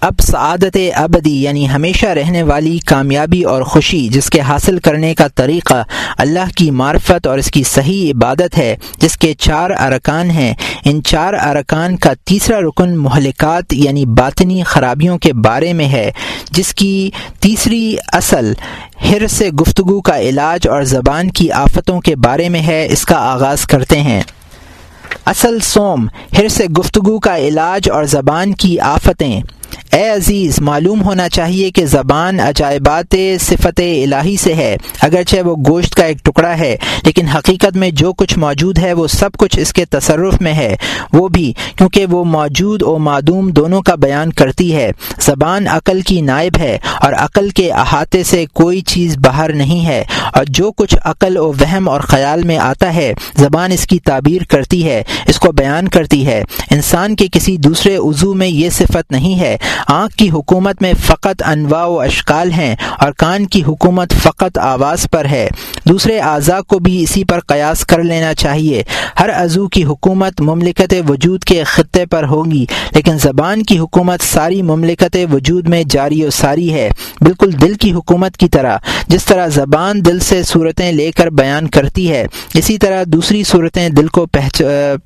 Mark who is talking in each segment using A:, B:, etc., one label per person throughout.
A: اب سعادت ابدی یعنی ہمیشہ رہنے والی، کامیابی اور خوشی جس کے حاصل کرنے کا طریقہ اللہ کی معرفت اور اس کی صحیح عبادت ہے، جس کے چار ارکان ہیں۔ ان چار ارکان کا تیسرا رکن مہلکات یعنی باطنی خرابیوں کے بارے میں ہے، جس کی تیسری اصل ہر سے گفتگو کا علاج اور زبان کی آفتوں کے بارے میں ہے، اس کا آغاز کرتے ہیں۔ اصل سوم، ہر سے گفتگو کا علاج اور زبان کی آفتیں۔ اے عزیز، معلوم ہونا چاہیے کہ زبان عجائبات صفت الہی سے ہے، اگرچہ وہ گوشت کا ایک ٹکڑا ہے، لیکن حقیقت میں جو کچھ موجود ہے وہ سب کچھ اس کے تصرف میں ہے۔ وہ بھی، کیونکہ وہ موجود و معدوم دونوں کا بیان کرتی ہے۔ زبان عقل کی نائب ہے، اور عقل کے احاطے سے کوئی چیز باہر نہیں ہے، اور جو کچھ عقل و وہم اور خیال میں آتا ہے، زبان اس کی تعبیر کرتی ہے، اس کو بیان کرتی ہے۔ انسان کے کسی دوسرے عضو میں یہ صفت نہیں ہے۔ آنکھ کی حکومت میں فقط انواع و اشکال ہیں اور کان کی حکومت فقط آواز پر ہے۔ دوسرے اعضاء کو بھی اسی پر قیاس کر لینا چاہیے۔ ہر عضو کی حکومت مملکت وجود کے خطے پر ہوگی، لیکن زبان کی حکومت ساری مملکت وجود میں جاری و ساری ہے۔ بالکل دل کی حکومت کی طرح، جس طرح زبان دل سے صورتیں لے کر بیان کرتی ہے، اسی طرح دوسری صورتیں دل کو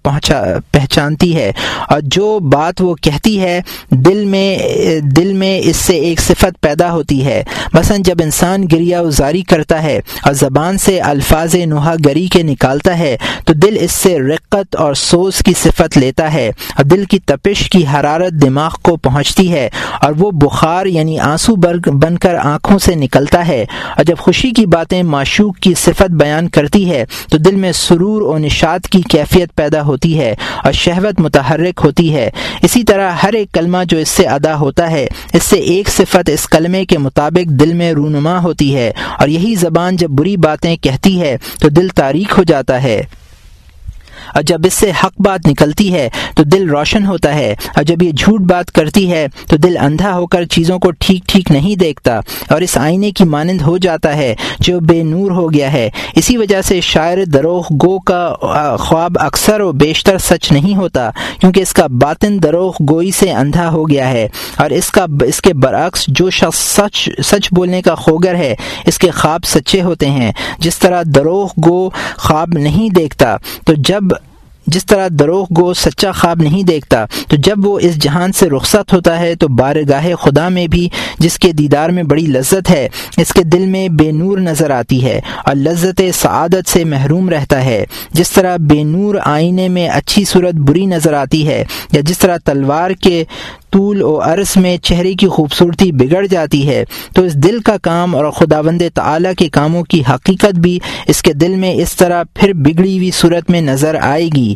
A: پہنچا، پہچانتی ہے۔ اور جو بات وہ کہتی ہے، دل میں دل میں اس سے ایک صفت پیدا ہوتی ہے۔ مثلا جب انسان گریا ازاری کرتا ہے اور زبان سے الفاظ نوحہ گری کے نکالتا ہے، تو دل اس سے رقت اور سوز کی صفت لیتا ہے اور دل کی تپش کی حرارت دماغ کو پہنچتی ہے اور وہ بخار یعنی آنسو بن کر آنکھوں سے نکلتا ہے۔ اور جب خوشی کی باتیں معشوق کی صفت بیان کرتی ہے، تو دل میں سرور و نشاط کی کیفیت پیدا ہوتی ہے اور شہوت متحرک ہوتی ہے۔ اسی طرح ہر ایک کلمہ جو اس سے ادا ہوتا ہے۔ اس سے ایک صفت اس کلمے کے مطابق دل میں رونما ہوتی ہے اور یہی زبان جب بری باتیں کہتی ہے تو دل تاریخ ہو جاتا ہے۔ اور جب اس سے حق بات نکلتی ہے تو دل روشن ہوتا ہے اور جب یہ جھوٹ بات کرتی ہے تو دل اندھا ہو کر چیزوں کو ٹھیک ٹھیک نہیں دیکھتا اور اس آئینے کی مانند ہو جاتا ہے جو بے نور ہو گیا ہے۔ اسی وجہ سے شاعر دروغ گو کا خواب اکثر و بیشتر سچ نہیں ہوتا کیونکہ اس کا باطن دروغ گوئی سے اندھا ہو گیا ہے اور اس کا، اس کے برعکس جو شخص سچ سچ بولنے کا خوگر ہے، اس کے خواب سچے ہوتے ہیں۔ جس طرح دروغ گو خواب نہیں دیکھتا تو جب جس طرح دروغ گو سچا خواب نہیں دیکھتا، تو جب وہ اس جہان سے رخصت ہوتا ہے، تو بارگاہ خدا میں بھی جس کے دیدار میں بڑی لذت ہے، اس کے دل میں بے نور نظر آتی ہے اور لذت سعادت سے محروم رہتا ہے۔ جس طرح بے نور آئینے میں اچھی صورت بری نظر آتی ہے، یا جس طرح تلوار کے طول و عرص میں چہرے کی خوبصورتی بگڑ جاتی ہے، تو اس دل کا کام اور خداوند تعالی کے کاموں کی حقیقت بھی اس کے دل میں اس طرح پھر بگڑی ہوئی صورت میں نظر آئے گی۔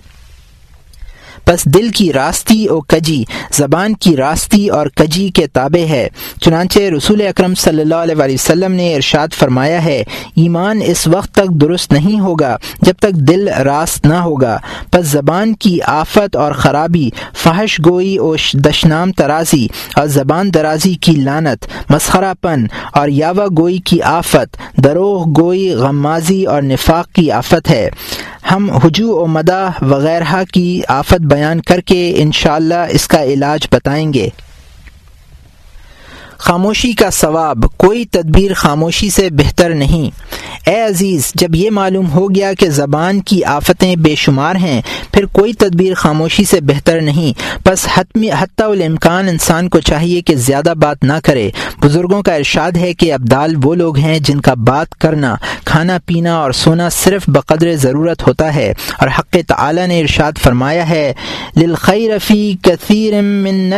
A: پس دل کی راستی اور کجی، زبان کی راستی اور کجی کے تابع ہے۔ چنانچہ رسول اکرم صلی اللہ علیہ وسلم نے ارشاد فرمایا ہے، ایمان اس وقت تک درست نہیں ہوگا جب تک دل راست نہ ہوگا۔ پس زبان کی آفت اور خرابی، فحش گوئی اور دشنام ترازی اور زبان درازی کی لانت مسخرہ پن اور یاوا گوئی کی آفت، دروغ گوئی، غمازی اور نفاق کی آفت ہے۔ ہم ہجو و مدہ وغیرہ کی آفت بیان کر کے انشاءاللہ اس کا علاج بتائیں گے۔ خاموشی کا ثواب کوئی تدبیر خاموشی سے بہتر نہیں۔ اے عزیز، جب یہ معلوم ہو گیا کہ زبان کی آفتیں بے شمار ہیں، پھر کوئی تدبیر خاموشی سے بہتر نہیں۔ بس حتمی حتیٰ الامکان انسان کو چاہیے کہ زیادہ بات نہ کرے۔ بزرگوں کا ارشاد ہے کہ ابدال وہ لوگ ہیں جن کا بات کرنا، کھانا پینا اور سونا صرف بقدر ضرورت ہوتا ہے۔ اور حق تعالی نے ارشاد فرمایا ہے، للخیر فی کثیر من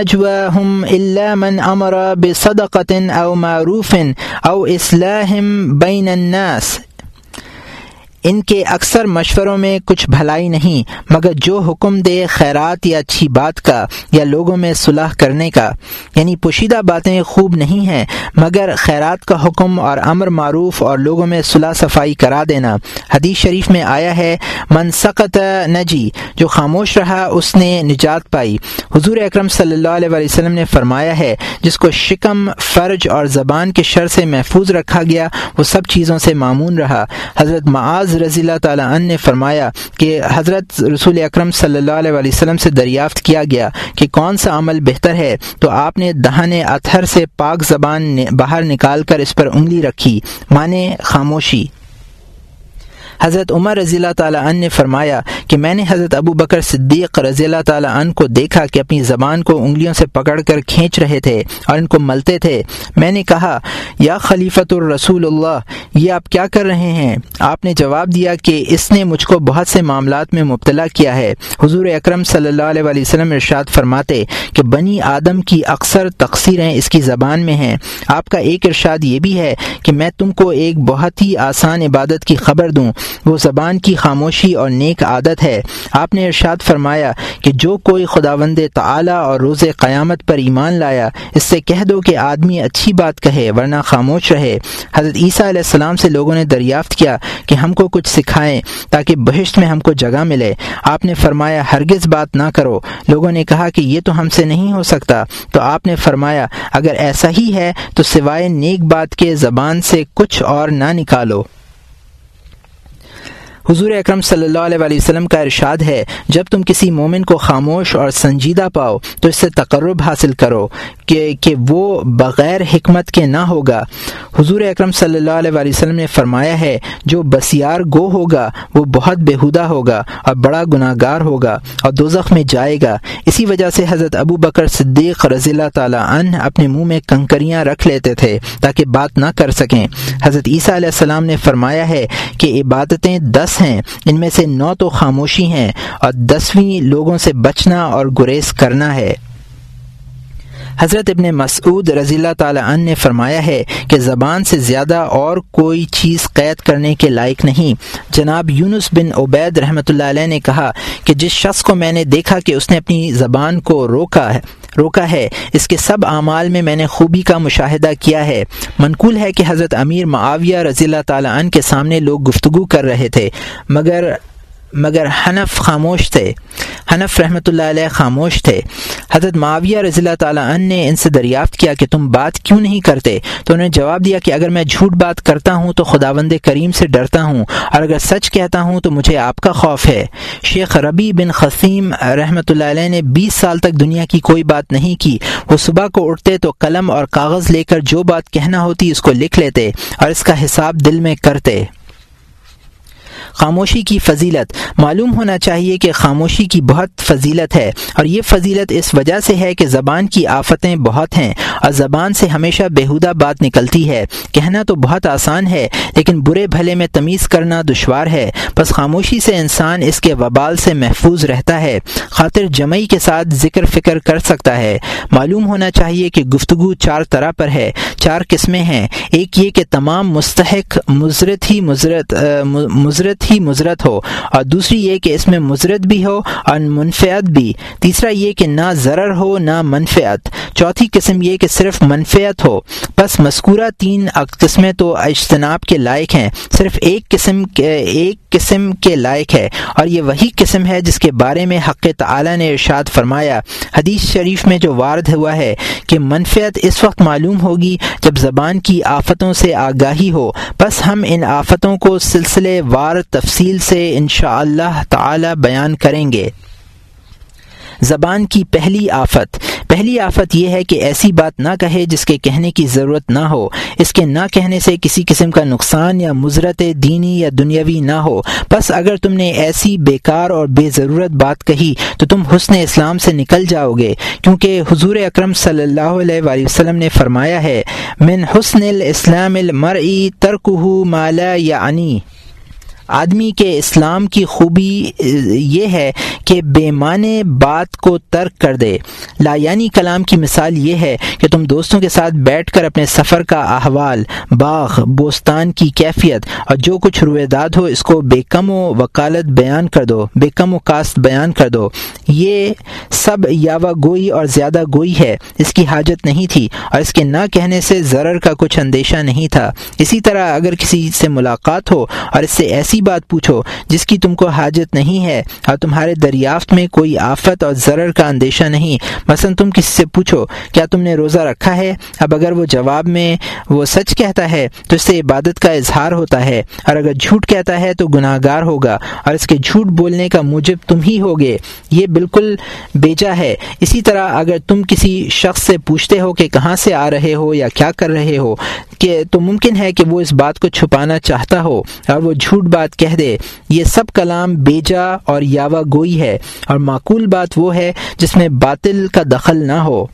A: الا من امر صدقة او معروف او اصلاح بین الناس. ان کے اکثر مشوروں میں کچھ بھلائی نہیں، مگر جو حکم دے خیرات یا اچھی بات کا یا لوگوں میں صلاح کرنے کا۔ یعنی پوشیدہ باتیں خوب نہیں ہیں، مگر خیرات کا حکم اور امر معروف اور لوگوں میں صلاح صفائی کرا دینا۔ حدیث شریف میں آیا ہے منسقت نجی جو خاموش رہا اس نے نجات پائی۔ حضور اکرم صلی اللہ علیہ وسلم نے فرمایا ہے، جس کو شکم، فرج اور زبان کے شر سے محفوظ رکھا گیا، وہ سب چیزوں سے معمون رہا۔ حضرت معاذ معاذ رضی اللہ تعالیٰ عنہ نے فرمایا کہ حضرت رسول اکرم صلی اللہ علیہ وسلم سے دریافت کیا گیا کہ کون سا عمل بہتر ہے، تو آپ نے دہان اتھر سے پاک زبان باہر نکال کر اس پر انگلی رکھی مانے خاموشی۔ حضرت عمر رضی اللہ تعالیٰ عنہ نے فرمایا کہ میں نے حضرت ابو بکر صدیق رضی اللہ تعالیٰ عنہ کو دیکھا کہ اپنی زبان کو انگلیوں سے پکڑ کر کھینچ رہے تھے اور ان کو ملتے تھے۔ میں نے کہا، یا خلیفۃ الرسول اللہ، یہ آپ کیا کر رہے ہیں؟ آپ نے جواب دیا کہ اس نے مجھ کو بہت سے معاملات میں مبتلا کیا ہے۔ حضور اکرم صلی اللہ علیہ وسلم ارشاد فرماتے کہ بنی آدم کی اکثر تقسیریں اس کی زبان میں ہیں۔ آپ کا ایک ارشاد یہ بھی ہے کہ میں تم کو ایک بہت ہی آسان عبادت کی خبر دوں۔ وہ زبان کی خاموشی اور نیک عادت ہے۔ آپ نے ارشاد فرمایا کہ جو کوئی خدا وند تعلیٰ اور روز قیامت پر ایمان لایا، اس سے کہہ دو کہ آدمی اچھی بات کہے ورنہ خاموش رہے۔ حضرت عیسیٰ علیہ السلام سے لوگوں نے دریافت کیا کہ ہم کو کچھ سکھائیں تاکہ بہشت میں ہم کو جگہ ملے۔ آپ نے فرمایا، ہرگز بات نہ کرو۔ لوگوں نے کہا کہ یہ تو ہم سے نہیں ہو سکتا۔ تو آپ نے فرمایا، اگر ایسا ہی ہے تو سوائے نیک بات کے زبان سے کچھ اور نہ نکالو۔ حضور اکرم صلی اللہ علیہ وسلم کا ارشاد ہے، جب تم کسی مومن کو خاموش اور سنجیدہ پاؤ، تو اس سے تقرب حاصل کرو کہ کہ وہ بغیر حکمت کے نہ ہوگا۔ حضور اکرم صلی اللہ علیہ وسلم نے فرمایا ہے، جو بسیار گو ہوگا، وہ بہت بےحدہ ہوگا اور بڑا گناہ گار ہوگا اور دوزخ میں جائے گا۔ اسی وجہ سے حضرت ابو بکر صدیق رضی اللہ تعالیٰ عنہ اپنے منہ میں کنکریاں رکھ لیتے تھے تاکہ بات نہ کر سکیں۔ حضرت عیسیٰ علیہ السلام نے فرمایا ہے کہ عبادتیں دس ہیں۔ ان میں سے نو تو خاموشی ہیں اور دسویں لوگوں سے بچنا اور گریز کرنا ہے۔ حضرت ابن مسعود رضی اللہ تعالی عنہ نے فرمایا ہے کہ زبان سے زیادہ اور کوئی چیز قید کرنے کے لائق نہیں۔ جناب یونس بن عبید رحمۃ اللہ علیہ نے کہا کہ جس شخص کو میں نے دیکھا کہ اس نے اپنی زبان کو روکا ہے روکا ہے، اس کے سب اعمال میں میں نے خوبی کا مشاہدہ کیا ہے۔ منقول ہے کہ حضرت امیر معاویہ رضی اللہ تعالیٰ عنہ کے سامنے لوگ گفتگو کر رہے تھے، مگر مگر حنف خاموش تھے۔ حنف رحمۃ اللہ علیہ خاموش تھے۔ حضرت معاویہ رضی اللہ تعالیٰ عنہ نے ان سے دریافت کیا کہ تم بات کیوں نہیں کرتے؟ تو انہوں نے جواب دیا کہ اگر میں جھوٹ بات کرتا ہوں تو خداوند کریم سے ڈرتا ہوں، اور اگر سچ کہتا ہوں تو مجھے آپ کا خوف ہے۔ شیخ ربی بن قسیم رحمۃ اللہ علیہ نے بیس سال تک دنیا کی کوئی بات نہیں کی۔ وہ صبح کو اٹھتے تو قلم اور کاغذ لے کر جو بات کہنا ہوتی اس کو لکھ لیتے اور اس کا حساب دل میں کرتے۔ خاموشی کی فضیلت۔ معلوم ہونا چاہیے کہ خاموشی کی بہت فضیلت ہے اور یہ فضیلت اس وجہ سے ہے کہ زبان کی آفتیں بہت ہیں اور زبان سے ہمیشہ بےحدہ بات نکلتی ہے۔ کہنا تو بہت آسان ہے، لیکن برے بھلے میں تمیز کرنا دشوار ہے۔ بس خاموشی سے انسان اس کے وبال سے محفوظ رہتا ہے۔ خاطر جمعی کے ساتھ ذکر فکر کر سکتا ہے۔ معلوم ہونا چاہیے کہ گفتگو چار طرح پر ہے۔ چار قسمیں ہیں۔ ایک یہ کہ تمام مستحق، مضرت ہی مضرت مضرت ہی مضرت ہو اور دوسری یہ کہ اس میں مضرت بھی ہو اور منفیت بھی۔ تیسرا یہ کہ نہ ضرر ہو، نہ منفیت چوتھی قسم یہ کہ صرف منفیت ہو۔ بس مذکورہ تین قسمیں تو اجتناب کے لائق ہیں۔ صرف ایک قسم کے، ایک قسم کے لائق ہے۔ اور یہ وہی قسم ہے جس کے بارے میں حق تعالی نے ارشاد فرمایا۔ حدیث شریف میں جو وارد ہوا ہے کہ منفیت اس وقت معلوم ہوگی جب زبان کی آفتوں سے آگاہی ہو۔ بس ہم ان آفتوں کو سلسلے وار تفصیل سے انشاءاللہ اللہ تعالی بیان کریں گے۔ زبان کی پہلی آفت۔ پہلی آفت یہ ہے کہ ایسی بات نہ کہے جس کے کہنے کی ضرورت نہ ہو۔ اس کے نہ کہنے سے کسی قسم کا نقصان یا مضرت دینی یا دنیاوی نہ ہو۔ بس اگر تم نے ایسی بیکار اور بے ضرورت بات کہی تو تم حسن اسلام سے نکل جاؤ گے۔ کیونکہ حضور اکرم صلی اللہ علیہ وآلہ وسلم نے فرمایا ہے، من حسن الاسلام المرئی ترکہ مالا یا یعنی آدمی کے اسلام کی خوبی یہ ہے کہ بے معنی بات کو ترک کر دے۔ لا یعنی کلام کی مثال یہ ہے کہ تم دوستوں کے ساتھ بیٹھ کر اپنے سفر کا احوال، باغ، بوستان کی کیفیت اور جو کچھ روئے داد ہو، اس کو بے کم و وکالت بیان کر دو، بے کم و کاست بیان کر دو۔ یہ سب یاوا گوئی اور زیادہ گوئی ہے۔ اس کی حاجت نہیں تھی اور اس کے نہ کہنے سے ضرر کا کچھ اندیشہ نہیں تھا۔ اسی طرح اگر کسی سے ملاقات ہو اور اس سے ایسی ایسی بات پوچھو، جس کی تم کو حاجت نہیں ہے اور تمہارے دریافت میں کوئی آفت اور ضرر کا اندیشہ نہیں، مثلا تم کسی سے پوچھو، کیا تم نے روزہ رکھا ہے؟ اب اگر وہ جواب میں وہ سچ کہتا ہے تو اس سے عبادت کا اظہار ہوتا ہے، اور اگر جھوٹ کہتا ہے تو گناہ گار ہوگا، اور اس کے جھوٹ بولنے کا موجب تم ہی ہوگے۔ یہ بالکل بیجا ہے۔ اسی طرح اگر تم کسی شخص سے پوچھتے ہو کہ کہاں سے آ رہے ہو یا کیا کر رہے ہو، کہ تو ممکن ہے کہ وہ اس بات کو چھپانا چاہتا ہو، اور وہ جھوٹ بات کہہ دے، یہ سب کلام بیجا اور یاوا گوئی ہے، اور معقول بات وہ ہے جس میں باطل کا دخل نہ ہو۔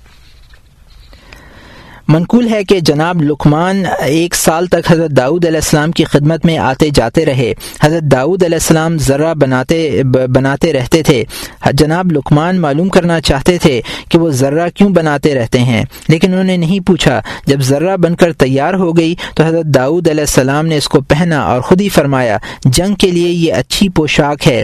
A: منقول ہے کہ جناب لکمان ایک سال تک حضرت داؤد علیہ السلام کی خدمت میں آتے جاتے رہے۔ حضرت داؤد علیہ السلام ذرہ بناتے بناتے رہتے تھے۔ جناب لکمان معلوم کرنا چاہتے تھے کہ وہ ذرہ کیوں بناتے رہتے ہیں، لیکن انہوں نے نہیں پوچھا۔ جب ذرہ بن کر تیار ہو گئی تو حضرت داؤد علیہ السلام نے اس کو پہنا اور خود ہی فرمایا، جنگ کے لیے یہ اچھی پوشاک ہے۔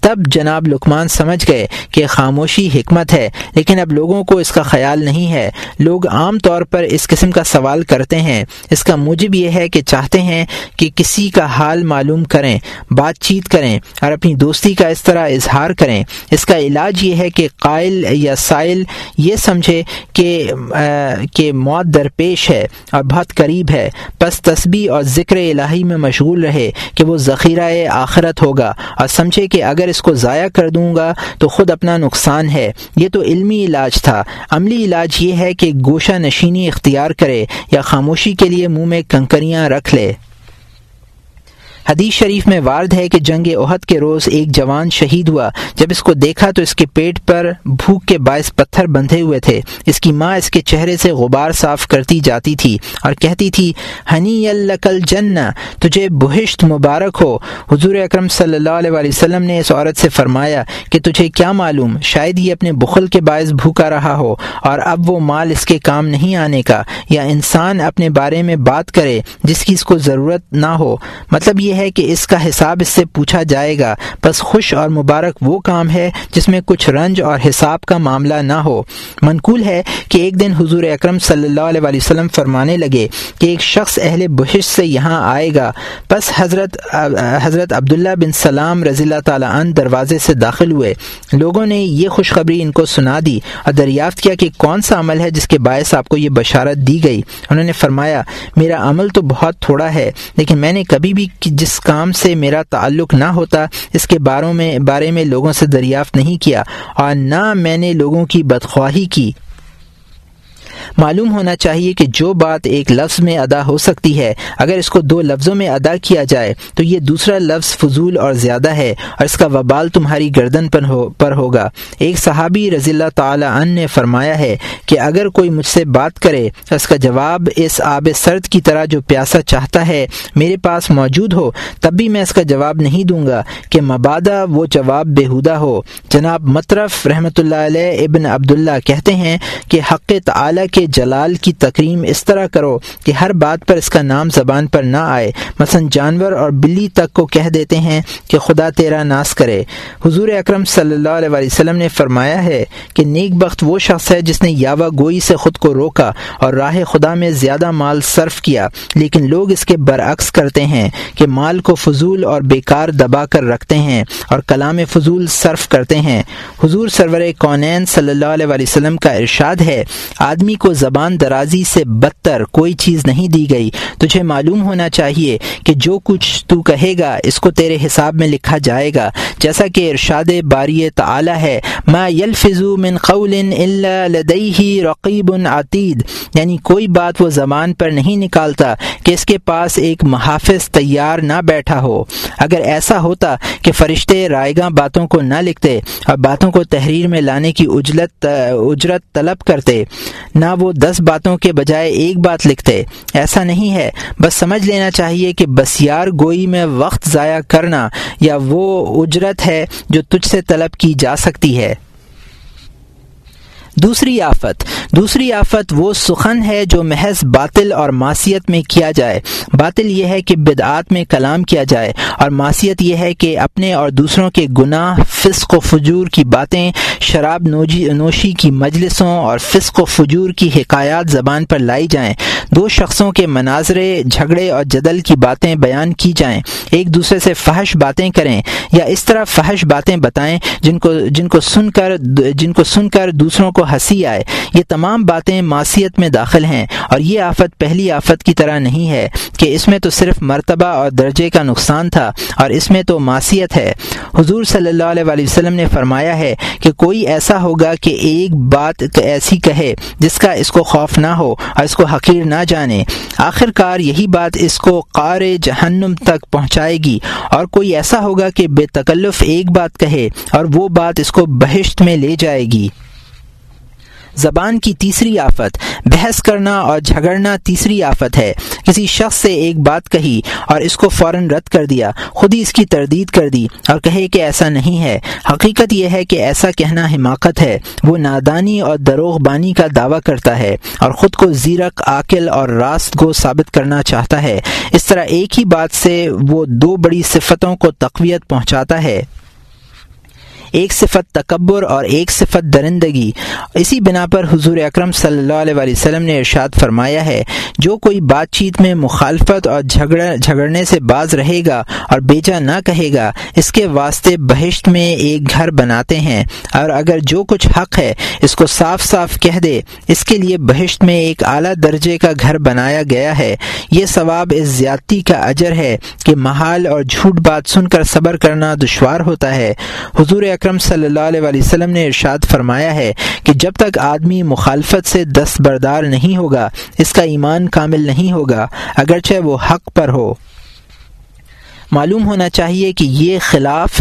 A: تب جناب لکمان سمجھ گئے کہ خاموشی حکمت ہے، لیکن اب لوگوں کو اس کا خیال نہیں ہے۔ لوگ عام طور پر پر اس قسم کا سوال کرتے ہیں۔ اس کا موجب یہ ہے کہ چاہتے ہیں کہ کسی کا حال معلوم کریں، بات چیت کریں اور اپنی دوستی کا اس طرح اظہار کریں۔ اس کا علاج یہ ہے کہ قائل یا سائل یہ سمجھے کہ کہ موت درپیش ہے اور بہت قریب ہے۔ بس تسبیح اور ذکر الہی میں مشغول رہے کہ وہ ذخیرہ آخرت ہوگا اور سمجھے کہ اگر اس کو ضائع کر دوں گا تو خود اپنا نقصان ہے۔ یہ تو علمی علاج تھا۔ عملی علاج یہ ہے کہ گوشہ نشینی اختیار کرے یا خاموشی کے لیے منہ میں کنکریاں رکھ لے۔ حدیث شریف میں وارد ہے کہ جنگ عہد کے روز ایک جوان شہید ہوا۔ جب اس کو دیکھا تو اس کے پیٹ پر بھوک کے باعث پتھر بندھے ہوئے تھے۔ اس کی ماں اس کے چہرے سے غبار صاف کرتی جاتی تھی اور کہتی تھی، ہنی الکل جن تجھے بہشت مبارک ہو۔ حضور اکرم صلی اللہ علیہ وسلم نے اس عورت سے فرمایا کہ تجھے کیا معلوم، شاید یہ اپنے بخل کے باعث بھوکا رہا ہو اور اب وہ مال اس کے کام نہیں آنے کا، یا انسان اپنے بارے میں بات کرے جس کی اس کو ضرورت نہ ہو۔ مطلب یہ ہے کہ اس کا حساب اس سے پوچھا جائے گا۔ بس خوش اور مبارک وہ کام ہے جس میں کچھ رنج اور حساب کا معاملہ نہ ہو۔ منقول ہے کہ ایک دن حضور اکرم صلی اللہ علیہ وسلم فرمانے لگے کہ ایک شخص اہل بحش سے یہاں آئے گا۔ بس حضرت حضرت عبداللہ بن سلام رضی اللہ تعالیٰ عنہ دروازے سے داخل ہوئے۔ لوگوں نے یہ خوشخبری ان کو سنا دی اور دریافت کیا کہ کون سا عمل ہے جس کے باعث آپ کو یہ بشارت دی گئی۔ انہوں نے فرمایا، میرا عمل تو بہت تھوڑا ہے، لیکن میں نے کبھی بھی جس کام سے میرا تعلق نہ ہوتا، اس کے باروں میں، بارے میں لوگوں سے دریافت نہیں کیا، اور نہ میں نے لوگوں کی بدخواہی کی۔ معلوم ہونا چاہیے کہ جو بات ایک لفظ میں ادا ہو سکتی ہے، اگر اس کو دو لفظوں میں ادا کیا جائے، تو یہ دوسرا لفظ فضول اور زیادہ ہے اور اس کا وبال تمہاری گردن پر ہو پر ہوگا۔ ایک صحابی رضی اللہ تعالی عنہ نے فرمایا ہے کہ اگر کوئی مجھ سے بات کرے اس کا جواب اس آب سرد کی طرح جو پیاسا چاہتا ہے، میرے پاس موجود ہو، تب بھی میں اس کا جواب نہیں دوں گا کہ مبادہ وہ جواب بےحدہ ہو۔ جناب مطرف رحمۃ اللہ علیہ ابن عبداللہ کہتے ہیں کہ حق تعالی کے جلال کی تکریم اس طرح کرو کہ ہر بات پر اس کا نام زبان پر نہ آئے۔ مثلا جانور اور بلی تک کو کہہ دیتے ہیں کہ خدا تیرا ناس کرے۔ حضور اکرم صلی اللہ علیہ وسلم نے فرمایا ہے کہ نیک بخت وہ شخص ہے جس نے یاوا گوئی سے خود کو روکا اور راہ خدا میں زیادہ مال صرف کیا۔ لیکن لوگ اس کے برعکس کرتے ہیں کہ مال کو فضول اور بیکار دبا کر رکھتے ہیں اور کلام فضول صرف کرتے ہیں۔ حضور سرور کونین صلی اللہ علیہ وسلم کا ارشاد ہے، آدمی کو زبان درازی سے بدتر کوئی چیز نہیں دی گئی۔ تجھے معلوم ہونا چاہیے کہ جو کچھ تو کہے گا، اس کو تیرے حساب میں لکھا جائے گا۔ جیسا کہ ارشاد باری تعالی ہے، ما یلفظو من قول الا لدیہ رقیب عتید۔ یعنی کوئی بات وہ زبان پر نہیں نکالتا کہ اس کے پاس ایک محافظ تیار نہ بیٹھا ہو۔ اگر ایسا ہوتا کہ فرشتے رائے گاہ باتوں کو نہ لکھتے اور باتوں کو تحریر میں لانے کی اجلت، اجرت طلب کرتے، نہ وہ دس باتوں کے بجائے ایک بات لکھتے، ایسا نہیں ہے۔ بس سمجھ لینا چاہیے کہ بسیار گوئی میں وقت ضائع کرنا یا وہ اجرت ہے جو تجھ سے طلب کی جا سکتی ہے۔ دوسری آفت۔ دوسری آفت وہ سخن ہے جو محض باطل اور معاشیت میں کیا جائے۔ باطل یہ ہے کہ بدعات میں کلام کیا جائے اور معاشیت یہ ہے کہ اپنے اور دوسروں کے گناہ، فسق و فجور کی باتیں، شراب نوجی نوشی کی مجلسوں اور فسق و فجور کی حکایات زبان پر لائی جائیں۔ دو شخصوں کے مناظرے، جھگڑے اور جدل کی باتیں بیان کی جائیں۔ ایک دوسرے سے فحش باتیں کریں یا اس طرح فحش باتیں بتائیں جن کو جن کو سن کر جن کو سن کر دوسروں کو ہنسی آئے۔ یہ تمام باتیں معاشیت میں داخل ہیں اور یہ آفت پہلی آفت کی طرح نہیں ہے کہ اس میں تو صرف مرتبہ اور درجے کا نقصان تھا اور اس میں تو معاشیت ہے۔ حضور صلی اللہ علیہ وسلم نے فرمایا ہے کہ کوئی ایسا ہوگا کہ ایک بات ایسی کہے جس کا اس کو خوف نہ ہو اور اس کو حقیر نہ جانے۔ آخر کار یہی بات اس کو قار جہنم تک پہنچائے گی۔ اور کوئی ایسا ہوگا کہ بے تکلف ایک بات کہے اور وہ بات اس کو بہشت میں لے جائے گی۔ زبان کی تیسری آفت، بحث کرنا اور جھگڑنا تیسری آفت ہے۔ کسی شخص سے ایک بات کہی اور اس کو فوراً رد کر دیا، خود ہی اس کی تردید کر دی اور کہے کہ ایسا نہیں ہے۔ حقیقت یہ ہے کہ ایسا کہنا حماقت ہے۔ وہ نادانی اور دروغ بانی کا دعویٰ کرتا ہے اور خود کو زیرک، عاقل اور راست کو ثابت کرنا چاہتا ہے۔ اس طرح ایک ہی بات سے وہ دو بڑی صفتوں کو تقویت پہنچاتا ہے۔ ایک صفت تکبر اور ایک صفت درندگی۔ اسی بنا پر حضور اکرم صلی اللہ علیہ وسلم نے ارشاد فرمایا ہے، جو کوئی بات چیت میں مخالفت اور جھگڑنے سے باز رہے گا اور بیچا نہ کہے گا، اس کے واسطے بہشت میں ایک گھر بناتے ہیں۔ اور اگر جو کچھ حق ہے، اس کو صاف صاف کہہ دے، اس کے لیے بہشت میں ایک اعلیٰ درجے کا گھر بنایا گیا ہے۔ یہ ثواب اس زیادتی کا اجر ہے کہ محال اور جھوٹ بات سن کر صبر کرنا دشوار ہوتا ہے۔ حضور اکرم صلی اللہ علیہ وسلم نے ارشاد فرمایا ہے کہ جب تک آدمی مخالفت سے دستبردار نہیں ہوگا، اس کا ایمان کامل نہیں ہوگا، اگرچہ وہ حق پر ہو۔ معلوم ہونا چاہیے کہ یہ خلاف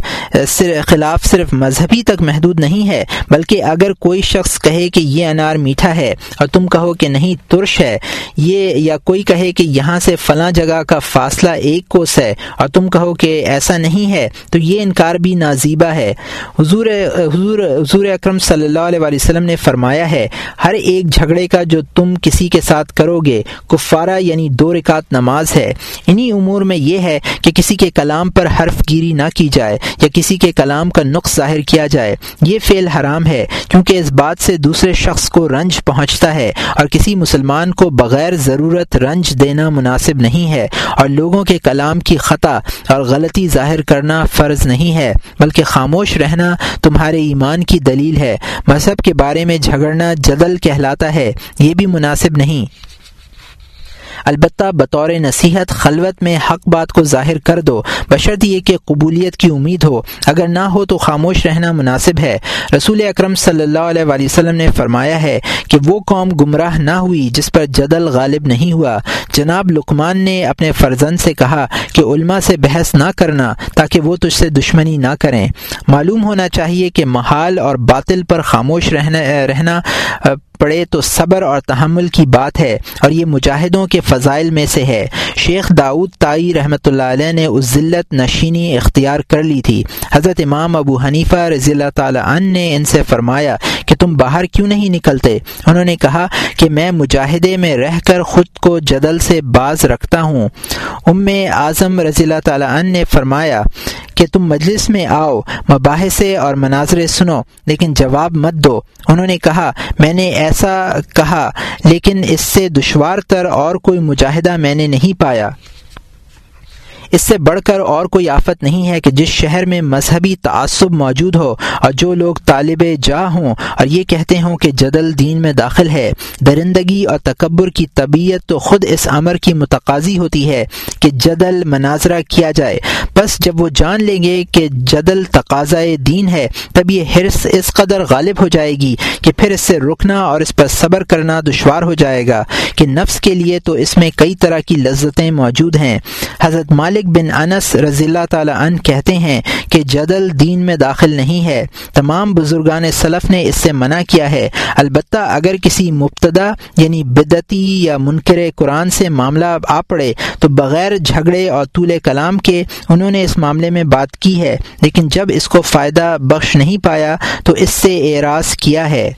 A: خلاف صرف مذہبی تک محدود نہیں ہے، بلکہ اگر کوئی شخص کہے کہ یہ انار میٹھا ہے اور تم کہو کہ نہیں، ترش ہے، یہ یا کوئی کہے کہ یہاں سے فلاں جگہ کا فاصلہ ایک کوس ہے اور تم کہو کہ ایسا نہیں ہے، تو یہ انکار بھی نازیبہ ہے۔ حضور حضور حضور اکرم صلی اللہ علیہ وسلم نے فرمایا ہے، ہر ایک جھگڑے کا جو تم کسی کے ساتھ کرو گے، کفارہ یعنی دو رکعت نماز ہے۔ انہی امور میں یہ ہے کہ کسی کے کلام پر حرف گیری نہ کی جائے، یا کسی کے کلام کا نقص ظاہر کیا جائے، یہ فعل حرام ہے، کیونکہ اس بات سے دوسرے شخص کو رنج پہنچتا ہے اور کسی مسلمان کو بغیر ضرورت رنج دینا مناسب نہیں ہے اور لوگوں کے کلام کی خطا اور غلطی ظاہر کرنا فرض نہیں ہے، بلکہ خاموش رہنا تمہارے ایمان کی دلیل ہے۔ مذہب کے بارے میں جھگڑنا جدل کہلاتا ہے، یہ بھی مناسب نہیں۔ البتہ بطور نصیحت خلوت میں حق بات کو ظاہر کر دو، بشرط یہ کہ قبولیت کی امید ہو۔ اگر نہ ہو تو خاموش رہنا مناسب ہے۔ رسول اکرم صلی اللہ علیہ وسلم نے فرمایا ہے کہ وہ قوم گمراہ نہ ہوئی جس پر جدل غالب نہیں ہوا۔ جناب لکمان نے اپنے فرزند سے کہا کہ علماء سے بحث نہ کرنا تاکہ وہ تجھ سے دشمنی نہ کریں۔ معلوم ہونا چاہیے کہ محال اور باطل پر خاموش رہنا رہنا پڑے تو صبر اور تحمل کی بات ہے اور یہ مجاہدوں کے فضائل میں سے ہے۔ شیخ داؤد تائی رحمۃ اللہ علیہ نے اس ذلت نشینی اختیار کر لی تھی۔ حضرت امام ابو حنیفہ رضی اللہ تعالی عنہ نے ان سے فرمایا کہ تم باہر کیوں نہیں نکلتے؟ انہوں نے کہا کہ میں مجاہدے میں رہ کر خود کو جدل سے باز رکھتا ہوں۔ ام اعظم رضی اللہ تعالی عنہ نے فرمایا کہ تم مجلس میں آؤ، مباحثے اور مناظرے سنو، لیکن جواب مت دو۔ انہوں نے کہا، میں نے ایسا کہا، لیکن اس سے دشوار تر اور کوئی مجاہدہ میں نے نہیں پایا۔ اس سے بڑھ کر اور کوئی آفت نہیں ہے کہ جس شہر میں مذہبی تعصب موجود ہو اور جو لوگ طالب جا ہوں اور یہ کہتے ہوں کہ جدل دین میں داخل ہے۔ درندگی اور تکبر کی طبیعت تو خود اس امر کی متقاضی ہوتی ہے۔ کہ جدل مناظرہ کیا جائے۔ بس جب وہ جان لیں گے کہ جدل تقاضۂ دین ہے، تب یہ حرص اس قدر غالب ہو جائے گی کہ پھر اس سے رکنا اور اس پر صبر کرنا دشوار ہو جائے گا کہ نفس کے لیے تو اس میں کئی طرح کی لذتیں موجود ہیں۔ حضرت مالک بن انس رضی اللہ تعالی عنہ کہتے ہیں کہ جدل دین میں داخل نہیں ہے۔ تمام بزرگان سلف نے اس سے منع کیا ہے۔ البتہ اگر کسی مبتدا یعنی بدتی یا منکر قرآن سے معاملہ آ پڑے، تو بغیر جھگڑے اور طول کلام کے انہوں نے اس معاملے میں بات کی ہے، لیکن جب اس کو فائدہ بخش نہیں پایا تو اس سے اعراض کیا ہے۔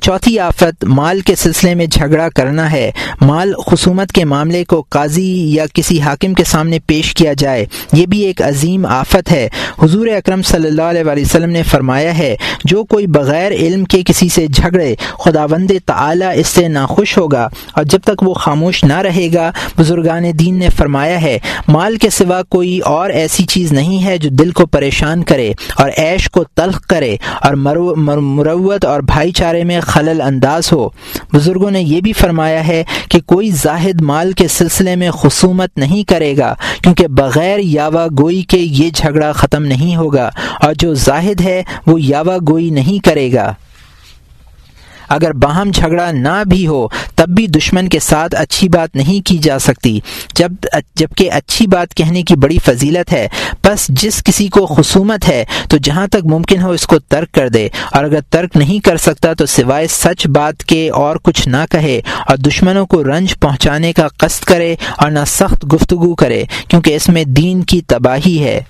A: چوتھی آفت، مال کے سلسلے میں جھگڑا کرنا ہے۔ مال خصومت کے معاملے کو قاضی یا کسی حاکم کے سامنے پیش کیا جائے۔ یہ بھی ایک عظیم آفت ہے۔ حضور اکرم صلی اللہ علیہ وسلم نے فرمایا ہے، جو کوئی بغیر علم کے کسی سے جھگڑے خدا وند تعلیٰ اس سے ناخوش ہوگا اور جب تک وہ خاموش نہ رہے گا، بزرگان دین نے فرمایا ہے، مال کے سوا کوئی اور ایسی چیز نہیں ہے جو دل کو پریشان کرے اور عیش کو تلخ کرے اور مروت اور بھائی چارے میں خلل انداز ہو۔ بزرگوں نے یہ بھی فرمایا ہے کہ کوئی زاہد مال کے سلسلے میں خصومت نہیں کرے گا، کیونکہ بغیر یاوا گوئی کے یہ جھگڑا ختم نہیں ہوگا، اور جو زاہد ہے وہ یاوا گوئی نہیں کرے گا۔ اگر باہم جھگڑا نہ بھی ہو، تب بھی دشمن کے ساتھ اچھی بات نہیں کی جا سکتی۔ جب، جبکہ اچھی بات کہنے کی بڑی فضیلت ہے بس جس کسی کو خصومت ہے، تو جہاں تک ممکن ہو اس کو ترک کر دے۔ اور اگر ترک نہیں کر سکتا، تو سوائے سچ بات کے اور کچھ نہ کہے اور دشمنوں کو رنج پہنچانے کا قصد کرے اور نہ سخت گفتگو کرے، کیونکہ اس میں دین کی تباہی ہے۔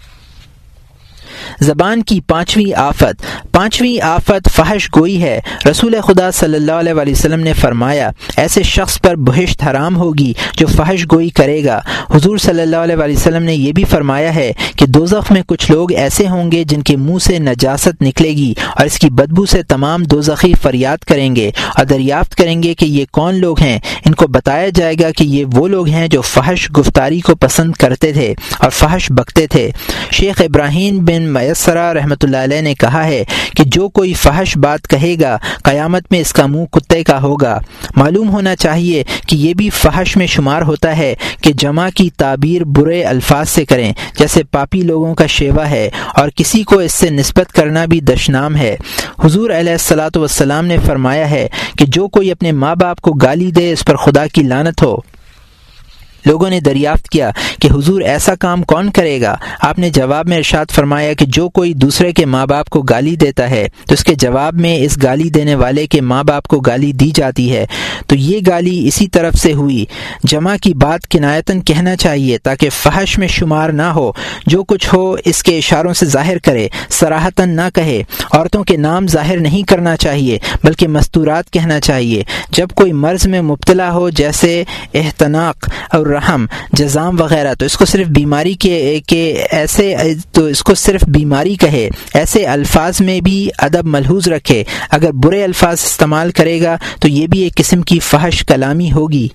A: زبان کی پانچویں آفت۔ پانچویں آفت فحش گوئی ہے۔ رسول خدا صلی اللہ علیہ وسلم نے فرمایا، ایسے شخص پر بہشت حرام ہوگی جو فحش گوئی کرے گا۔ حضور صلی اللہ علیہ وسلم نے یہ بھی فرمایا ہے کہ دوزخ میں کچھ لوگ ایسے ہوں گے جن کے منہ سے نجاست نکلے گی اور اس کی بدبو سے تمام دوزخی فریاد کریں گے اور دریافت کریں گے کہ یہ کون لوگ ہیں۔ ان کو بتایا جائے گا کہ یہ وہ لوگ ہیں جو فحش گفتاری کو پسند کرتے تھے اور فحش بکتے تھے۔ شیخ ابراہیم بن میسرا رحمۃ اللہ علیہ نے کہا ہے کہ جو کوئی فحش بات کہے گا، قیامت میں اس کا منہ کتے کا ہوگا۔ معلوم ہونا چاہیے کہ یہ بھی فحش میں شمار ہوتا ہے کہ جمع کی تعبیر برے الفاظ سے کریں، جیسے پاپی لوگوں کا شیوا ہے اور کسی کو اس سے نسبت کرنا بھی دشنام ہے۔ حضور علیہ السلاۃ والسلام نے فرمایا ہے کہ جو کوئی اپنے ماں باپ کو گالی دے، اس پر خدا کی لانت ہو۔ لوگوں نے دریافت کیا کہ حضور ایسا کام کون کرے گا؟ آپ نے جواب میں ارشاد فرمایا کہ جو کوئی دوسرے کے ماں باپ کو گالی دیتا ہے، تو اس کے جواب میں اس گالی دینے والے کے ماں باپ کو گالی دی جاتی ہے۔ تو یہ گالی اسی طرف سے ہوئی۔ جمع کی بات کنایتن کہنا چاہیے تاکہ فحش میں شمار نہ ہو۔ جو کچھ ہو، اس کے اشاروں سے ظاہر کرے سراہتاً نہ کہے۔ عورتوں کے نام ظاہر نہیں کرنا چاہیے، بلکہ مستورات کہنا چاہیے۔ جب کوئی مرض میں مبتلا ہو، جیسے احتناق اور رحم، جزام وغیرہ، تو اس کو صرف بیماری کے کہ ایسے، تو اس کو صرف بیماری کہے، ایسے الفاظ میں بھی ادب ملحوظ رکھے۔ اگر برے الفاظ استعمال کرے گا تو یہ بھی ایک قسم کی فحش کلامی ہوگی۔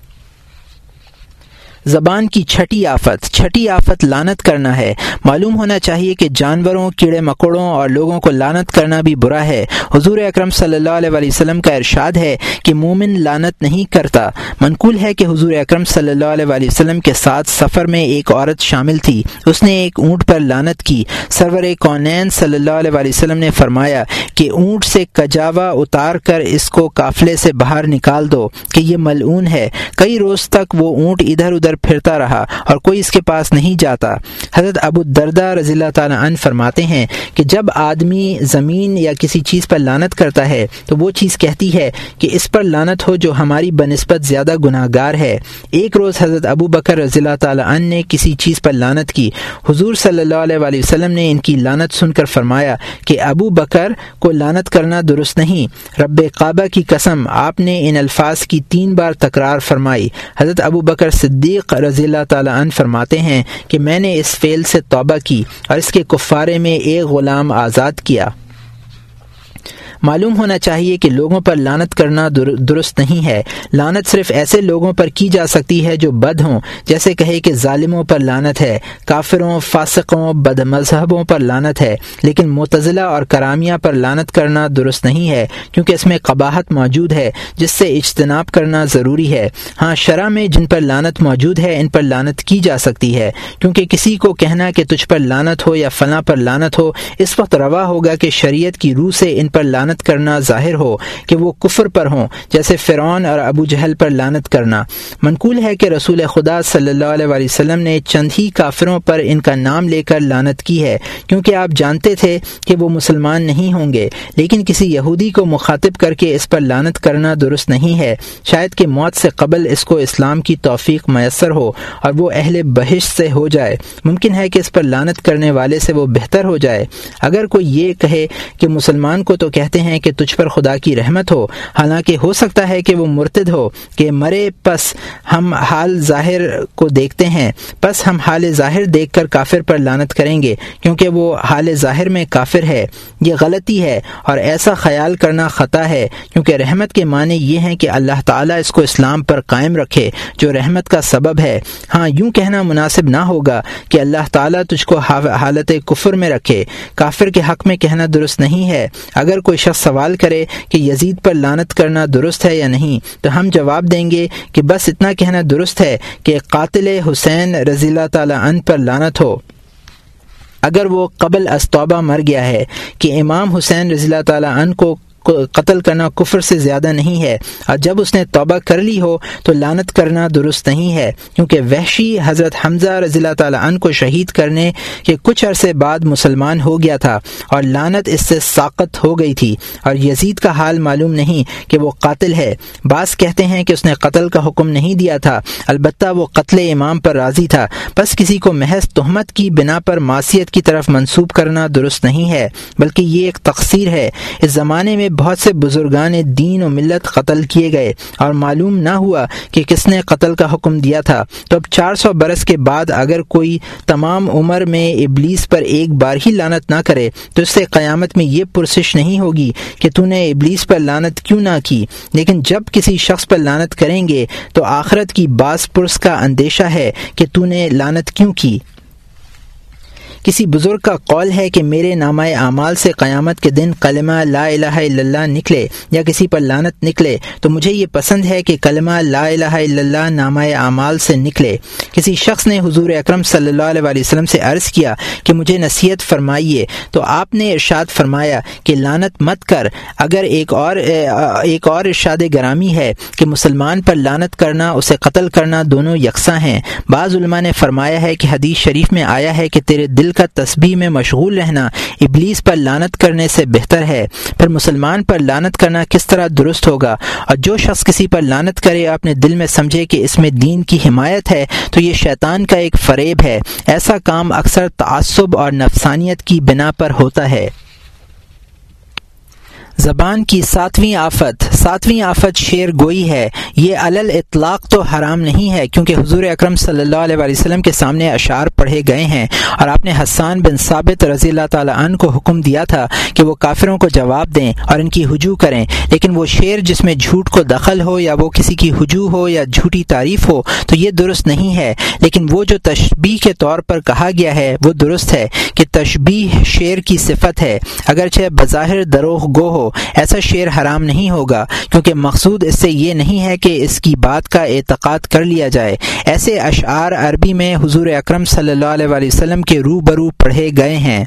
A: زبان کی چھٹی آفت چھٹی آفت لانت کرنا ہے۔ معلوم ہونا چاہیے کہ جانوروں، کیڑے مکوڑوں اور لوگوں کو لانت کرنا بھی برا ہے۔ حضور اکرم صلی اللہ علیہ وسلم کا ارشاد ہے کہ مومن لانت نہیں کرتا۔ منقول ہے کہ حضور اکرم صلی اللہ علیہ وسلم کے ساتھ سفر میں ایک عورت شامل تھی۔ اس نے ایک اونٹ پر لانت کی۔ سرور کونین صلی اللہ علیہ وسلم نے فرمایا کہ اونٹ سے کجاوا اتار کر اس کو قافلے سے باہر نکال دو کہ یہ ملعون ہے۔ کئی روز تک وہ اونٹ ادھر ادھر پھرتا رہا اور کوئی اس کے پاس نہیں جاتا۔ حضرت ابو دردہ رضی اللہ تعالیٰ عنہ فرماتے ہیں کہ جب آدمی زمین یا کسی چیز پر لانت کرتا ہے تو وہ چیز کہتی ہے کہ اس پر لانت ہو جو ہماری بنسبت زیادہ گناہ گار ہے۔ ایک روز حضرت ابو بکر رضی اللہ تعالیٰ عنہ نے کسی چیز پر لانت کی۔ حضور صلی اللہ علیہ وآلہ وسلم نے ان کی لانت سن کر فرمایا کہ ابو بکر کو لانت کرنا درست نہیں۔ رب کعبہ کی قسم، آپ نے ان الفاظ کی تین بار تکرار فرمائی۔ حضرت ابو بکر صدیق رضی اللہ تعالیٰ عنہ فرماتے ہیں کہ میں نے اس فعل سے توبہ کی اور اس کے کفارے میں ایک غلام آزاد کیا۔ معلوم ہونا چاہیے کہ لوگوں پر لانت کرنا درست نہیں ہے۔ لانت صرف ایسے لوگوں پر کی جا سکتی ہے جو بد ہوں، جیسے کہے کہ ظالموں پر لانت ہے، کافروں، فاسقوں، بد مذہبوں پر لانت ہے۔ لیکن متضلاع اور کرامیہ پر لانت کرنا درست نہیں ہے، کیونکہ اس میں قباحت موجود ہے، جس سے اجتناب کرنا ضروری ہے۔ ہاں شرح میں جن پر لانت موجود ہے، ان پر لانت کی جا سکتی ہے۔ کیونکہ کسی کو کہنا کہ تجھ پر لانت ہو یا فلاں پر لانت ہو، اس وقت روا ہوگا کہ شریعت کی روح سے ان پر لانت لانت کرنا ظاہر ہو کہ وہ کفر پر ہوں، جیسے فرعون اور ابو جہل پر لانت کرنا۔ منقول ہے کہ رسول خدا صلی اللہ علیہ وسلم نے چند ہی کافروں پر ان کا نام لے کر لانت کی ہے، کیونکہ آپ جانتے تھے کہ وہ مسلمان نہیں ہوں گے۔ لیکن کسی یہودی کو مخاطب کر کے اس پر لانت کرنا درست نہیں ہے۔ شاید کہ موت سے قبل اس کو اسلام کی توفیق میسر ہو اور وہ اہل بحث سے ہو جائے۔ ممکن ہے کہ اس پر لانت کرنے والے سے وہ بہتر ہو جائے۔ اگر کوئی یہ کہے کہ مسلمان کو تو کہتے کہتے ہیں کہ تجھ پر خدا کی رحمت ہو۔ حالانکہ ہو سکتا ہے کہ وہ مرتد ہو کہ مرے، پس ہم حال ظاہر کو دیکھتے ہیں۔ پس ہم حال ظاہر دیکھ کر کافر پر لانت کریں گے، کیونکہ وہ حال ظاہر میں کافر ہے۔ یہ غلطی ہے اور ایسا خیال کرنا خطا ہے، کیونکہ رحمت کے معنی یہ ہیں کہ اللہ تعالیٰ اس کو اسلام پر قائم رکھے، جو رحمت کا سبب ہے۔ ہاں یوں کہنا مناسب نہ ہوگا کہ اللہ تعالیٰ تجھ کو حالت کفر میں رکھے۔ کافر کے حق میں کہنا درست نہیں ہے۔ اگر کوئی شخص سوال کرے کہ یزید پر لانت کرنا درست ہے یا نہیں، تو ہم جواب دیں گے کہ بس اتنا کہنا درست ہے کہ قاتل حسین رضی اللہ تعالیٰ عنہ پر لانت ہو۔ اگر وہ قبل استوبہ مر گیا ہے، کہ امام حسین رضی اللہ تعالیٰ عنہ کو قتل کرنا کفر سے زیادہ نہیں ہے۔ اور جب اس نے توبہ کر لی ہو تو لانت کرنا درست نہیں ہے۔ کیونکہ وحشی حضرت حمزہ رضی اللہ تعالیٰ عنہ کو شہید کرنے کے کچھ عرصے بعد مسلمان ہو گیا تھا اور لانت اس سے ساقت ہو گئی تھی۔ اور یزید کا حال معلوم نہیں کہ وہ قاتل ہے۔ بعض کہتے ہیں کہ اس نے قتل کا حکم نہیں دیا تھا۔ البتہ وہ قتل امام پر راضی تھا۔ بس کسی کو محض تہمت کی بنا پر معاشیت کی طرف منسوب کرنا درست نہیں ہے، بلکہ یہ ایک تقسیر ہے۔ اس زمانے میں بہت سے بزرگان دین و ملت قتل کیے گئے اور معلوم نہ ہوا کہ کس نے قتل کا حکم دیا تھا۔ تو اب چار سو برس کے بعد اگر کوئی تمام عمر میں ابلیس پر ایک بار ہی لانت نہ کرے، تو اس سے قیامت میں یہ پرسش نہیں ہوگی کہ تو نے ابلیس پر لانت کیوں نہ کی۔ لیکن جب کسی شخص پر لانت کریں گے، تو آخرت کی باس پرس کا اندیشہ ہے کہ تو نے لانت کیوں کی۔ کسی بزرگ کا قول ہے کہ میرے نامہ اعمال سے قیامت کے دن کلمہ لا الہ الا اللہ نکلے یا کسی پر لانت نکلے، تو مجھے یہ پسند ہے کہ کلمہ لا الہ الا اللہ نامہ اعمال سے نکلے۔ کسی شخص نے حضور اکرم صلی اللہ علیہ وسلم سے عرض کیا کہ مجھے نصیحت فرمائیے، تو آپ نے ارشاد فرمایا کہ لانت مت کر۔ اگر ایک اور ایک اور ارشاد گرامی ہے کہ مسلمان پر لانت کرنا، اسے قتل کرنا دونوں یکساں ہیں۔ بعض علماء نے فرمایا ہے کہ حدیث شریف میں آیا ہے کہ تیرے دل کا تسبیح میں مشغول رہنا ابلیس پر لانت کرنے سے بہتر ہے۔ پھر مسلمان پر لانت کرنا کس طرح درست ہوگا؟ اور جو شخص کسی پر لانت کرے، اپنے دل میں سمجھے کہ اس میں دین کی حمایت ہے، تو یہ شیطان کا ایک فریب ہے۔ ایسا کام اکثر تعصب اور نفسانیت کی بنا پر ہوتا ہے۔ زبان کی ساتویں آفت ساتویں آفت شعر گوئی ہے۔ یہ علل اطلاق تو حرام نہیں ہے، کیونکہ حضور اکرم صلی اللہ علیہ وسلم کے سامنے اشعار پڑھے گئے ہیں۔ اور آپ نے حسان بن ثابت رضی اللہ تعالیٰ عنہ کو حکم دیا تھا کہ وہ کافروں کو جواب دیں اور ان کی ہجو کریں۔ لیکن وہ شعر جس میں جھوٹ کو دخل ہو یا وہ کسی کی ہجو ہو یا جھوٹی تعریف ہو، تو یہ درست نہیں ہے۔ لیکن وہ جو تشبیح کے طور پر کہا گیا ہے، وہ درست ہے کہ تشبیح شعر کی صفت ہے۔ اگرچہ بظاہر دروغ گو ہو ایسا شعر حرام نہیں ہوگا، کیونکہ مقصود اس سے یہ نہیں ہے کہ اس کی بات کا اعتقاد کر لیا جائے۔ ایسے اشعار عربی میں حضور اکرم صلی اللہ علیہ وسلم کے رو برو پڑھے گئے ہیں۔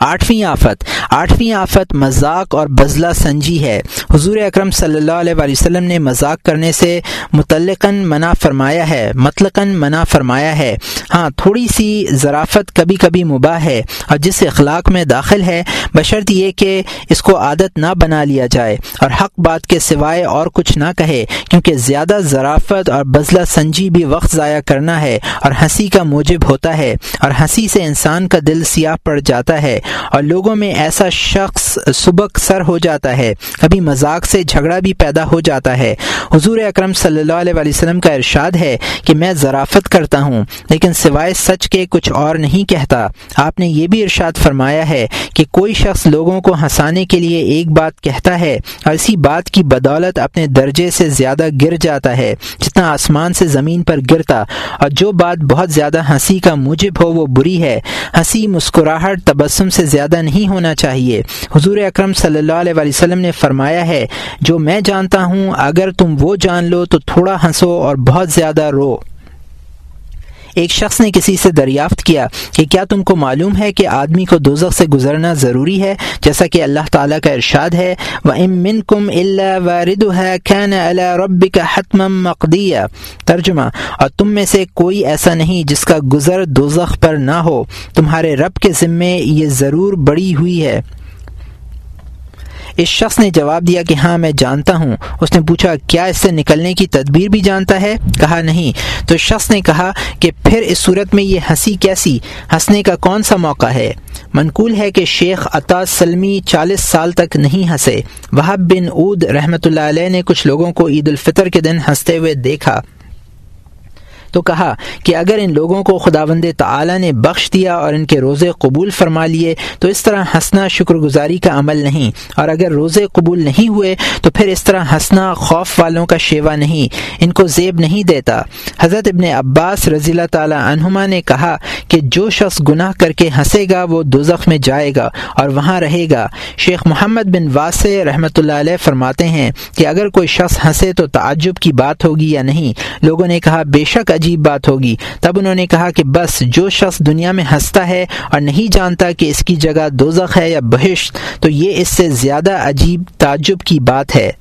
A: آٹھویں آفت۔ آٹھویں آفت مذاق اور بزلہ سنجی ہے۔ حضور اکرم صلی اللہ علیہ وسلم نے مذاق کرنے سے متعلقاً منع فرمایا ہے، مطلقاً منع فرمایا ہے۔ ہاں تھوڑی سی ذرافت کبھی کبھی مباح ہے اور جس اخلاق میں داخل ہے بشرط یہ کہ اس کو عادت نہ بنا لیا جائے اور حق بات کے سوائے اور کچھ نہ کہے، کیونکہ زیادہ ذرافت اور بزلہ سنجی بھی وقت ضائع کرنا ہے اور ہنسی کا موجب ہوتا ہے اور ہنسی سے انسان کا دل سیاہ پڑ جاتا ہے اور لوگوں میں ایسا شخص سبق سر ہو جاتا ہے، کبھی مذاق سے جھگڑا بھی پیدا ہو جاتا ہے۔ حضور اکرم صلی اللہ علیہ وسلم کا ارشاد ہے کہ میں ذرافت کرتا ہوں، لیکن سوائے سچ کے کچھ اور نہیں کہتا۔ آپ نے یہ بھی ارشاد فرمایا ہے کہ کوئی شخص لوگوں کو ہنسانے کے لیے ایک بات کہتا ہے اور اسی بات کی بدولت اپنے درجے سے زیادہ گر جاتا ہے، جتنا آسمان سے زمین پر گرتا۔ اور جو بات بہت زیادہ ہنسی کا موجب ہو، وہ بری ہے۔ ہنسی، مسکراہٹ، تبسم سے زیادہ نہیں ہونا چاہیے۔ حضور اکرم صلی اللہ علیہ وسلم نے فرمایا ہے، جو میں جانتا ہوں، اگر تم وہ جان لو تو تھوڑا ہنسو اور بہت زیادہ رو۔ ایک شخص نے کسی سے دریافت کیا کہ کیا تم کو معلوم ہے کہ آدمی کو دوزخ سے گزرنا ضروری ہے؟ جیسا کہ اللہ تعالیٰ کا ارشاد ہے وہ امن کم اللہ رب کا حتم مقدیہ ترجمہ، اور تم میں سے کوئی ایسا نہیں جس کا گزر دوزخ پر نہ ہو۔ تمہارے رب کے ذمے یہ ضرور بڑی ہوئی ہے۔ اس شخص نے جواب دیا کہ ہاں میں جانتا ہوں۔ اس نے پوچھا، کیا اس سے نکلنے کی تدبیر بھی جانتا ہے؟ کہا، نہیں۔ تو شخص نے کہا کہ پھر اس صورت میں یہ ہنسی کیسی؟ ہنسنے کا کون سا موقع ہے؟ منقول ہے کہ شیخ عطا سلمی چالیس سال تک نہیں ہنسے۔ وہ بن عود رحمۃ اللہ علیہ نے کچھ لوگوں کو عید الفطر کے دن ہنستے ہوئے دیکھا۔ تو کہا کہ اگر ان لوگوں کو خدا بند نے بخش دیا اور ان کے روزے قبول فرما لیے، تو اس طرح ہنسنا شکر گزاری کا عمل نہیں۔ اور اگر روزے قبول نہیں ہوئے، تو پھر اس طرح ہنسنا خوف والوں کا شیوا نہیں، ان کو زیب نہیں دیتا۔ حضرت ابن عباس رضی اللہ تعالی عنہما نے کہا کہ جو شخص گناہ کر کے ہنسے گا، وہ دوزخ میں جائے گا اور وہاں رہے گا۔ شیخ محمد بن واسع رحمۃ اللہ علیہ فرماتے ہیں کہ اگر کوئی شخص ہنسے تو تعجب کی بات ہوگی یا نہیں؟ لوگوں نے کہا، بے شک عجیب بات ہوگی۔ تب انہوں نے کہا کہ بس جو شخص دنیا میں ہنستا ہے اور نہیں جانتا کہ اس کی جگہ دوزخ ہے یا بہشت، تو یہ اس سے زیادہ عجیب تعجب کی بات ہے۔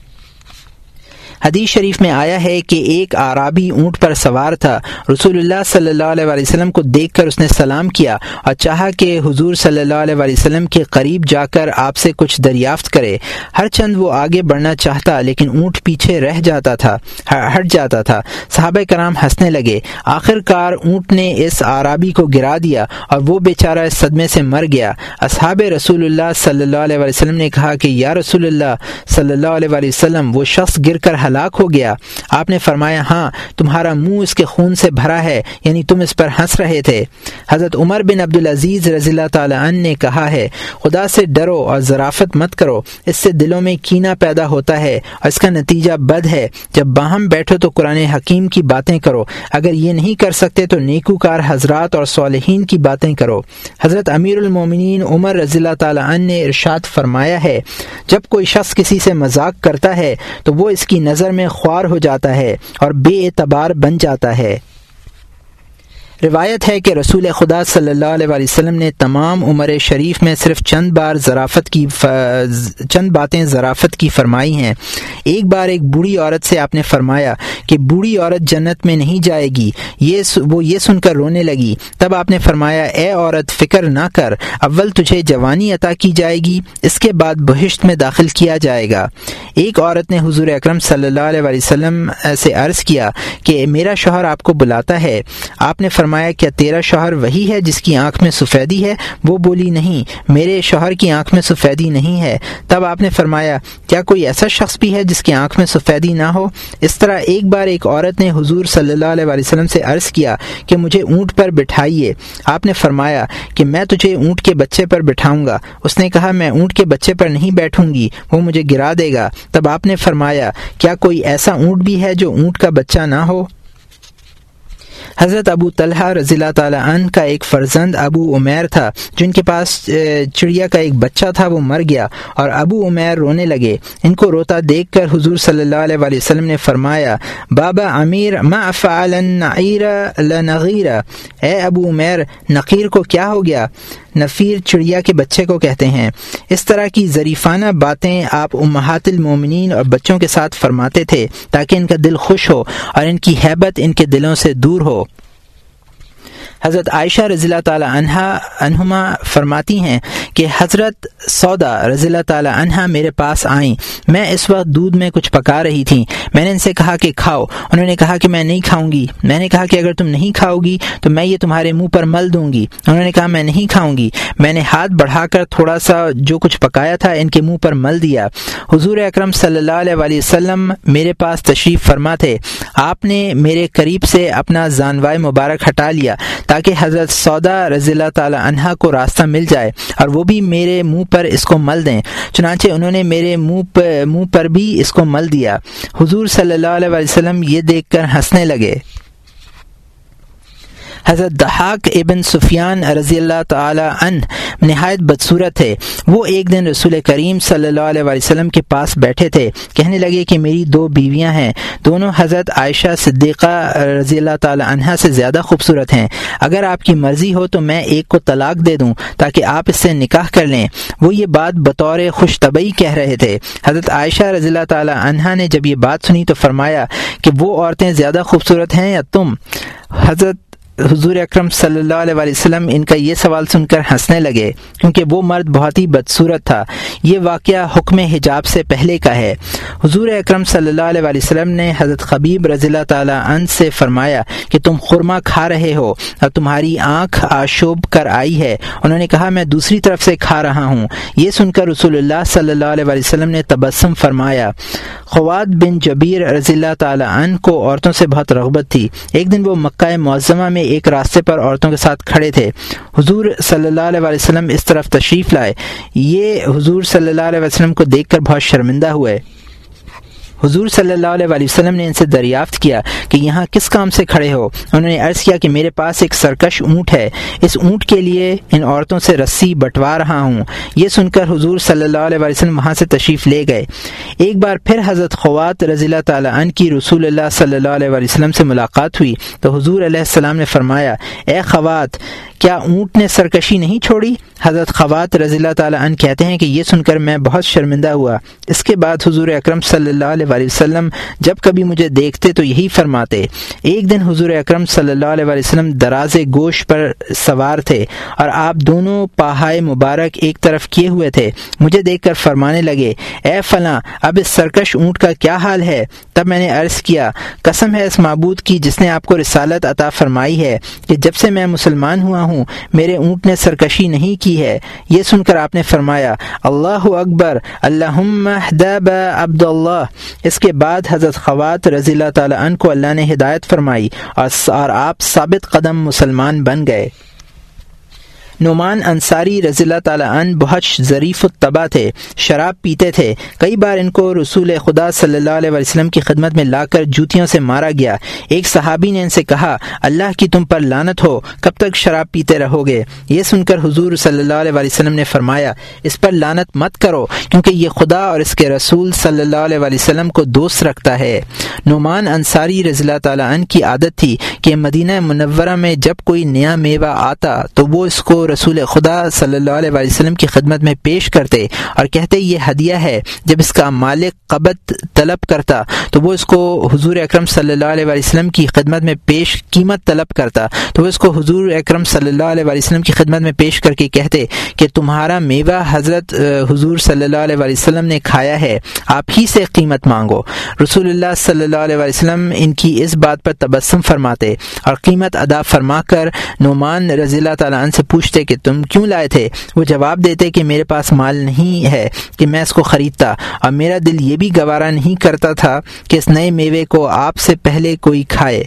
A: حدیث شریف میں آیا ہے کہ ایک آرابی اونٹ پر سوار تھا۔ رسول اللہ صلی اللہ علیہ وسلم کو دیکھ کر اس نے سلام کیا اور چاہا کہ حضور صلی اللہ علیہ وسلم کے قریب جا کر آپ سے کچھ دریافت کرے۔ ہر چند وہ آگے بڑھنا چاہتا لیکن اونٹ پیچھے رہ جاتا تھا، ہٹ جاتا تھا۔ صحابہ کرام ہنسنے لگے۔ آخر کار اونٹ نے اس آرابی کو گرا دیا اور وہ بیچارہ اس صدمے سے مر گیا۔ اصحاب رسول اللہ صلی اللہ علیہ وسلم نے کہا کہ یا رسول اللہ صلی اللہ علیہ وسلم، وہ شخص گر کر ہلاک ہو گیا۔ آپ نے فرمایا ہاں تمہارا منہ اس کے خون سے بھرا ہے یعنی تم اس پر ہنس رہے تھے۔ حضرت عمر بن عبد العزیز رضی اللہ تعالی عنہ نے کہا ہے، خدا سے ڈرو اور ذرافت مت کرو، اس سے دلوں میں کینہ پیدا ہوتا ہے اور اس کا نتیجہ بد ہے۔ جب باہم بیٹھو تو قرآن حکیم کی باتیں کرو، اگر یہ نہیں کر سکتے تو نیکو کار حضرات اور صالحین کی باتیں کرو۔ حضرت امیر المومنین عمر رضی اللہ تعالی عنہ نے ارشاد فرمایا ہے، جب کوئی شخص کسی سے مذاق کرتا ہے تو وہ اس کی نظر نظر میں خوار ہو جاتا ہے اور بے اعتبار بن جاتا ہے۔ روایت ہے کہ رسول خدا صلی اللہ علیہ وسلم نے تمام عمر شریف میں صرف چند بار ذرافت کی ف... چند باتیں ذرافت کی فرمائی ہیں۔ ایک بار ایک بوڑھی عورت سے آپ نے فرمایا کہ بوڑھی عورت جنت میں نہیں جائے گی۔ یہ وہ یہ سن کر رونے لگی۔ تب آپ نے فرمایا، اے عورت، فکر نہ کر۔ اول تجھے جوانی عطا کی جائے گی، اس کے بعد بہشت میں داخل کیا جائے گا۔ ایک عورت نے حضور اکرم صلی اللہ علیہ وسلم سے عرض کیا کہ میرا شوہر آپ کو بلاتا ہے۔ آپ نے فرمایا فرمایا کیا تیرا شوہر وہی ہے جس کی آنکھ میں سفیدی ہے؟ وہ بولی نہیں، میرے شوہر کی آنکھ میں سفیدی نہیں ہے۔ تب آپ نے فرمایا، کیا کوئی ایسا شخص بھی ہے جس کی آنکھ میں سفیدی نہ ہو؟ اس طرح ایک بار ایک عورت نے حضور صلی اللہ علیہ وسلم سے عرض کیا کہ مجھے اونٹ پر بٹھائیے۔ آپ نے فرمایا کہ میں تجھے اونٹ کے بچے پر بٹھاؤں گا۔ اس نے کہا، میں اونٹ کے بچے پر نہیں بیٹھوں گی، وہ مجھے گرا دے گا۔ تب آپ نے فرمایا، کیا کوئی ایسا اونٹ بھی ہے جو اونٹ کا بچہ نہ ہو؟ حضرت ابو طلحہ رضی اللہ تعالیٰ عنہ کا ایک فرزند ابو عمیر تھا، جن کے پاس چڑیا کا ایک بچہ تھا، وہ مر گیا اور ابو عمیر رونے لگے۔ ان کو روتا دیکھ کر حضور صلی اللہ علیہ وسلم نے فرمایا، بابا امیر، ما فعل لنغیر اے ابو عمیر، نقیر کو کیا ہو گیا؟ نفیر چڑیا کے بچے کو کہتے ہیں۔ اس طرح کی ظریفانہ باتیں آپ امہات المومنین اور بچوں کے ساتھ فرماتے تھے تاکہ ان کا دل خوش ہو اور ان کی حیبت ان کے دلوں سے دور ہو۔ حضرت عائشہ رضی اللہ تعالی عنہ عنہما فرماتی ہیں کہ حضرت سودا رضی اللہ تعالی عنہ میرے پاس آئیں۔ میں اس وقت دودھ میں کچھ پکا رہی تھی۔ میں نے ان سے کہا کہ کھاؤ۔ انہوں نے کہا کہ میں نہیں کھاؤں گی۔ میں نے کہا کہ اگر تم نہیں کھاؤ گی تو میں یہ تمہارے منہ پر مل دوں گی۔ انہوں نے کہا میں نہیں کھاؤں گی۔ میں نے ہاتھ بڑھا کر تھوڑا سا جو کچھ پکایا تھا ان کے منہ پر مل دیا۔ حضور اکرم صلی اللہ علیہ وسلم میرے پاس تشریف فرما تھے۔ آپ نے میرے قریب سے اپنا زانوائے مبارک ہٹا لیا۔ تاکہ حضرت سودا رضی اللہ تعالی عنہا کو راستہ مل جائے اور وہ بھی میرے منہ پر اس کو مل دیں۔ چنانچہ انہوں نے میرے منہ منہ پر بھی اس کو مل دیا۔ حضور صلی اللہ علیہ وسلم یہ دیکھ کر ہنسنے لگے۔ حضرت دحاق ابن سفیان رضی اللہ تعالی عنہ نہایت بدصورت ہے۔ وہ ایک دن رسول کریم صلی اللہ علیہ وسلم کے پاس بیٹھے تھے۔ کہنے لگے کہ میری دو بیویاں ہیں۔ دونوں حضرت عائشہ صدیقہ رضی اللہ تعالی عنہ سے زیادہ خوبصورت ہیں۔ اگر آپ کی مرضی ہو تو میں ایک کو طلاق دے دوں تاکہ آپ اس سے نکاح کر لیں۔ وہ یہ بات بطور خوش طبعی کہہ رہے تھے۔ حضرت عائشہ رضی اللہ تعالی عنہ نے جب یہ بات سنی تو فرمایا کہ وہ عورتیں زیادہ خوبصورت ہیں یا تم؟ حضرت حضور اکرم صلی اللہ علیہ وسلم ان کا یہ سوال سن کر ہنسنے لگے، کیونکہ وہ مرد بہت ہی بدصورت تھا۔ یہ واقعہ حکم حجاب سے پہلے کا ہے۔ حضور اکرم صلی اللہ علیہ وسلم نے حضرت خبیب رضی اللہ تعالیٰ عنہ سے فرمایا کہ تم خورما کھا رہے ہو اور تمہاری آنکھ آشوب کر آئی ہے۔ انہوں نے کہا، میں دوسری طرف سے کھا رہا ہوں۔ یہ سن کر رسول اللہ صلی اللہ علیہ وسلم نے تبسم فرمایا۔ خوات بن جبیر رضی اللہ تعالیٰ عنہ کو عورتوں سے بہت رغبت تھی۔ ایک دن وہ مکہ معظمہ میں ایک راستے پر عورتوں کے ساتھ کھڑے تھے۔ حضور صلی اللہ علیہ وسلم اس طرف تشریف لائے۔ یہ حضور صلی اللہ علیہ وسلم کو دیکھ کر بہت شرمندہ ہوئے۔ حضور صلی اللہ علیہ وسلم نے ان سے دریافت کیا کہ یہاں کس کام سے کھڑے ہو؟ انہوں نے عرض کیا کہ میرے پاس ایک سرکش اونٹ ہے۔ اس اونٹ کے لیے ان عورتوں سے رسی بٹوا رہا ہوں۔ یہ سن کر حضور صلی اللہ علیہ وسلم وہاں سے تشریف لے گئے۔ ایک بار پھر حضرت خوات رضی اللہ تعالیٰ عنہ کی رسول اللہ صلی اللہ علیہ وسلم سے ملاقات ہوئی۔ تو حضور علیہ السلام نے فرمایا، اے خوات، کیا اونٹ نے سرکشی نہیں چھوڑی؟ حضرت خوات رضی اللہ تعالیٰ عنہ کہتے ہیں کہ یہ سن کر میں بہت شرمندہ ہوا۔ اس کے بعد حضور اکرم صلی اللہ علیہ علیہ وسلم جب کبھی مجھے دیکھتے تو یہی فرماتے، ایک دن حضور اکرم صلی اللہ علیہ وسلم دراز گوشت پر سوار تھے اور آپ دونوں پہائے مبارک ایک طرف کیے ہوئے تھے۔ مجھے دیکھ کر فرمانے لگے، اے فلاں، اب اس سرکش اونٹ کا کیا حال ہے؟ تب میں نے عرض کیا، قسم ہے اس معبود کی جس نے آپ کو رسالت عطا فرمائی ہے کہ جب سے میں مسلمان ہوا ہوں، میرے اونٹ نے سرکشی نہیں کی ہے۔ یہ سن کر آپ نے فرمایا، اللہ اکبر اللہ عبد اللہ اس کے بعد حضرت خوات رضی اللہ تعالیٰ عنہ کو اللہ نے ہدایت فرمائی اور آپ ثابت قدم مسلمان بن گئے۔ نعمان انصاری رضی اللہ تعالیٰ عنہ بہت ظریف الطبع تھے، شراب پیتے تھے۔ کئی بار ان کو رسول خدا صلی اللہ علیہ وسلم کی خدمت میں لا کر جوتیوں سے مارا گیا۔ ایک صحابی نے ان سے کہا، اللہ کی تم پر لانت ہو، کب تک شراب پیتے رہو گے؟ یہ سن کر حضور صلی اللہ علیہ وسلم نے فرمایا، اس پر لانت مت کرو، کیونکہ یہ خدا اور اس کے رسول صلی اللہ علیہ وسلم کو دوست رکھتا ہے۔ نعمان انصاری رضی اللہ تعالیٰ عنہ کی عادت تھی کہ مدینہ منورہ میں جب کوئی نیا میوہ آتا تو وہ اس کو رسول خدا صلی اللہ علیہ وسلم کی خدمت میں پیش کرتے اور کہتے یہ ہدیہ ہے، جب اس کا مالک قبط طلب کرتا تو وہ اس کو حضور اکرم صلی اللہ علیہ وسلم کی خدمت میں پیش قیمت طلب کرتا تو وہ اس کو حضور اکرم صلی اللہ علیہ وسلم کی خدمت میں پیش کر کے کہتے کہ تمہارا میوہ حضرت حضور صلی اللہ علیہ وسلم نے کھایا ہے، آپ ہی سے قیمت مانگو۔ رسول اللہ صلی اللہ علیہ وسلم ان کی اس بات پر تبسم فرماتے اور قیمت ادا فرما کر نعمان رضی اللہ تعالیٰ عنہ سے پوچھتے کہ تم کیوں لائے تھے؟ وہ جواب دیتے کہ میرے پاس مال نہیں ہے کہ میں اس کو خریدتا۔ اور میرا دل یہ بھی گوارا نہیں کرتا تھا کہ اس نئے میوے کو آپ سے پہلے کوئی کھائے۔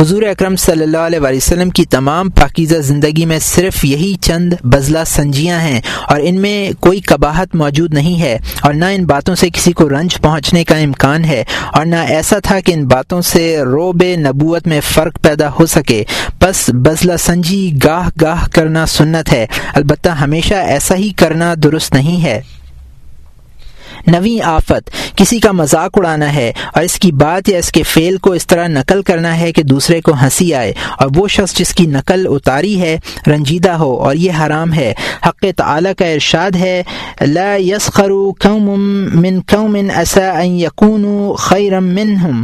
A: حضور اکرم صلی اللہ علیہ وسلم کی تمام پاکیزہ زندگی میں صرف یہی چند بزلہ سنجیاں ہیں اور ان میں کوئی قباحت موجود نہیں ہے اور نہ ان باتوں سے کسی کو رنج پہنچنے کا امکان ہے اور نہ ایسا تھا کہ ان باتوں سے روب نبوت میں فرق پیدا ہو سکے۔ بس بزلہ سنجی گاہ گاہ کرنا سنت ہے۔ البتہ ہمیشہ ایسا ہی کرنا درست نہیں ہے۔ نویں آفت۔ کسی کا مذاق اڑانا ہے اور اس کی بات یا اس کے فعل کو اس طرح نقل کرنا ہے کہ دوسرے کو ہنسی آئے اور وہ شخص جس کی نقل اتاری ہے رنجیدہ ہو اور یہ حرام ہے۔ حق تعالی کا ارشاد ہے، لا قوم من قوم اسا ان يكونوا خيرا منهم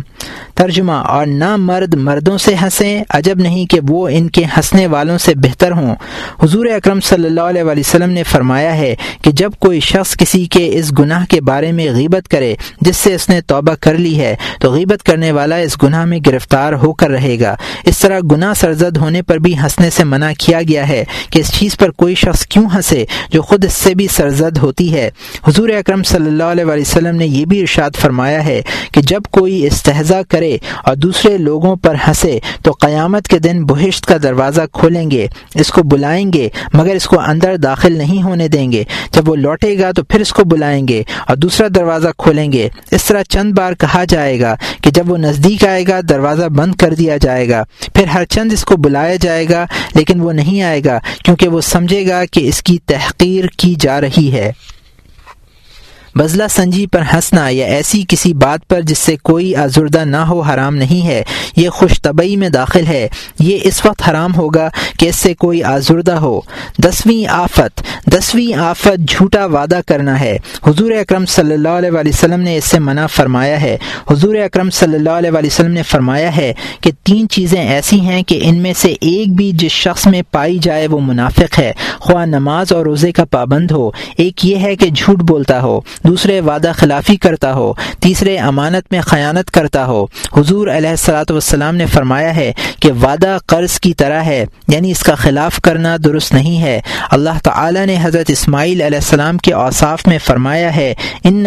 A: ترجمہ، اور نہ مرد مردوں سے ہنسیں، عجب نہیں کہ وہ ان کے ہنسنے والوں سے بہتر ہوں۔ حضور اکرم صلی اللہ علیہ وسلم نے فرمایا ہے کہ جب کوئی شخص کسی کے اس گناہ کے بارے میں غیبت کرے جس سے اس نے توبہ کر لی ہے، تو غیبت کرنے والا اس گناہ میں گرفتار ہو کر رہے گا۔ اس طرح گناہ سرزد ہونے پر بھی ہنسنے سے منع کیا گیا ہے کہ اس چیز پر کوئی شخص کیوں ہنسے جو خود اس سے بھی سرزد ہوتی ہے۔ حضور اکرم صلی اللہ علیہ وسلم نے یہ بھی ارشاد فرمایا ہے کہ جب کوئی استحضا کرے اور دوسرے لوگوں پر ہنسے، تو قیامت کے دن بہشت کا دروازہ کھولیں گے، اس کو بلائیں گے، مگر اس کو اندر داخل نہیں ہونے دیں گے۔ جب وہ لوٹے گا تو پھر اس کو بلائیں گے اور دوسرا دروازہ کھولیں گے۔ اس طرح چند بار کہا جائے گا کہ جب وہ نزدیک آئے گا، دروازہ بند کر دیا جائے گا۔ پھر ہر چند اس کو بلایا جائے گا، لیکن وہ نہیں آئے گا، کیونکہ وہ سمجھے گا کہ اس کی تحقیر کی جا رہی ہے۔ بزلہ سنجی پر ہنسنا یا ایسی کسی بات پر جس سے کوئی آزردہ نہ ہو حرام نہیں ہے، یہ خوش طبعی میں داخل ہے۔ یہ اس وقت حرام ہوگا کہ اس سے کوئی آزردہ ہو۔ دسویں آفت دسویں آفت جھوٹا وعدہ کرنا ہے۔ حضور اکرم صلی اللہ علیہ وسلم نے اس سے منع فرمایا ہے۔ حضور اکرم صلی اللہ علیہ وسلم نے فرمایا ہے کہ تین چیزیں ایسی ہیں کہ ان میں سے ایک بھی جس شخص میں پائی جائے وہ منافق ہے۔ خواہ نماز اور روزے کا پابند ہو، ایک یہ ہے کہ جھوٹ بولتا ہو۔ دوسرے وعدہ خلافی کرتا ہو، تیسرے امانت میں خیانت کرتا ہو۔ حضور علیہ السلاۃ والسلام نے فرمایا ہے کہ وعدہ قرض کی طرح ہے یعنی اس کا خلاف کرنا درست نہیں ہے۔ اللہ تعالی نے حضرت اسماعیل علیہ السلام کے اوصاف میں فرمایا ہے ان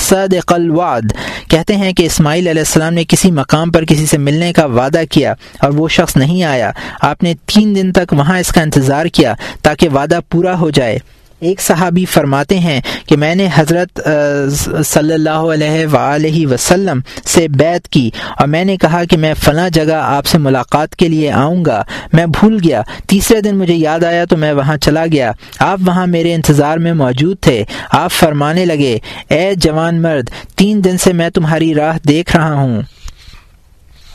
A: صادق الوعد۔ کہتے ہیں کہ اسماعیل علیہ السلام نے کسی مقام پر کسی سے ملنے کا وعدہ کیا اور وہ شخص نہیں آیا۔ آپ نے تین دن تک وہاں اس کا انتظار کیا تاکہ وعدہ پورا ہو جائے۔ ایک صحابی فرماتے ہیں کہ میں نے حضرت صلی اللہ علیہ وآلہ وسلم سے بیت کی اور میں نے کہا کہ میں فلاں جگہ آپ سے ملاقات کے لیے آؤں گا، میں بھول گیا۔ تیسرے دن مجھے یاد آیا تو میں وہاں چلا گیا۔ آپ وہاں میرے انتظار میں موجود تھے۔ آپ فرمانے لگے، اے جوان مرد، تین دن سے میں تمہاری راہ دیکھ رہا ہوں۔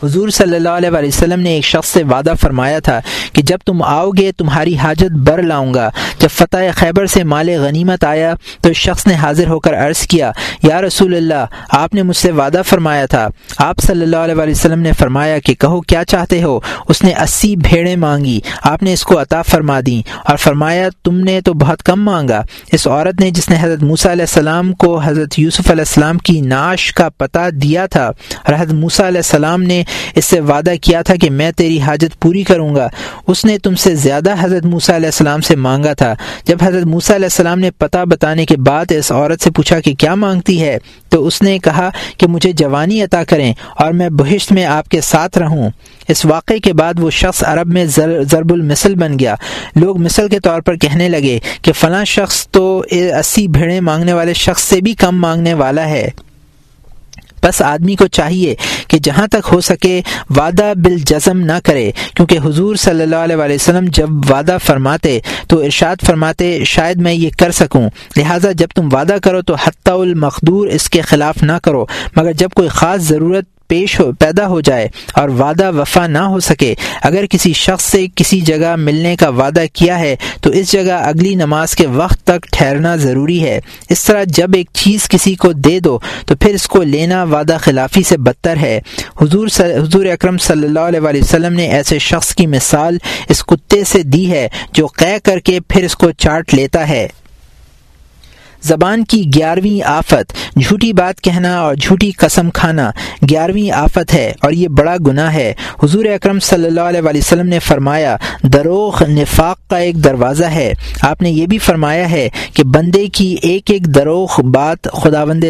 A: حضور صلی اللہ علیہ وسلم نے ایک شخص سے وعدہ فرمایا تھا کہ جب تم آؤ گے تمہاری حاجت بر لاؤں گا۔ جب فتح خیبر سے مال غنیمت آیا تو اس شخص نے حاضر ہو کر عرض کیا، یا رسول اللہ، آپ نے مجھ سے وعدہ فرمایا تھا۔ آپ صلی اللہ علیہ وسلم نے فرمایا کہ کہو، کیا چاہتے ہو؟ اس نے اسی بھیڑیں مانگی، آپ نے اس کو عطا فرما دیں اور فرمایا، تم نے تو بہت کم مانگا۔ اس عورت نے جس نے حضرت موسیٰ علیہ السلام کو حضرت یوسف علیہ السلام کی ناش کا پتہ دیا تھا، اور حضرت موسیٰ علیہ السلام نے اس سے وعدہ کیا تھا کہ میں تیری حاجت پوری کروں گا۔ اس نے تم سے زیادہ حضرت موسیٰ علیہ السلام سے مانگا تھا۔ جب حضرت موسیٰ علیہ السلام نے پتہ بتانے کے بعد اس عورت سے پوچھا کہ کیا مانگتی ہے، تو اس نے کہا کہ مجھے جوانی عطا کریں اور میں بہشت میں آپ کے ساتھ رہوں۔ اس واقعے کے بعد وہ شخص عرب میں ضرب المثل بن گیا۔ لوگ مثل کے طور پر کہنے لگے کہ فلاں شخص تو اسی بھیڑیں مانگنے والے شخص سے بھی کم مانگنے والا ہے۔ بس آدمی کو چاہیے کہ جہاں تک ہو سکے وعدہ بالجزم نہ کرے، کیونکہ حضور صلی اللہ علیہ وسلم جب وعدہ فرماتے تو ارشاد فرماتے، شاید میں یہ کر سکوں۔ لہٰذا جب تم وعدہ کرو تو حتی المقدور اس کے خلاف نہ کرو۔ مگر جب کوئی خاص ضرورت پیش ہو پیدا ہو جائے اور وعدہ وفا نہ ہو سکے۔ اگر کسی شخص سے کسی جگہ ملنے کا وعدہ کیا ہے، تو اس جگہ اگلی نماز کے وقت تک ٹھہرنا ضروری ہے۔ اس طرح جب ایک چیز کسی کو دے دو، تو پھر اس کو لینا وعدہ خلافی سے بدتر ہے۔ حضور حضور اکرم صلی اللہ علیہ وسلم نے ایسے شخص کی مثال اس کتے سے دی ہے جو قے کر کے پھر اس کو چاٹ لیتا ہے۔ زبان کی گیارہویں آفت، جھوٹی بات کہنا اور جھوٹی قسم کھانا، گیارہویں آفت ہے اور یہ بڑا گناہ ہے۔ حضور اکرم صلی اللہ علیہ وسلم نے فرمایا، دروغ نفاق کا ایک دروازہ ہے۔ آپ نے یہ بھی فرمایا ہے کہ بندے کی ایک ایک دروغ بات خدا بند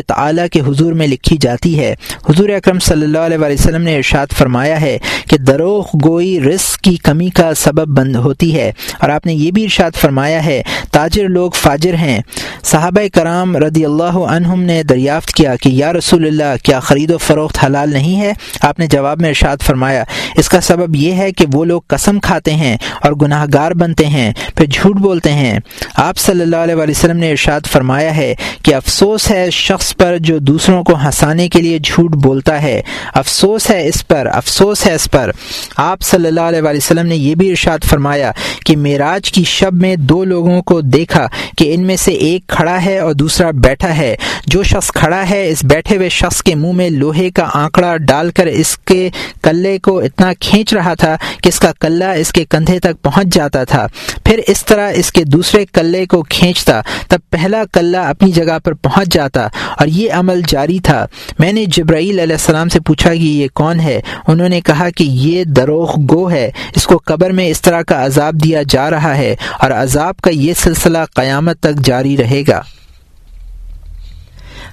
A: کے حضور میں لکھی جاتی ہے۔ حضور اکرم صلی اللہ علیہ وسلم نے ارشاد فرمایا ہے کہ دروغ گوئی رزق کی کمی کا سبب بند ہوتی ہے۔ اور آپ نے یہ بھی ارشاد فرمایا ہے، تاجر لوگ فاجر ہیں۔ صحابہ کرام رضی اللہ عنہم نے دریافت کیا کہ یا رسول اللہ، کیا خرید و فروخت حلال نہیں ہے؟ آپ نے جواب میں ارشاد فرمایا، اس کا سبب یہ ہے کہ وہ لوگ قسم کھاتے ہیں اور گناہ گار بنتے ہیں، پھر جھوٹ بولتے ہیں۔ آپ صلی اللہ علیہ وسلم نے ارشاد فرمایا ہے کہ افسوس ہے شخص پر جو دوسروں کو ہنسانے کے لیے جھوٹ بولتا ہے۔ افسوس ہے اس پر، افسوس ہے اس پر۔ آپ صلی اللہ علیہ وسلم نے یہ بھی ارشاد فرمایا کہ معراج کی شب میں دو لوگوں کو دیکھا کہ ان میں سے ایک کھڑا ہے۔ اور دوسرا بیٹھا ہے۔ جو شخص کھڑا ہے، اس بیٹھے ہوئے شخص کے منہ میں لوہے کا آنکڑا ڈال کر اس کے کلے کو اتنا کھینچ رہا تھا کہ اس کا کلہ اس کے کندھے تک پہنچ جاتا تھا۔ پھر اس طرح اس کے دوسرے کلے کو کھینچتا، تب پہلا کلہ اپنی جگہ پر پہنچ جاتا اور یہ عمل جاری تھا۔ میں نے جبرائیل علیہ السلام سے پوچھا کہ یہ کون ہے؟ انہوں نے کہا کہ یہ دروغ گو ہے۔ اس کو قبر میں اس طرح کا عذاب دیا جا رہا ہے اور عذاب کا یہ سلسلہ قیامت تک جاری رہے گا۔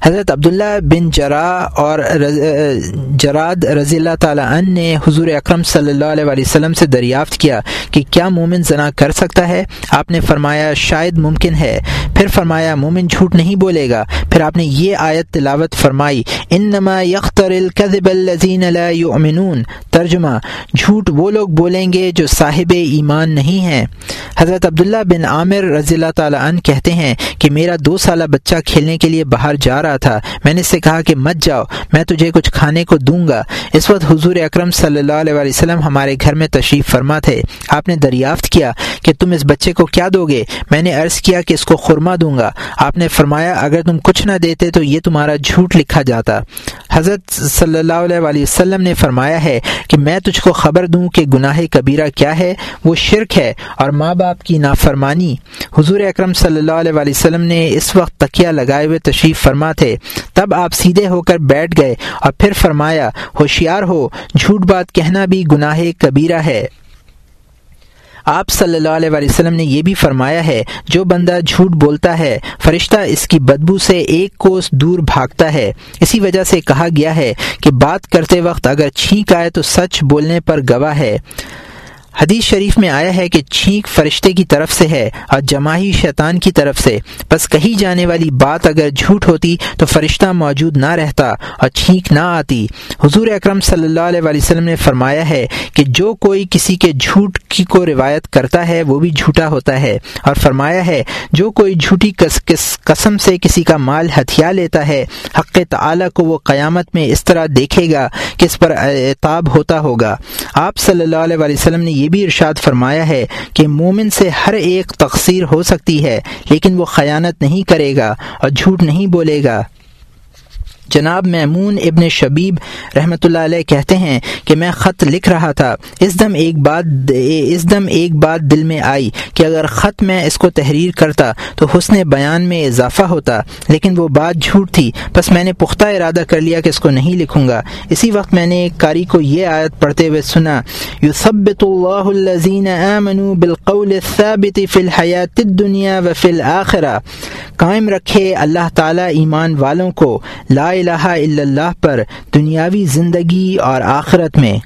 A: حضرت عبداللہ بن جرا اور جراد رضی اللہ تعالیٰ عنہ نے حضور اکرم صلی اللہ علیہ وسلم سے دریافت کیا کہ کیا مومن زنا کر سکتا ہے؟ آپ نے فرمایا، شاید ممکن ہے۔ پھر فرمایا، مومن جھوٹ نہیں بولے گا۔ پھر آپ نے یہ آیت تلاوت فرمائی ان نما یختر القذب الزین یؤمنون۔ ترجمہ، جھوٹ وہ لوگ بولیں گے جو صاحب ایمان نہیں ہیں۔ حضرت عبداللہ بن عامر رضی اللہ تعالیٰ عنہ کہتے ہیں کہ میرا دو سالہ بچہ کھیلنے کے لیے باہر جا رہا تھا۔ میں نے اس سے کہا کہ مت جاؤ، میں تجھے کچھ کھانے کو دوں گا۔ اس وقت حضور اکرم صلی اللہ علیہ وسلم ہمارے گھر میں تشریف فرما تھے۔ آپ نے دریافت کیا کہ تم اس بچے کو کیا دو گے؟ میں نے عرض کیا کہ اس کو خورما دوں گا۔ آپ نے فرمایا، اگر تم کچھ نہ دیتے تو یہ تمہارا جھوٹ لکھا جاتا۔ حضرت صلی اللہ علیہ وآلہ وسلم نے فرمایا ہے کہ میں تجھ کو خبر دوں کہ گناہ کبیرہ کیا ہے، وہ شرک ہے اور ماں باپ کی نافرمانی۔ حضور اکرم صلی اللہ علیہ وآلہ وسلم نے اس وقت تکیہ لگائے ہوئے تشریف فرما تھے۔ تب آپ سیدھے ہو کر بیٹھ گئے اور پھر فرمایا، ہوشیار ہو، جھوٹ بات کہنا بھی گناہ کبیرہ ہے۔ آپ صلی اللہ علیہ وسلم نے یہ بھی فرمایا ہے، جو بندہ جھوٹ بولتا ہے، فرشتہ اس کی بدبو سے ایک کوس دور بھاگتا ہے۔ اسی وجہ سے کہا گیا ہے کہ بات کرتے وقت اگر چھینک آئے تو سچ بولنے پر گواہ ہے۔ حدیث شریف میں آیا ہے کہ چھینک فرشتے کی طرف سے ہے اور جماہی شیطان کی طرف سے۔ بس کہی جانے والی بات اگر جھوٹ ہوتی تو فرشتہ موجود نہ رہتا اور چھینک نہ آتی۔ حضور اکرم صلی اللہ علیہ وسلم نے فرمایا ہے کہ جو کوئی کسی کے جھوٹ کی کو روایت کرتا ہے وہ بھی جھوٹا ہوتا ہے اور فرمایا ہے جو کوئی جھوٹی قسم سے کسی کا مال ہتھیا لیتا ہے حق تعلیٰ کو وہ قیامت میں اس طرح دیکھے گا کہ اس پر اعتاب ہوتا ہوگا۔ آپ صلی اللہ علیہ وسلم نے یہ بھی ارشاد فرمایا ہے کہ مومن سے ہر ایک تقصیر ہو سکتی ہے، لیکن وہ خیانت نہیں کرے گا اور جھوٹ نہیں بولے گا۔ جناب میمون ابن شبیب رحمۃ اللہ علیہ کہتے ہیں کہ میں خط لکھ رہا تھا، اس دم ایک بات اس دم ایک بات دل میں آئی کہ اگر خط میں اس کو تحریر کرتا تو حسن بیان میں اضافہ ہوتا، لیکن وہ بات جھوٹ تھی۔ بس میں نے پختہ ارادہ کر لیا کہ اس کو نہیں لکھوں گا۔ اسی وقت میں نے ایک کاری کو یہ آیت پڑھتے ہوئے سنا، یثبت اللہ الذین آمنوا بالقول الثابت فی الحیات الدنیا و فی الاخرہ قائم رکھے اللہ تعالی ایمان والوں کو، لا الہ الا اللہ پر دنیاوی زندگی اور آخرت میں۔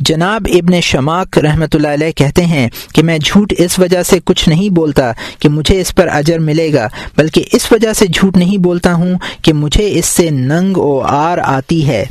A: جناب ابن شماک رحمۃ اللہ علیہ کہتے ہیں کہ میں جھوٹ اس وجہ سے کچھ نہیں بولتا کہ مجھے اس پر اجر ملے گا، بلکہ اس وجہ سے جھوٹ نہیں بولتا ہوں کہ مجھے اس سے ننگ و آر آتی ہے۔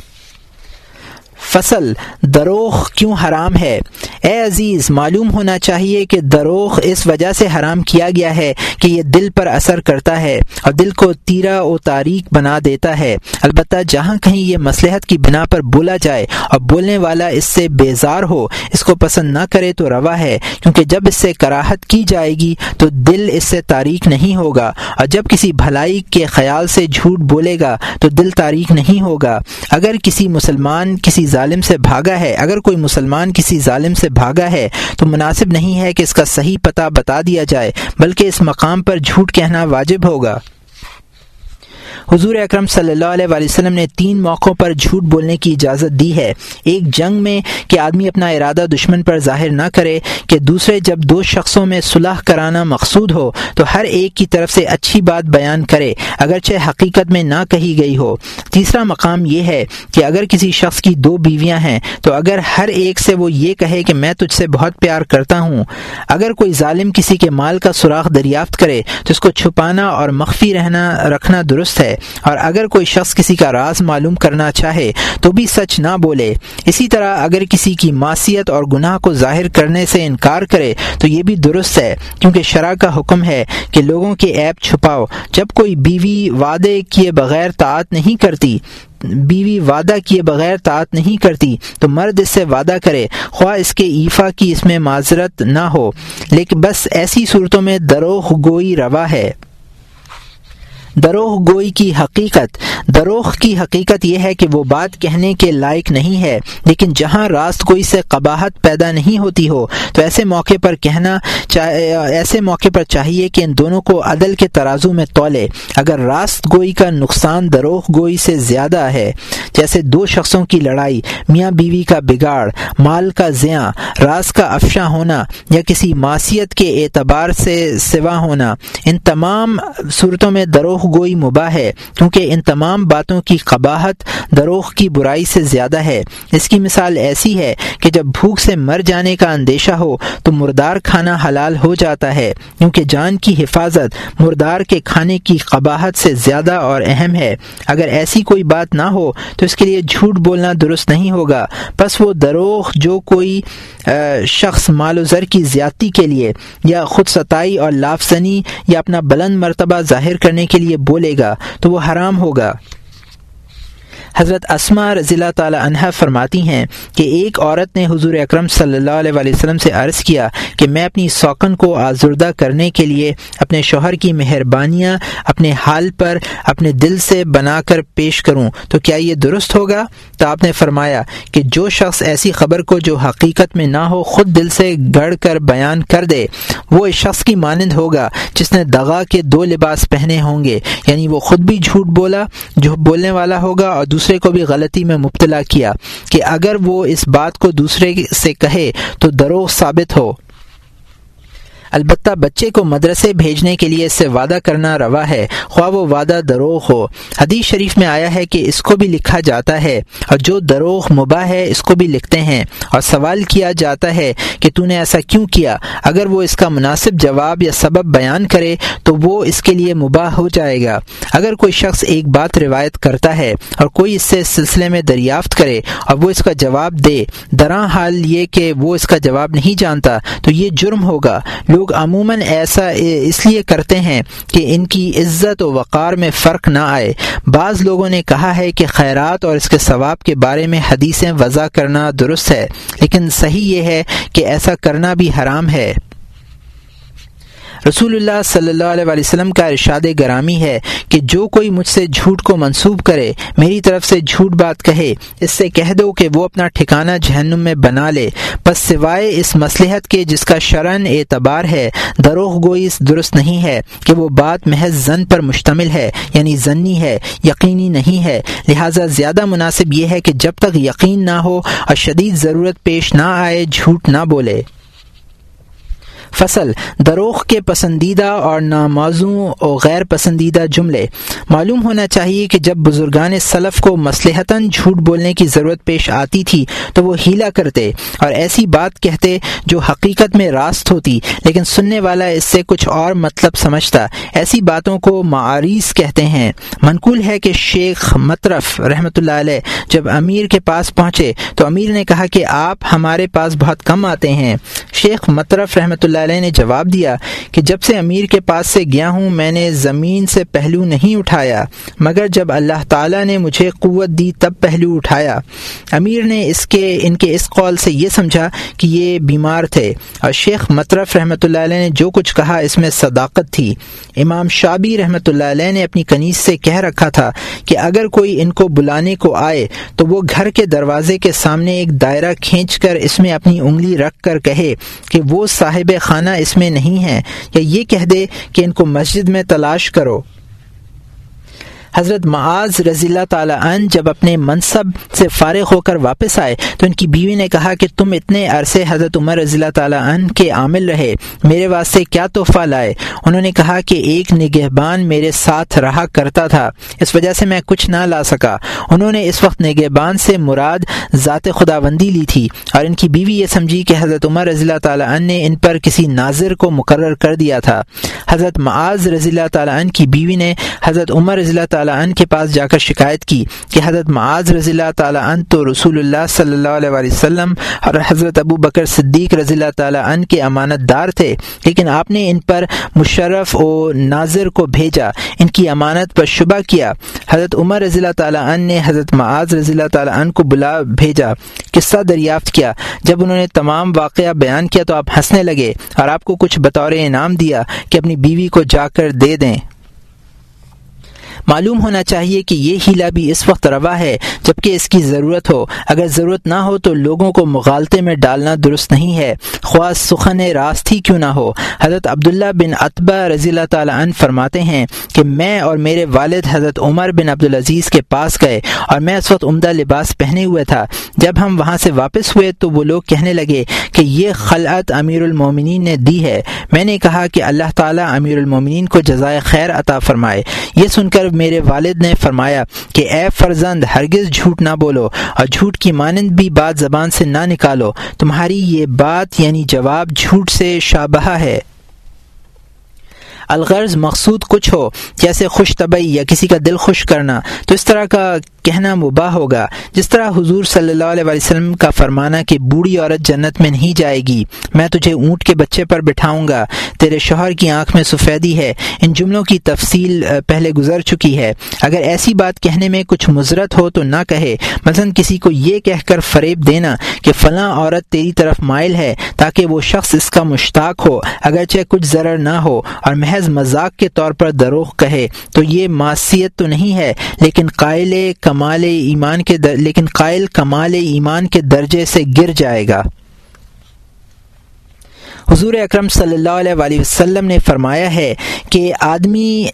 A: فصل دروخ کیوں حرام ہے؟ اے عزیز، معلوم ہونا چاہیے کہ دروخ اس وجہ سے حرام کیا گیا ہے کہ یہ دل پر اثر کرتا ہے اور دل کو تیرا و تاریخ بنا دیتا ہے۔ البتہ جہاں کہیں یہ مسلحت کی بنا پر بولا جائے اور بولنے والا اس سے بیزار ہو، اس کو پسند نہ کرے تو روا ہے، کیونکہ جب اس سے کراہت کی جائے گی تو دل اس سے تاریخ نہیں ہوگا اور جب کسی بھلائی کے خیال سے جھوٹ بولے گا تو دل تاریخ نہیں ہوگا۔ اگر کسی مسلمان، کسی ظالم سے بھاگا ہے۔ اگر کوئی مسلمان کسی ظالم سے بھاگا ہے، تو مناسب نہیں ہے کہ اس کا صحیح پتہ بتا دیا جائے، بلکہ اس مقام پر جھوٹ کہنا واجب ہوگا۔ حضور اکرم صلی اللہ علیہ وآلہ وسلم نے تین موقعوں پر جھوٹ بولنے کی اجازت دی ہے۔ ایک جنگ میں کہ آدمی اپنا ارادہ دشمن پر ظاہر نہ کرے کہ دوسرے جب دو شخصوں میں صلح کرانا مقصود ہو تو ہر ایک کی طرف سے اچھی بات بیان کرے، اگرچہ حقیقت میں نہ کہی گئی ہو۔ تیسرا مقام یہ ہے کہ اگر کسی شخص کی دو بیویاں ہیں تو اگر ہر ایک سے وہ یہ کہے کہ میں تجھ سے بہت پیار کرتا ہوں، اگر کوئی ظالم کسی کے مال کا سراغ دریافت کرے تو اس کو چھپانا اور مخفی رہنا، رکھنا درست ہے۔ اور اگر کوئی شخص کسی کا راز معلوم کرنا چاہے تو بھی سچ نہ بولے، اسی طرح اگر کسی کی معصیت اور گناہ کو ظاہر کرنے سے انکار کرے تو یہ بھی درست ہے، کیونکہ شرح کا حکم ہے کہ لوگوں کے ایپ چھپاؤ۔ جب کوئی بیوی وعدے کیے بغیر تعت نہیں کرتی، بیوی وعدہ کیے بغیر تعت نہیں کرتی، تو مرد اس سے وعدہ کرے، خواہ اس کے ایفا کی اس میں معذرت نہ ہو۔ لیکن بس ایسی صورتوں میں دروغ گوئی روا ہے۔ دروغ گوئی کی حقیقت، دروغ کی حقیقت یہ ہے کہ وہ بات کہنے کے لائق نہیں ہے، لیکن جہاں راست گوئی سے قباحت پیدا نہیں ہوتی ہو، تو ایسے موقع پر کہنا ایسے موقع پر چاہیے کہ ان دونوں کو عدل کے ترازو میں تولے۔ اگر راست گوئی کا نقصان دروغ گوئی سے زیادہ ہے، جیسے دو شخصوں کی لڑائی، میاں بیوی کا بگاڑ، مال کا زیاں راز کا افشاں ہونا، یا کسی معاشیت کے اعتبار سے سوا ہونا، ان تمام صورتوں میں دروغ گوئی مباح ہے، کیونکہ ان تمام باتوں کی قباحت دروغ کی برائی سے زیادہ ہے۔ اس کی مثال ایسی ہے کہ جب بھوک سے مر جانے کا اندیشہ ہو، تو مردار کھانا حلال ہو جاتا ہے، کیونکہ جان کی حفاظت مردار کے کھانے کی قباحت سے زیادہ اور اہم ہے۔ اگر ایسی کوئی بات نہ ہو، تو اس کے لیے جھوٹ بولنا درست نہیں ہوگا۔ بس وہ دروغ جو کوئی شخص مال و زر کی زیادتی کے لیے یا خود ستائی اور لافزنی یا اپنا بلند مرتبہ ظاہر کرنے کے لیے بولے گا تو وہ حرام ہوگا۔ حضرت اسما رضی اللہ تعالی عنہ فرماتی ہیں کہ ایک عورت نے حضور اکرم صلی اللہ علیہ وسلم سے عرض کیا کہ میں اپنی سوکن کو آزردہ کرنے کے لیے اپنے شوہر کی مہربانیاں اپنے حال پر اپنے دل سے بنا کر پیش کروں۔ تو کیا یہ درست ہوگا؟ تو آپ نے فرمایا کہ جو شخص ایسی خبر کو جو حقیقت میں نہ ہو خود دل سے گڑ کر بیان کر دے، وہ اس شخص کی مانند ہوگا جس نے دغا کے دو لباس پہنے ہوں گے۔ یعنی وہ خود بھی جھوٹ بولا، جو بولنے والا ہوگا اور دوسرے دوسرے کو بھی غلطی میں مبتلا کیا کہ اگر وہ اس بات کو دوسرے سے کہے تو دروغ ثابت ہو۔ البتہ بچے کو مدرسے بھیجنے کے لیے اس سے وعدہ کرنا روا ہے، خواہ وہ وعدہ دروغ ہو۔ حدیث شریف میں آیا ہے کہ اس کو بھی لکھا جاتا ہے اور جو دروغ مباح ہے، اس کو بھی لکھتے ہیں۔ اور سوال کیا جاتا ہے کہ تو نے ایسا کیوں کیا؟ اگر وہ اس کا مناسب جواب یا سبب بیان کرے تو وہ اس کے لیے مباح ہو جائے گا۔ اگر کوئی شخص ایک بات روایت کرتا ہے اور کوئی اس سے سلسلے میں دریافت کرے اور وہ اس کا جواب دے، دراں حال یہ کہ وہ اس کا جواب نہیں جانتا تو یہ جرم ہوگا۔ لوگ عموماً ایسا اس لیے کرتے ہیں کہ ان کی عزت و وقار میں فرق نہ آئے۔ بعض لوگوں نے کہا ہے کہ خیرات اور اس کے ثواب کے بارے میں حدیثیں وضع کرنا درست ہے، لیکن صحیح یہ ہے کہ ایسا کرنا بھی حرام ہے۔ رسول اللہ صلی اللہ علیہ وسلم کا ارشاد گرامی ہے کہ جو کوئی مجھ سے جھوٹ کو منسوب کرے، میری طرف سے جھوٹ بات کہے، اس سے کہہ دو کہ وہ اپنا ٹھکانہ جہنم میں بنا لے۔ بس سوائے اس مسلحت کے جس کا شرن اعتبار ہے، دروغ گوئی درست نہیں ہے کہ وہ بات محض زن پر مشتمل ہے یعنی ضنی ہے، یقینی نہیں ہے۔ لہٰذا زیادہ مناسب یہ ہے کہ جب تک یقین نہ ہو اور شدید ضرورت پیش نہ آئے، جھوٹ نہ بولے۔ فصل، دروغ کے پسندیدہ اور نامازوں اور غیر پسندیدہ جملے۔ معلوم ہونا چاہیے کہ جب بزرگان سلف کو مسلحتاً جھوٹ بولنے کی ضرورت پیش آتی تھی، تو وہ ہیلا کرتے اور ایسی بات کہتے جو حقیقت میں راست ہوتی، لیکن سننے والا اس سے کچھ اور مطلب سمجھتا۔ ایسی باتوں کو معاریس کہتے ہیں۔ منقول ہے کہ شیخ مطرف رحمۃ اللہ علیہ جب امیر کے پاس پہنچے، تو امیر نے کہا کہ آپ ہمارے پاس بہت کم آتے ہیں۔ شیخ مطرف رحمۃ اللہ علیہ نے جواب دیا کہ جب سے امیر کے پاس سے گیا ہوں، میں نے زمین سے پہلو نہیں اٹھایا، مگر جب اللہ تعالیٰ نے مجھے قوت دی، تب پہلو اٹھایا۔ امیر نے اس کے، ان کے اس قول سے یہ سمجھا کہ یہ بیمار تھے۔ اور شیخ مطرف رحمۃ اللہ علیہ نے جو کچھ کہا، اس میں صداقت تھی۔ امام شابی رحمۃ اللہ علیہ نے اپنی کنیز سے کہہ رکھا تھا کہ اگر کوئی ان کو بلانے کو آئے، تو وہ گھر کے دروازے کے سامنے ایک دائرہ کھینچ کر اس میں اپنی انگلی رکھ کر کہے کہ وہ صاحب خانہ اس میں نہیں ہے یا یہ کہہ دے کہ ان کو مسجد میں تلاش کرو۔ حضرت معاذ رضی اللہ تعالیٰ عنہ جب اپنے منصب سے فارغ ہو کر واپس آئے تو ان کی بیوی نے کہا کہ تم اتنے عرصے حضرت عمر رضی اللہ تعالیٰ عنہ کے عامل رہے، میرے واسطے کیا تحفہ لائے؟ انہوں نے کہا کہ ایک نگہبان میرے ساتھ رہا کرتا تھا، اس وجہ سے میں کچھ نہ لا سکا۔ انہوں نے اس وقت نگہبان سے مراد ذات خداوندی لی تھی اور ان کی بیوی یہ سمجھی کہ حضرت عمر رضی اللہ تعالیٰ عنہ نے ان پر کسی ناظر کو مقرر کر دیا تھا۔ حضرت معاذ رضی اللہ تعالیٰ عنہ کی بیوی نے حضرت عمر رضی اللہ تعالیٰ تعالیٰ عنہ کے پاس جا کر شکایت کی کہ حضرت معاذ رضی اللہ تعالیٰ عنہ تو رسول اللہ صلی اللہ علیہ وسلم اور حضرت ابو بکر صدیق رضی اللہ تعالیٰ عنہ کے امانت دار تھے۔ لیکن آپ نے ان پر مشرف و ناظر کو بھیجا، ان کی امانت پر شبہ کیا۔ حضرت عمر رضی اللہ تعالیٰ عنہ نے حضرت معاذ رضی اللہ تعالیٰ عنہ کو بلا بھیجا، قصہ دریافت کیا۔ جب انہوں نے تمام واقعہ بیان کیا تو آپ ہنسنے لگے اور آپ کو کچھ بطور انعام دیا کہ اپنی بیوی کو جا کر دے دیں۔ معلوم ہونا چاہیے کہ یہ ہیلا بھی اس وقت روا ہے جبکہ اس کی ضرورت ہو۔ اگر ضرورت نہ ہو تو لوگوں کو مغالطے میں ڈالنا درست نہیں ہے۔ خواہ سخن راست ہی کیوں نہ ہو۔ حضرت عبداللہ بن اطبہ رضی اللہ تعالیٰ عنہ فرماتے ہیں کہ میں اور میرے والد حضرت عمر بن عبدالعزیز کے پاس گئے اور میں اس وقت عمدہ لباس پہنے ہوئے تھا۔ جب ہم وہاں سے واپس ہوئے تو وہ لوگ کہنے لگے کہ یہ خلعت امیر المومنین نے دی ہے۔ میں نے کہا کہ اللہ تعالیٰ امیر المومنین کو جزائے خیر عطا فرمائے۔ یہ سن کر میرے والد نے فرمایا کہ اے فرزند، ہرگز جھوٹ نہ بولو اور جھوٹ کی مانند بھی بات زبان سے نہ نکالو۔ تمہاری یہ بات یعنی جواب جھوٹ سے شابہ ہے۔ الغرض مقصود کچھ ہو، جیسے خوش طبعی یا کسی کا دل خوش کرنا۔ تو اس طرح کا کہنا مباح ہوگا۔ جس طرح حضور صلی اللہ علیہ وسلم کا فرمانا کہ بوڑھی عورت جنت میں نہیں جائے گی، میں تجھے اونٹ کے بچے پر بٹھاؤں گا۔ تیرے شوہر کی آنکھ میں سفیدی ہے، ان جملوں کی تفصیل پہلے گزر چکی ہے۔ اگر ایسی بات کہنے میں کچھ مضرت ہو تو نہ کہے۔ مثلا کسی کو یہ کہہ کر فریب دینا کہ فلاں عورت تیری طرف مائل ہے تاکہ وہ شخص اس کا مشتاق ہو، اگرچہ کچھ ضرر نہ ہو اور محض مذاق کے طور پر دروغ کہے، تو یہ معصیت تو نہیں ہے، لیکن قائل کمال ایمان کے در... لیکن قائل کمال ایمان کے درجے سے گر جائے گا۔ حضور اکرم صلی اللہ علیہ وسلم نے فرمایا ہے کہ آدمی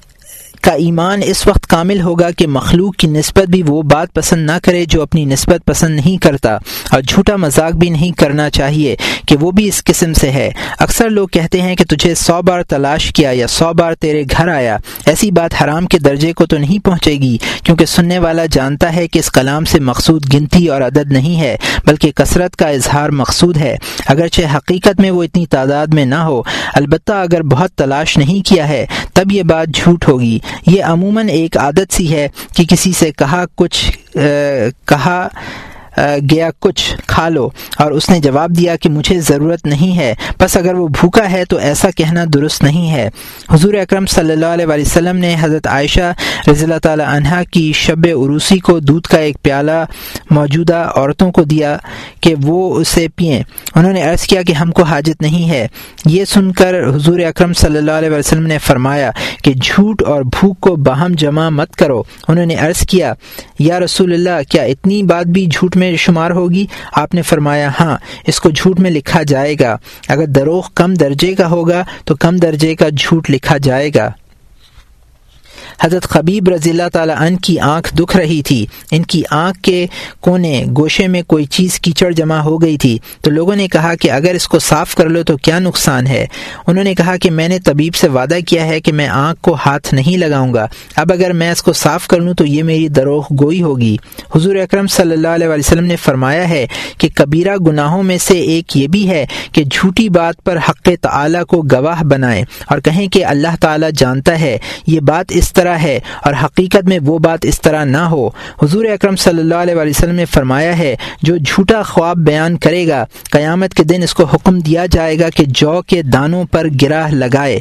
A: کا ایمان اس وقت کامل ہوگا کہ مخلوق کی نسبت بھی وہ بات پسند نہ کرے جو اپنی نسبت پسند نہیں کرتا اور جھوٹا مذاق بھی نہیں کرنا چاہیے کہ وہ بھی اس قسم سے ہے۔ اکثر لوگ کہتے ہیں کہ تجھے سو بار تلاش کیا یا سو بار تیرے گھر آیا۔ ایسی بات حرام کے درجے کو تو نہیں پہنچے گی، کیونکہ سننے والا جانتا ہے کہ اس کلام سے مقصود گنتی اور عدد نہیں ہے، بلکہ کثرت کا اظہار مقصود ہے۔ اگرچہ حقیقت میں وہ اتنی تعداد میں نہ ہو، البتہ اگر بہت تلاش نہیں کیا ہے، تب یہ بات جھوٹ ہوگی۔ یہ عموماً ایک عادت سی ہے کہ کسی سے کہا کچھ کہا گیا کچھ، کھا لو۔ اور اس نے جواب دیا کہ مجھے ضرورت نہیں ہے۔ بس اگر وہ بھوکا ہے تو ایسا کہنا درست نہیں ہے۔ حضور اکرم صلی اللہ علیہ وسلم نے حضرت عائشہ رضی اللہ تعالی عنہ کی شب عروسی کو دودھ کا ایک پیالہ موجودہ عورتوں کو دیا کہ وہ اسے پئیں۔ انہوں نے عرض کیا کہ ہم کو حاجت نہیں ہے۔ یہ سن کر حضور اکرم صلی اللہ علیہ وسلم نے فرمایا کہ جھوٹ اور بھوک کو باہم جمع مت کرو۔ انہوں نے عرض کیا، یا رسول اللہ، کیا اتنی بات بھی جھوٹ میں شمار ہوگی۔ آپ نے فرمایا ہاں اس کو جھوٹ میں لکھا جائے گا۔ اگر دروغ کم درجے کا ہوگا، تو کم درجے کا جھوٹ لکھا جائے گا۔ حضرت خبیب رضی اللہ تعالیٰ عنہ کی آنکھ دکھ رہی تھی۔ ان کی آنکھ کے کونے گوشے میں کوئی چیز کیچڑ جمع ہو گئی تھی۔ تو لوگوں نے کہا کہ اگر اس کو صاف کر لو تو کیا نقصان ہے؟ انہوں نے کہا کہ میں نے طبیب سے وعدہ کیا ہے کہ میں آنکھ کو ہاتھ نہیں لگاؤں گا۔ اب اگر میں اس کو صاف کر لوں تو یہ میری دروغ گوئی ہوگی۔ حضور اکرم صلی اللہ علیہ وسلم نے فرمایا ہے کہ کبیرہ گناہوں میں سے ایک یہ بھی ہے کہ جھوٹی بات پر حق تعلیٰ کو گواہ بنائیں اور کہیں کہ اللہ تعالیٰ جانتا ہے۔ یہ بات اس طرح ہے اور حقیقت میں وہ بات اس طرح نہ ہو۔ حضور اکرم صلی اللہ علیہ وسلم نے فرمایا ہے، جو جھوٹا خواب بیان کرے گا، قیامت کے دن اس کو حکم دیا جائے گا کہ جو کے دانوں پر گرہ لگائے۔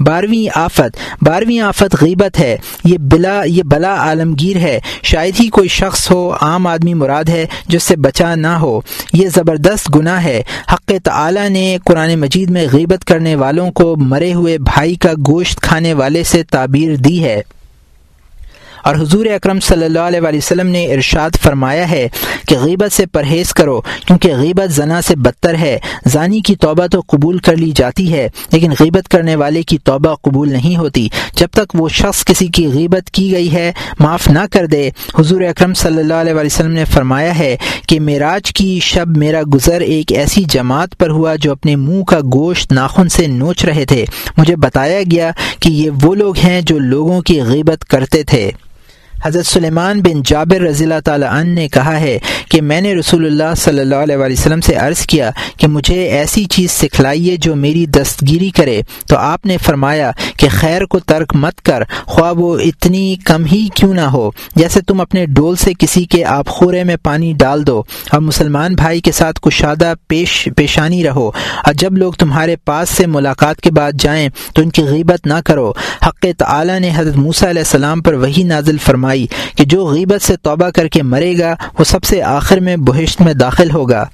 A: بارہویں آفت بارہویں آفت غیبت ہے۔ یہ بلا یہ بلا عالمگیر ہے۔ شاید ہی کوئی شخص ہو، عام آدمی مراد ہے، جس سے بچا نہ ہو۔ یہ زبردست گناہ ہے۔ حق تعالی نے قرآن مجید میں غیبت کرنے والوں کو مرے ہوئے بھائی کا گوشت کھانے والے سے تعبیر دی ہے۔ اور حضور اکرم صلی اللہ علیہ وسلم نے ارشاد فرمایا ہے کہ غیبت سے پرہیز کرو، کیونکہ غیبت زنا سے بدتر ہے۔ زانی کی توبہ تو قبول کر لی جاتی ہے، لیکن غیبت کرنے والے کی توبہ قبول نہیں ہوتی۔ جب تک وہ شخص کسی کی غیبت کی گئی ہے، معاف نہ کر دے۔ حضور اکرم صلی اللہ علیہ وسلم نے فرمایا ہے کہ معراج کی شب میرا گزر ایک ایسی جماعت پر ہوا جو اپنے منہ کا گوشت ناخن سے نوچ رہے تھے۔ مجھے بتایا گیا کہ یہ وہ لوگ ہیں جو لوگوں کی غیبت کرتے تھے۔ حضرت سلیمان بن جابر رضی اللہ تعالیٰ عنہ نے کہا ہے کہ میں نے رسول اللہ صلی اللہ علیہ وسلم سے عرض کیا کہ مجھے ایسی چیز سکھلائیے جو میری دستگیری کرے۔ تو آپ نے فرمایا کہ خیر کو ترک مت کر، خواہ وہ اتنی کم ہی کیوں نہ ہو۔ جیسے تم اپنے ڈول سے کسی کے آپ خورے میں پانی ڈال دو اور مسلمان بھائی کے ساتھ کشادہ پیش، پیشانی رہو۔ اور جب لوگ تمہارے پاس سے ملاقات کے بعد جائیں تو ان کی غیبت نہ کرو۔ حق تعالی نے حضرت موسیٰ علیہ السلام پر وہی نازل فرما فرمائی کہ جو غیبت سے توبہ کر کے مرے گا، وہ سب سے آخر میں بہشت میں داخل ہوگا۔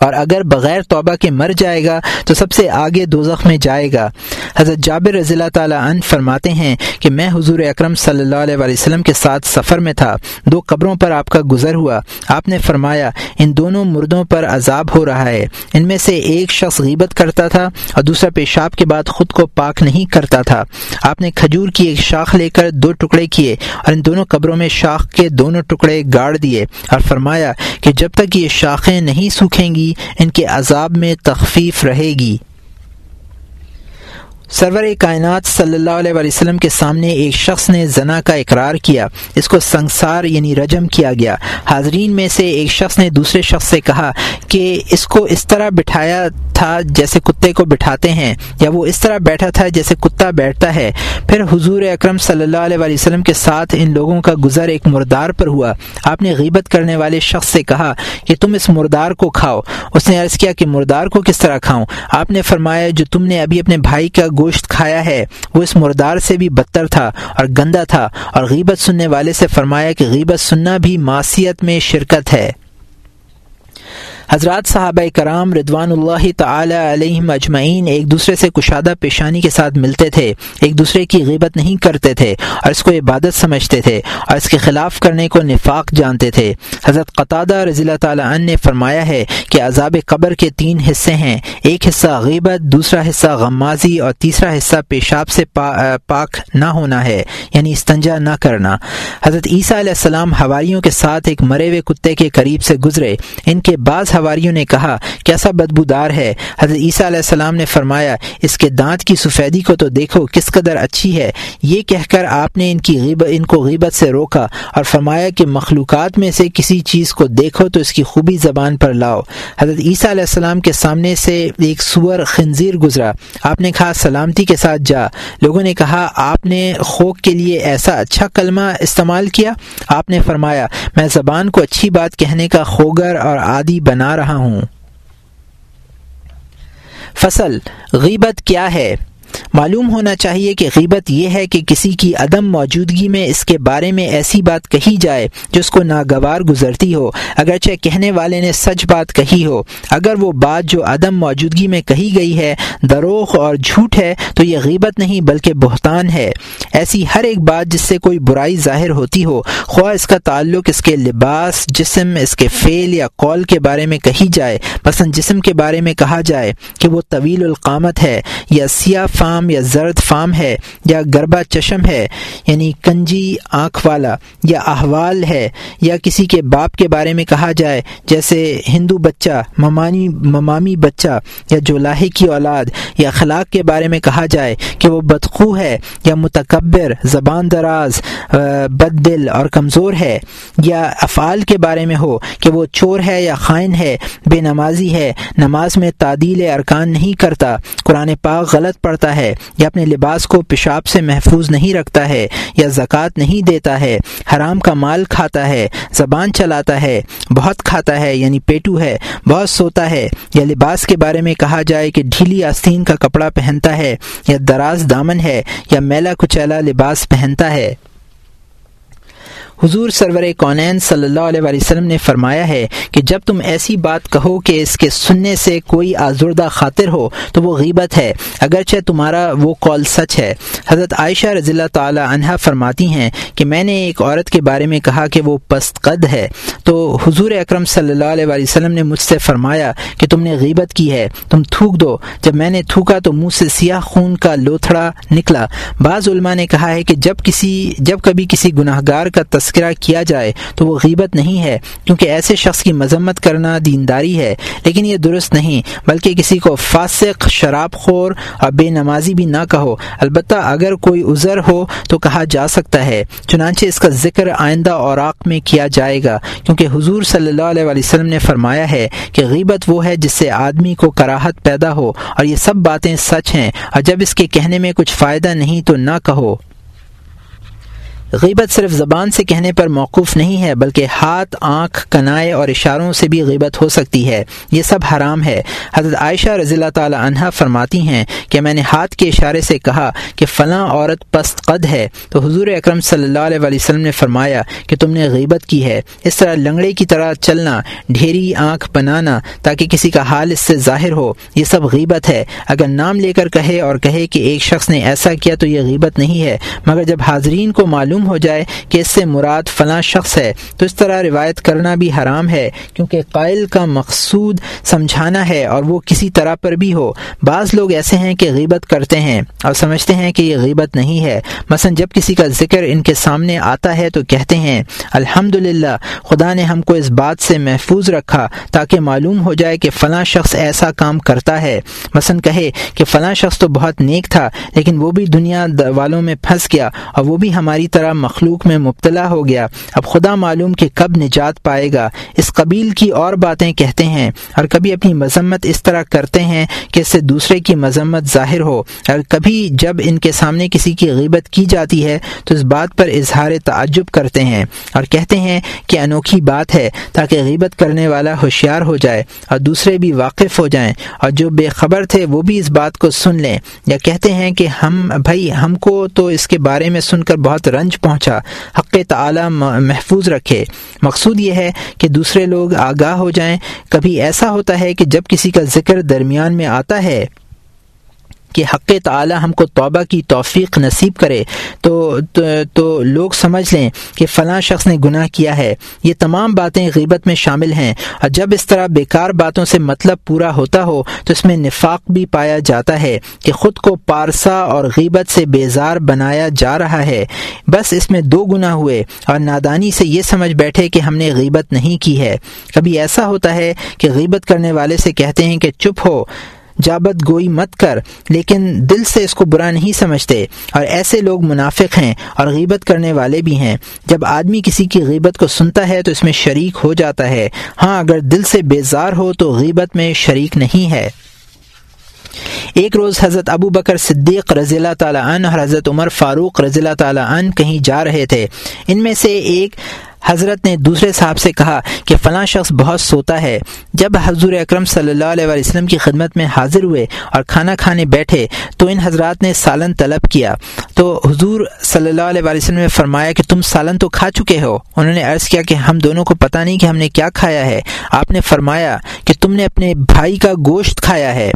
A: اور اگر بغیر توبہ کے مر جائے گا تو سب سے آگے دوزخ میں جائے گا۔ حضرت جابر رضی اللہ تعالیٰ عنہ فرماتے ہیں کہ میں حضور اکرم صلی اللہ علیہ وسلم کے ساتھ سفر میں تھا۔ دو قبروں پر آپ کا گزر ہوا۔ آپ نے فرمایا، ان دونوں مردوں پر عذاب ہو رہا ہے۔ ان میں سے ایک شخص غیبت کرتا تھا اور دوسرا پیشاب کے بعد خود کو پاک نہیں کرتا تھا۔ آپ نے کھجور کی ایک شاخ لے کر دو ٹکڑے کیے اور ان دونوں قبروں میں شاخ کے دونوں ٹکڑے گاڑ دیے اور فرمایا کہ جب تک یہ شاخیں نہیں سوکھیں گی ان کے عذاب میں تخفیف رہے گی۔ سرور کائنات صلی اللہ علیہ وسلم کے سامنے ایک شخص نے زنا کا اقرار کیا۔ اس کو سنسار یعنی رجم کیا گیا۔ حاضرین میں سے ایک شخص نے دوسرے شخص سے کہا کہ اس کو اس طرح بٹھایا تھا جیسے کتے کو بٹھاتے ہیں، یا وہ اس طرح بیٹھا تھا جیسے کتا بیٹھتا ہے۔ پھر حضور اکرم صلی اللہ علیہ وسلم کے ساتھ ان لوگوں کا گزر ایک مردار پر ہوا۔ آپ نے غیبت کرنے والے شخص سے کہا کہ تم اس مردار کو کھاؤ۔ اس نے عرض کیا کہ مردار کو کس طرح کھاؤں؟ آپ نے فرمایا، جو تم نے ابھی اپنے بھائی کا گوشت کھایا ہے۔ وہ اس مردار سے بھی بدتر تھا اور گندا تھا اور غیبت سننے والے سے فرمایا کہ غیبت سننا بھی معصیت میں شرکت ہے۔ حضرات صحابہ کرام ردوان اللہ تعالی علیہ اجمعین ایک دوسرے سے کشادہ پیشانی کے ساتھ ملتے تھے، ایک دوسرے کی غیبت نہیں کرتے تھے اور اس کو عبادت سمجھتے تھے اور اس کے خلاف کرنے کو نفاق جانتے تھے۔ حضرت قطادہ رضی اللہ تعالیٰ عنہ نے فرمایا ہے کہ عذاب قبر کے تین حصے ہیں، ایک حصہ غیبت، دوسرا حصہ غمازی اور تیسرا حصہ پیشاب سے پاک نہ ہونا ہے یعنی استنجا نہ کرنا۔ حضرت عیسیٰ علیہ السلام ہواریوں کے ساتھ ایک مرے ہوئے کتے کے قریب سے گزرے۔ ان کے بعض حواریوں نے کہا، کیسا بدبودار ہے؟ حضرت عیسیٰ علیہ السلام نے فرمایا، اس کے دانت کی سفیدی کو تو دیکھو کس قدر اچھی ہے۔ یہ کہہ کر آپ نے ان کی غیبت ان کو غیبت سے روکا اور فرمایا کہ مخلوقات میں سے کسی چیز کو دیکھو تو اس کی خوبی زبان پر لاؤ۔ حضرت عیسیٰ علیہ السلام کے سامنے سے ایک سور خنزیر گزرا۔ آپ نے کہا، سلامتی کے ساتھ جا۔ لوگوں نے کہا، آپ نے خوک کے لیے ایسا اچھا کلمہ استعمال کیا؟ آپ نے فرمایا، میں زبان کو اچھی بات کہنے کا خوگر اور عادی بنا رہا ہوں۔ فصل غیبت کیا ہے؟ معلوم ہونا چاہیے کہ غیبت یہ ہے کہ کسی کی عدم موجودگی میں اس کے بارے میں ایسی بات کہی جائے جس کو ناگوار گزرتی ہو، اگرچہ کہنے والے نے سچ بات کہی ہو۔ اگر وہ بات جو عدم موجودگی میں کہی گئی ہے دروغ اور جھوٹ ہے، تو یہ غیبت نہیں بلکہ بہتان ہے۔ ایسی ہر ایک بات جس سے کوئی برائی ظاہر ہوتی ہو، خواہ اس کا تعلق اس کے لباس، جسم، اس کے فعل یا قول کے بارے میں کہی جائے۔ پسند جسم کے بارے میں کہا جائے کہ وہ طویل القامت ہے یا سیاہ فام یا زرد فام ہے یا گربا چشم ہے یعنی کنجی آنکھ والا یا احوال ہے، یا کسی کے باپ کے بارے میں کہا جائے، جیسے ہندو بچہ، ممانی، ممامی بچہ، یا جو لاہے کی اولاد یا اخلاق کے بارے میں کہا جائے کہ وہ بدخو ہے یا متکبر، زبان دراز بد دل اور کمزور ہے، یا افعال کے بارے میں ہو کہ وہ چور ہے یا خائن ہے، بے نمازی ہے، نماز میں تعدیل ارکان نہیں کرتا، قرآن پاک غلط پڑھتا ہے، یا اپنے لباس کو پیشاب سے محفوظ نہیں رکھتا ہے، یا زکوٰۃ نہیں دیتا ہے، حرام کا مال کھاتا ہے، زبان چلاتا ہے، بہت کھاتا ہے یعنی پیٹو ہے، بہت سوتا ہے، یا لباس کے بارے میں کہا جائے کہ ڈھیلی آستین کا کپڑا پہنتا ہے، یا دراز دامن ہے، یا میلا کچیلا لباس پہنتا ہے۔ حضور سرور کونین صلی اللہ علیہ وسلم نے فرمایا ہے کہ جب تم ایسی بات کہو کہ اس کے سننے سے کوئی آزردہ خاطر ہو تو وہ غیبت ہے، اگرچہ تمہارا وہ قول سچ ہے۔ حضرت عائشہ رضی اللہ تعالی عنہ فرماتی ہیں کہ میں نے ایک عورت کے بارے میں کہا کہ وہ پست قد ہے۔ تو حضور اکرم صلی اللہ علیہ وسلم نے مجھ سے فرمایا کہ تم نے غیبت کی ہے، تم تھوک دو۔ جب میں نے تھوکا تو منہ سے سیاہ خون کا لوتھڑا نکلا۔ بعض علماء نے کہا ہے کہ جب کسی، جب کبھی کسی گناہ گار کا تذکرہ کیا جائے تو وہ غیبت نہیں ہے، کیونکہ ایسے شخص کی مذمت کرنا دینداری ہے، لیکن یہ درست نہیں، بلکہ کسی کو فاسق، شراب خور اور بے نمازی بھی نہ کہو۔ البتہ اگر کوئی عذر ہو تو کہا جا سکتا ہے، چنانچہ اس کا ذکر آئندہ اوراق میں کیا جائے گا۔ کیونکہ حضور صلی اللہ علیہ وسلم نے فرمایا ہے کہ غیبت وہ ہے جس سے آدمی کو کراہت پیدا ہو، اور یہ سب باتیں سچ ہیں، اور جب اس کے کہنے میں کچھ فائدہ نہیں تو نہ کہو۔ غیبت صرف زبان سے کہنے پر موقف نہیں ہے، بلکہ ہاتھ، آنکھ، کنائے اور اشاروں سے بھی غیبت ہو سکتی ہے۔ یہ سب حرام ہے۔ حضرت عائشہ رضی اللہ تعالی عنہ فرماتی ہیں کہ میں نے ہاتھ کے اشارے سے کہا کہ فلاں عورت پست قد ہے۔ تو حضور اکرم صلی اللہ علیہ وسلم نے فرمایا کہ تم نے غیبت کی ہے۔ اس طرح لنگڑے کی طرح چلنا، ڈھیری آنکھ بنانا تاکہ کسی کا حال اس سے ظاہر ہو، یہ سب غیبت ہے۔ اگر نام لے کر کہے اور کہے کہ ایک شخص نے ایسا کیا تو یہ غیبت نہیں ہے۔ مگر جب حاضرین کو معلوم معلوم ہو جائے کہ اس سے مراد فلاں شخص ہے۔ تو اس طرح روایت کرنا بھی حرام ہے، کیونکہ قائل کا مقصود سمجھانا ہے اور وہ کسی طرح پر بھی ہو۔ بعض لوگ ایسے ہیں کہ غیبت کرتے ہیں اور سمجھتے ہیں کہ یہ غیبت نہیں ہے۔ مثلا جب کسی کا ذکر ان کے سامنے آتا ہے تو کہتے ہیں الحمد خدا نے ہم کو اس بات سے محفوظ رکھا تاکہ معلوم ہو جائے کہ فلاں شخص ایسا کام کرتا ہے۔ مثلا کہے کہ فلاں شخص تو بہت نیک تھا، لیکن وہ بھی دنیا والوں میں پھنس گیا اور وہ بھی ہماری طرح مخلوق میں مبتلا ہو گیا۔ اب خدا معلوم کہ کب نجات پائے گا۔ اس قبیل کی اور باتیں کہتے ہیں اور کبھی اپنی مذمت اس طرح کرتے ہیں کہ اس سے دوسرے کی مذمت ظاہر ہو۔ اور کبھی جب ان کے سامنے کسی کی غیبت کی جاتی ہے تو اس بات پر اظہار تعجب کرتے ہیں اور کہتے ہیں کہ انوکھی بات ہے تاکہ غیبت کرنے والا ہوشیار ہو جائے اور دوسرے بھی واقف ہو جائیں۔ اور جو بے خبر تھے وہ بھی اس بات کو سن لیں۔ یا کہتے ہیں کہ ہم، بھائی، ہم کو تو اس کے بارے میں سن کر بہت رنج پہنچا۔ حق تعالی محفوظ رکھے۔ مقصود یہ ہے کہ دوسرے لوگ آگاہ ہو جائیں۔ کبھی ایسا ہوتا ہے کہ جب کسی کا ذکر درمیان میں آتا ہے کہ حق تعالی ہم کو توبہ کی توفیق نصیب کرے تو تو, تو لوگ سمجھ لیں کہ فلاں شخص نے گناہ کیا ہے۔ یہ تمام باتیں غیبت میں شامل ہیں۔ اور جب اس طرح بیکار باتوں سے مطلب پورا ہوتا ہو تو اس میں نفاق بھی پایا جاتا ہے کہ خود کو پارسا اور غیبت سے بیزار بنایا جا رہا ہے۔ بس اس میں دو گنا ہوئے اور نادانی سے یہ سمجھ بیٹھے کہ ہم نے غیبت نہیں کی ہے۔ کبھی ایسا ہوتا ہے کہ غیبت کرنے والے سے کہتے ہیں کہ چپ ہو۔ جابت گوئی مت کر، لیکن دل سے اس کو برا نہیں سمجھتے۔ اور ایسے لوگ منافق ہیں اور غیبت کرنے والے بھی ہیں۔ جب آدمی کسی کی غیبت کو سنتا ہے تو اس میں شریک ہو جاتا ہے۔ ہاں اگر دل سے بیزار ہو تو غیبت میں شریک نہیں ہے۔ ایک روز حضرت ابو بکر صدیق رضی اللہ تعالیٰ عنہ اور حضرت عمر فاروق رضی اللہ تعالیٰ عنہ کہیں جا رہے تھے۔ ان میں سے ایک حضرت نے دوسرے صاحب سے کہا کہ فلاں شخص بہت سوتا ہے۔ جب حضور اکرم صلی اللہ علیہ وسلم کی خدمت میں حاضر ہوئے اور کھانا کھانے بیٹھے تو ان حضرات نے سالن طلب کیا۔ تو حضور صلی اللہ علیہ وسلم نے فرمایا کہ تم سالن تو کھا چکے ہو۔ انہوں نے عرض کیا کہ ہم دونوں کو پتہ نہیں کہ ہم نے کیا کھایا ہے۔ آپ نے فرمایا کہ تم نے اپنے بھائی کا گوشت کھایا ہے۔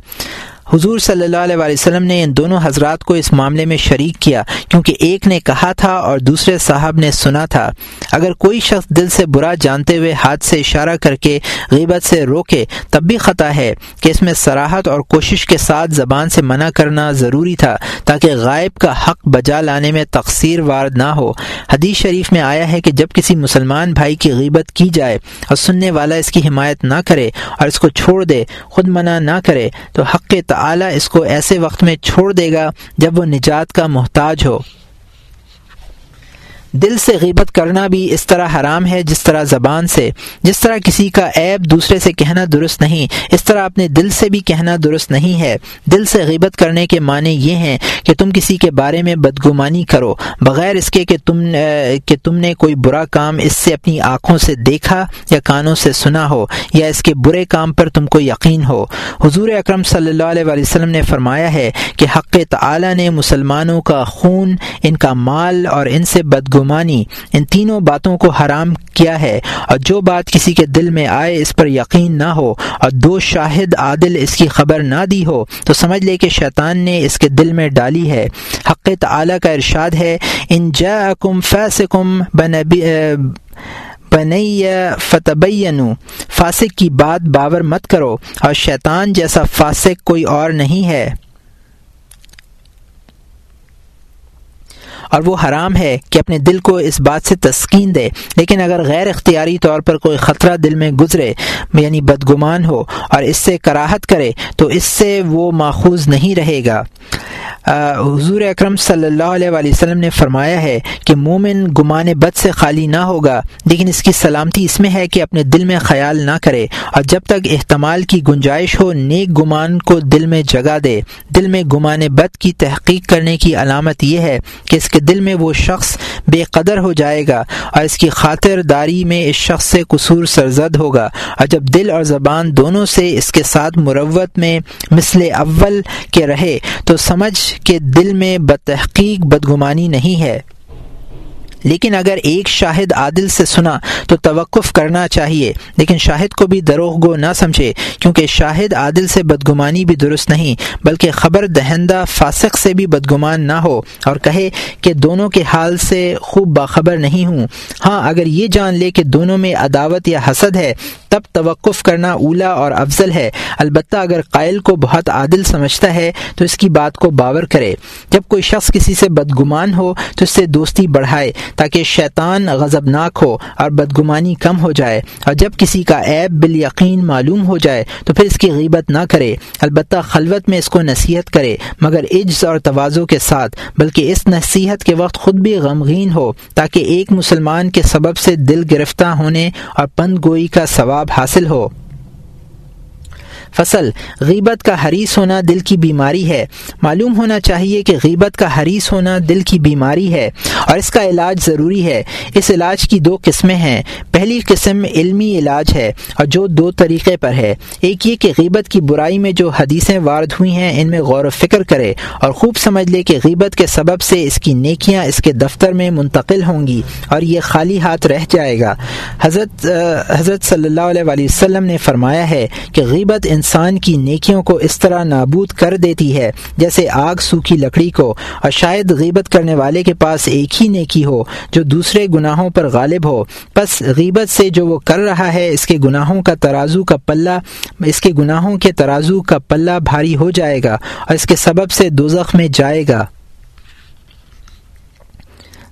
A: حضور صلی اللہ علیہ وسلم نے ان دونوں حضرات کو اس معاملے میں شریک کیا کیونکہ ایک نے کہا تھا اور دوسرے صاحب نے سنا تھا۔ اگر کوئی شخص دل سے برا جانتے ہوئے ہاتھ سے اشارہ کر کے غیبت سے روکے، تب بھی خطا ہے کہ اس میں سراحت اور کوشش کے ساتھ زبان سے منع کرنا ضروری تھا تاکہ غائب کا حق بجا لانے میں تقسیر وارد نہ ہو۔ حدیث شریف میں آیا ہے کہ جب کسی مسلمان بھائی کی غیبت کی جائے اور سننے والا اس کی حمایت نہ کرے اور اس کو چھوڑ دے، خود منع نہ کرے، تو حق تعالی اس کو ایسے وقت میں چھوڑ دے گا جب وہ نجات کا محتاج ہو۔ دل سے غیبت کرنا بھی اس طرح حرام ہے جس طرح زبان سے، جس طرح کسی کا عیب دوسرے سے کہنا درست نہیں، اس طرح اپنے دل سے بھی کہنا درست نہیں ہے۔ دل سے غیبت کرنے کے معنی یہ ہیں کہ تم کسی کے بارے میں بدگمانی کرو، بغیر اس کے کہ تم کہ تم نے کوئی برا کام اس سے اپنی آنکھوں سے دیکھا یا کانوں سے سنا ہو، یا اس کے برے کام پر تم کو یقین ہو۔ حضور اکرم صلی اللہ علیہ وسلم نے فرمایا ہے کہ حق تعالی نے مسلمانوں کا خون، ان کا مال اور ان سے بدگم ان تینوں باتوں کو حرام کیا ہے اور جو بات کسی کے دل میں آئے اس پر یقین نہ ہو اور دو شاہد عادل اس کی خبر نہ دی ہو، تو سمجھ لے کہ شیطان نے اس کے دل میں ڈالی ہے۔ حق تعالی کا ارشاد ہے، ان جاءکم فاسقم بنبی، بنی فتبین فاسق کی بات باور مت کرو اور شیطان جیسا فاسق کوئی اور نہیں ہے۔ اور وہ حرام ہے کہ اپنے دل کو اس بات سے تسکین دے۔ لیکن اگر غیر اختیاری طور پر کوئی خطرہ دل میں گزرے یعنی بدگمان ہو اور اس سے کراہت کرے، تو اس سے وہ ماخوذ نہیں رہے گا۔ حضور اکرم صلی اللہ علیہ وآلہ وسلم نے فرمایا ہے کہ مومن گمان بد سے خالی نہ ہوگا، لیکن اس کی سلامتی اس میں ہے کہ اپنے دل میں خیال نہ کرے اور جب تک احتمال کی گنجائش ہو، نیک گمان کو دل میں جگہ دے۔ دل میں گمان بد کی تحقیق کرنے کی علامت یہ ہے کہ اس کہ دل میں وہ شخص بے قدر ہو جائے گا اور اس کی خاطر داری میں اس شخص سے قصور سرزد ہوگا اور جب دل اور زبان دونوں سے اس کے ساتھ مروت میں مثل اول کے رہے تو سمجھ کہ دل میں بتحقیق بدگمانی نہیں ہے۔ لیکن اگر ایک شاہد عادل سے سنا تو توقف کرنا چاہیے، لیکن شاہد کو بھی دروغ گو نہ سمجھے، کیونکہ شاہد عادل سے بدگمانی بھی درست نہیں، بلکہ خبر دہندہ فاسق سے بھی بدگمان نہ ہو اور کہے کہ دونوں کے حال سے خوب باخبر نہیں ہوں۔ ہاں اگر یہ جان لے کہ دونوں میں عداوت یا حسد ہے تب توقف کرنا اولا اور افضل ہے۔ البتہ اگر قائل کو بہت عادل سمجھتا ہے، تو اس کی بات کو باور کرے۔ جب کوئی شخص کسی سے بدگمان ہو، تو اس سے دوستی بڑھائے تاکہ شیطان غضبناک ہو اور بدگمانی کم ہو جائے۔ اور جب کسی کا عیب بال یقین معلوم ہو جائے، تو پھر اس کی غیبت نہ کرے۔ البتہ خلوت میں اس کو نصیحت کرے، مگر عجز اور توازوں کے ساتھ، بلکہ اس نصیحت کے وقت خود بھی غمگین ہو تاکہ ایک مسلمان کے سبب سے دل گرفتہ ہونے اور پند گوئی کا ثواب حاصل ہو۔ فصل۔ غیبت کا حریث ہونا دل کی بیماری ہے۔ معلوم ہونا چاہیے کہ غیبت کا حریث ہونا دل کی بیماری ہے اور اس کا علاج ضروری ہے۔ اس علاج کی دو قسمیں ہیں۔ پہلی قسم علمی علاج ہے اور جو دو طریقے پر ہے۔ ایک یہ کہ غیبت کی برائی میں جو حدیثیں وارد ہوئی ہیں، ان میں غور و فکر کرے اور خوب سمجھ لے کہ غیبت کے سبب سے اس کی نیکیاں اس کے دفتر میں منتقل ہوں گی اور یہ خالی ہاتھ رہ جائے گا۔ حضرت حضرت صلی اللہ علیہ وسلم نے فرمایا ہے کہ غیبت ان انسان کی نیکیوں کو اس طرح نابود کر دیتی ہے، جیسے آگ سوکھی لکڑی کو۔ اور شاید غیبت کرنے والے کے پاس ایک ہی نیکی ہو، جو دوسرے گناہوں پر غالب ہو۔ بس غیبت سے جو وہ کر رہا ہے، اس کے گناہوں کا ترازو کا پلہ، اس کے گناہوں کے ترازو کا پلہ بھاری ہو جائے گا، اور اس کے سبب سے دوزخ میں جائے گا۔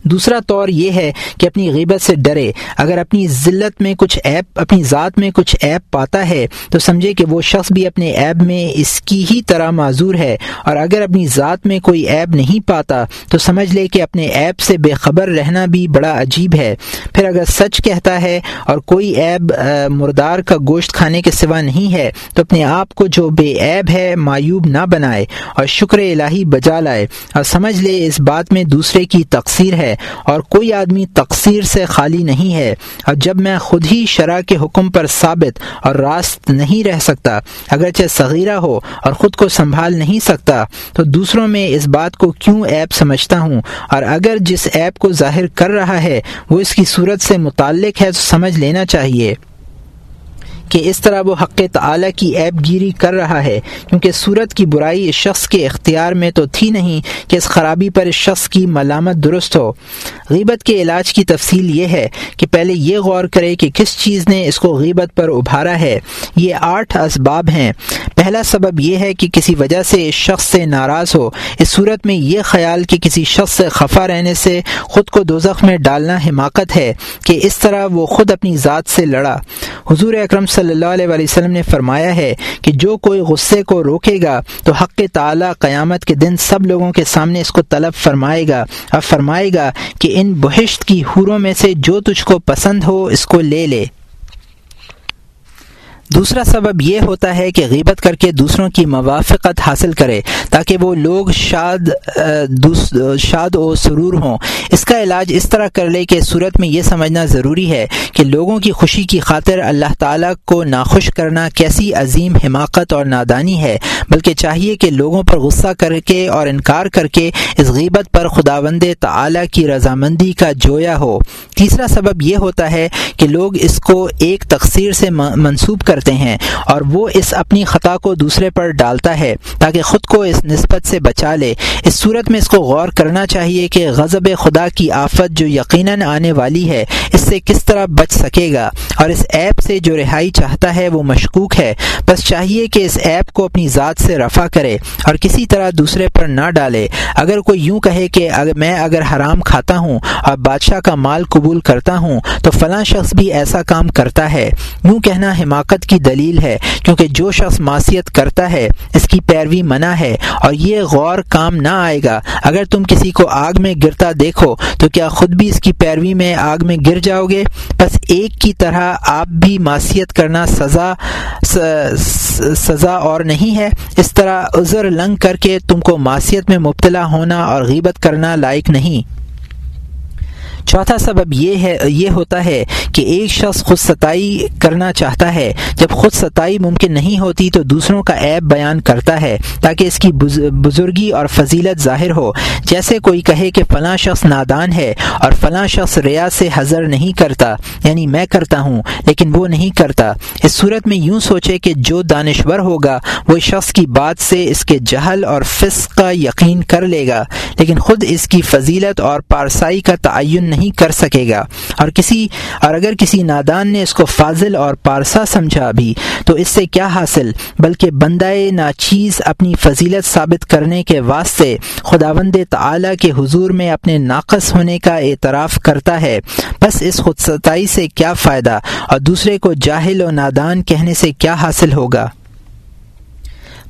A: دوسرا طور یہ ہے کہ اپنی غیبت سے ڈرے۔ اگر اپنی ذلت میں کچھ ایپ، اپنی ذات میں کچھ ایپ پاتا ہے، تو سمجھے کہ وہ شخص بھی اپنے ایپ میں اس کی ہی طرح معذور ہے۔ اور اگر اپنی ذات میں کوئی ایپ نہیں پاتا، تو سمجھ لے کہ اپنے ایپ سے بے خبر رہنا بھی بڑا عجیب ہے۔ پھر اگر سچ کہتا ہے اور کوئی ایب مردار کا گوشت کھانے کے سوا نہیں ہے، تو اپنے آپ کو جو بے عیب ہے معیوب نہ بنائے اور شکر الہی بجا لائے۔ اور سمجھ لے اس بات میں دوسرے کی تقصیر ہے۔ اور کوئی آدمی تقصیر سے خالی نہیں ہے۔ اور جب میں خود ہی شرح کے حکم پر ثابت اور راست نہیں رہ سکتا، اگرچہ صغیرہ ہو اور خود کو سنبھال نہیں سکتا، تو دوسروں میں اس بات کو کیوں ایپ سمجھتا ہوں؟ اور اگر جس ایپ کو ظاہر کر رہا ہے وہ اس کی صورت سے متعلق ہے، تو سمجھ لینا چاہیے۔ کہ اس طرح وہ حق تعلیٰ کی ایب گیری کر رہا ہے، کیونکہ صورت کی برائی اس شخص کے اختیار میں تو تھی نہیں کہ اس خرابی پر اس شخص کی ملامت درست ہو۔ غیبت کے علاج کی تفصیل یہ ہے کہ پہلے یہ غور کرے کہ کس چیز نے اس کو غیبت پر ابھارا ہے۔ یہ آٹھ اسباب ہیں۔ پہلا سبب یہ ہے کہ کسی وجہ سے اس شخص سے ناراض ہو۔ اس صورت میں یہ خیال کہ کسی شخص سے خفا رہنے سے خود کو دوزخ میں ڈالنا حماقت ہے کہ اس طرح وہ خود اپنی ذات سے لڑا۔ حضور اکرم صلی اللہ علیہ وسلم نے فرمایا ہے کہ جو کوئی غصے کو روکے گا تو حق تعالی قیامت کے دن سب لوگوں کے سامنے اس کو طلب فرمائے گا اور فرمائے گا کہ ان بہشت کی حوروں میں سے جو تجھ کو پسند ہو اس کو لے لے۔ دوسرا سبب یہ ہوتا ہے کہ غیبت کر کے دوسروں کی موافقت حاصل کرے تاکہ وہ لوگ شاد شاد و سرور ہوں۔ اس کا علاج اس طرح کر لے کہ صورت میں یہ سمجھنا ضروری ہے کہ لوگوں کی خوشی کی خاطر اللہ تعالیٰ کو ناخوش کرنا کیسی عظیم حماقت اور نادانی ہے، بلکہ چاہیے کہ لوگوں پر غصہ کر کے اور انکار کر کے اس غیبت پر خداوند تعالیٰ کی رضامندی کا جویا ہو۔ تیسرا سبب یہ ہوتا ہے کہ لوگ اس کو ایک تقسیر سے منسوب کر کرتے ہیں اور وہ اس اپنی خطا کو دوسرے پر ڈالتا ہے تاکہ خود کو اس نسبت سے بچا لے۔ اس صورت میں اس کو غور کرنا چاہیے کہ غضب خدا کی آفت جو یقیناً آنے والی ہے، اس سے کس طرح بچ سکے گا؟ اور اس ایپ سے جو رہائی چاہتا ہے وہ مشکوک ہے۔ بس چاہیے کہ اس ایپ کو اپنی ذات سے رفع کرے اور کسی طرح دوسرے پر نہ ڈالے۔ اگر کوئی یوں کہے کہ اگر میں اگر حرام کھاتا ہوں اور بادشاہ کا مال قبول کرتا ہوں تو فلاں شخص بھی ایسا کام کرتا ہے۔ یوں کہنا حماقت کی دلیل ہے، کیونکہ جو شخص معاشیت کرتا ہے، اس کی پیروی منع ہے اور یہ غور کام نہ آئے گا۔ اگر تم کسی کو آگ میں گرتا دیکھو، تو کیا خود بھی اس کی پیروی میں آگ میں گر جاؤ گے؟ بس ایک کی طرح آپ بھی معاشیت کرنا سزا سزا اور نہیں ہے۔ اس طرح عذر لنگ کر کے تم کو معاشیت میں مبتلا ہونا اور غیبت کرنا لائق نہیں۔ چوتھا سبب یہ ہے، یہ ہوتا ہے کہ ایک شخص خود ستائی کرنا چاہتا ہے۔ جب خود ستائی ممکن نہیں ہوتی تو دوسروں کا عیب بیان کرتا ہے تاکہ اس کی بزرگی اور فضیلت ظاہر ہو۔ جیسے کوئی کہے کہ فلاں شخص نادان ہے اور فلاں شخص ریا سے حضر نہیں کرتا یعنی میں کرتا ہوں، لیکن وہ نہیں کرتا۔ اس صورت میں یوں سوچے کہ جو دانشور ہوگا، وہ شخص کی بات سے اس کے جہل اور فسق کا یقین کر لے گا۔ لیکن خود اس کی فضیلت اور پارسائی کا تعین نہیں کر سکے گا۔ اور کسی اور اگر کسی نادان نے اس کو فاضل اور پارسا سمجھا بھی، تو اس سے کیا حاصل؟ بلکہ بندہ ناچیز اپنی فضیلت ثابت کرنے کے واسطے خداوند تعالی کے حضور میں اپنے ناقص ہونے کا اعتراف کرتا ہے۔ بس اس خود ستائی سے کیا فائدہ؟ اور دوسرے کو جاہل و نادان کہنے سے کیا حاصل ہوگا؟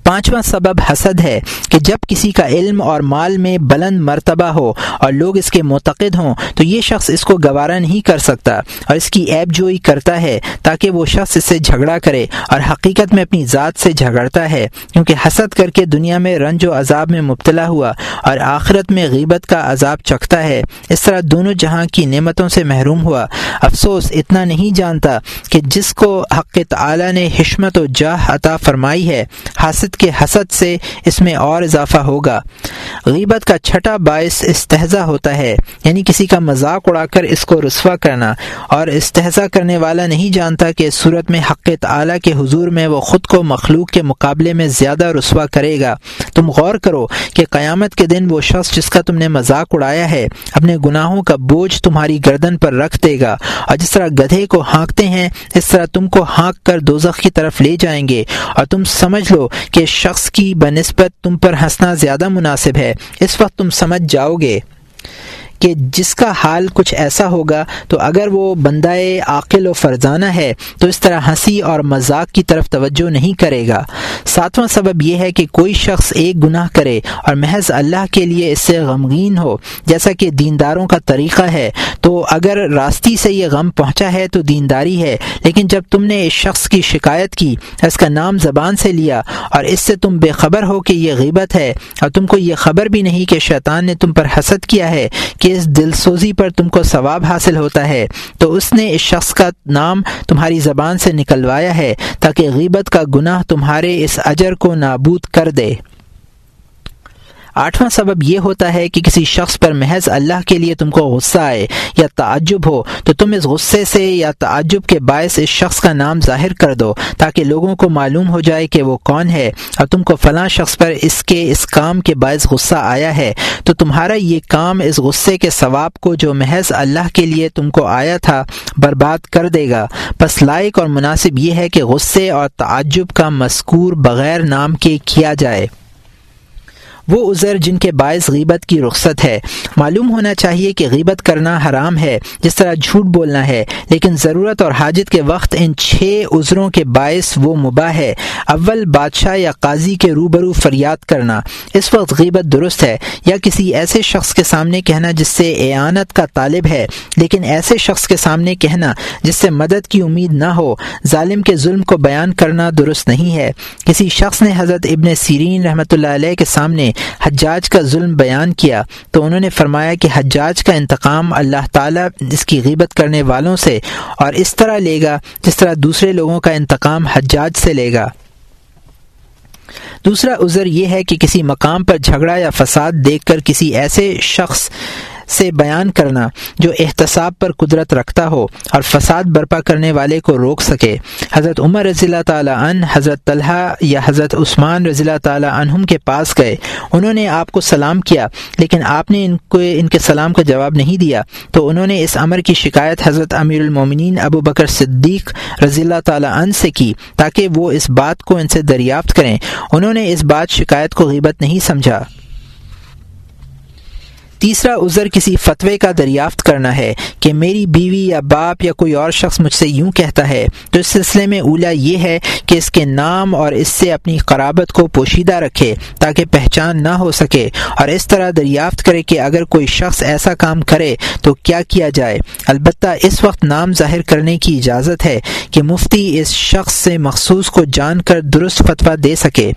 A: پانچواں سبب حسد ہے کہ جب کسی کا علم اور مال میں بلند مرتبہ ہو اور لوگ اس کے معتقد ہوں، تو یہ شخص اس کو گوارا نہیں کر سکتا اور اس کی ایب جوئی کرتا ہے تاکہ وہ شخص اس سے جھگڑا کرے اور حقیقت میں اپنی ذات سے جھگڑتا ہے، کیونکہ حسد کر کے دنیا میں رنج و عذاب میں مبتلا ہوا اور آخرت میں غیبت کا عذاب چکھتا ہے۔ اس طرح دونوں جہاں کی نعمتوں سے محروم ہوا۔ افسوس، اتنا نہیں جانتا کہ جس کو حق تعالی نے حشمت و جاہ عطا فرمائی ہے حاسد کے حسد سے اس میں اور اضافہ ہوگا۔ غیبت کا چھٹا باعث استحضا ہوتا ہے یعنی کسی کا مذاق اڑا کر اس کو رسوا کرنا۔ اور استحضا کرنے والا نہیں جانتا کہ اس صورت میں حق تعلیٰ کے حضور میں وہ خود کو مخلوق کے مقابلے میں زیادہ رسوا کرے گا۔ تم غور کرو کہ قیامت کے دن وہ شخص جس کا تم نے مذاق اڑایا ہے، اپنے گناہوں کا بوجھ تمہاری گردن پر رکھ دے گا۔ اور جس طرح گدھے کو ہانکتے ہیں، اس طرح تم کو ہانک کر دوزخ کی طرف لے جائیں گے۔ اور تم سمجھ لو کہ شخص کی بنسبت تم پر ہنسنا زیادہ مناسب ہے۔ اس وقت تم سمجھ جاؤ گے۔ کہ جس کا حال کچھ ایسا ہوگا، تو اگر وہ بندہ عاقل و فرزانہ ہے، تو اس طرح ہنسی اور مذاق کی طرف توجہ نہیں کرے گا۔ ساتواں سبب یہ ہے کہ کوئی شخص ایک گناہ کرے اور محض اللہ کے لیے اس سے غمگین ہو۔ جیسا کہ دینداروں کا طریقہ ہے، تو اگر راستی سے یہ غم پہنچا ہے، تو دینداری ہے۔ لیکن جب تم نے اس شخص کی شکایت کی، اس کا نام زبان سے لیا اور اس سے تم بے خبر ہو کہ یہ غیبت ہے، اور تم کو یہ خبر بھی نہیں کہ شیطان نے تم پر حسد کیا ہے کہ اس دل سوزی پر تم کو ثواب حاصل ہوتا ہے۔ تو اس نے اس شخص کا نام تمہاری زبان سے نکلوایا ہے تاکہ غیبت کا گناہ تمہارے اس اجر کو نابود کر دے۔ آٹھواں سبب یہ ہوتا ہے کہ کسی شخص پر محض اللہ کے لیے تم کو غصہ آئے یا تعجب ہو، تو تم اس غصے سے یا تعجب کے باعث اس شخص کا نام ظاہر کر دو تاکہ لوگوں کو معلوم ہو جائے کہ وہ کون ہے۔ اور تم کو فلاں شخص پر اس کے، اس کام کے باعث غصہ آیا ہے، تو تمہارا یہ کام اس غصے کے ثواب کو جو محض اللہ کے لیے تم کو آیا تھا، برباد کر دے گا۔ بس لائق اور مناسب یہ ہے کہ غصے اور تعجب کا مذکور بغیر نام کے کیا جائے۔ وہ عذر جن کے باعث غیبت کی رخصت ہے۔ معلوم ہونا چاہیے کہ غیبت کرنا حرام ہے، جس طرح جھوٹ بولنا ہے، لیکن ضرورت اور حاجت کے وقت ان چھ عذروں کے باعث وہ مباح ہے۔ اول، بادشاہ یا قاضی کے روبرو فریاد کرنا۔ اس وقت غیبت درست ہے، یا کسی ایسے شخص کے سامنے کہنا جس سے اعانت کا طالب ہے، لیکن ایسے شخص کے سامنے کہنا جس سے مدد کی امید نہ ہو۔ ظالم کے ظلم کو بیان کرنا درست نہیں ہے۔ کسی شخص نے حضرت ابن سیرین رحمۃ اللہ علیہ کے سامنے حجاج کا ظلم بیان کیا تو انہوں نے فرمایا کہ حجاج کا انتقام اللہ تعالیٰ اس کی غیبت کرنے والوں سے اور اس طرح لے گا جس طرح دوسرے لوگوں کا انتقام حجاج سے لے گا۔ دوسرا عذر یہ ہے کہ کسی مقام پر جھگڑا یا فساد دیکھ کر کسی ایسے شخص سے بیان کرنا جو احتساب پر قدرت رکھتا ہو اور فساد برپا کرنے والے کو روک سکے۔ حضرت عمر رضی اللہ تعالیٰ عنہ، حضرت طلحہ یا حضرت عثمان رضی اللہ تعالیٰ عنہم کے پاس گئے۔ انہوں نے آپ کو سلام کیا، لیکن آپ نے ان کو ان کے سلام کا جواب نہیں دیا۔ تو انہوں نے اس امر کی شکایت حضرت امیر المومنین ابو بکر صدیق رضی اللہ تعالیٰ عنہ سے کی تاکہ وہ اس بات کو ان سے دریافت کریں۔ انہوں نے اس بات شکایت کو غیبت نہیں سمجھا۔ تیسرا عذر کسی فتوے کا دریافت کرنا ہے کہ میری بیوی یا باپ یا کوئی اور شخص مجھ سے یوں کہتا ہے، تو اس سلسلے میں اولا یہ ہے کہ اس کے نام اور اس سے اپنی قرابت کو پوشیدہ رکھے تاکہ پہچان نہ ہو سکے اور اس طرح دریافت کرے کہ اگر کوئی شخص ایسا کام کرے تو کیا کیا جائے۔ البتہ اس وقت نام ظاہر کرنے کی اجازت ہے کہ مفتی اس شخص سے مخصوص کو جان کر درست فتویٰ دے سکے۔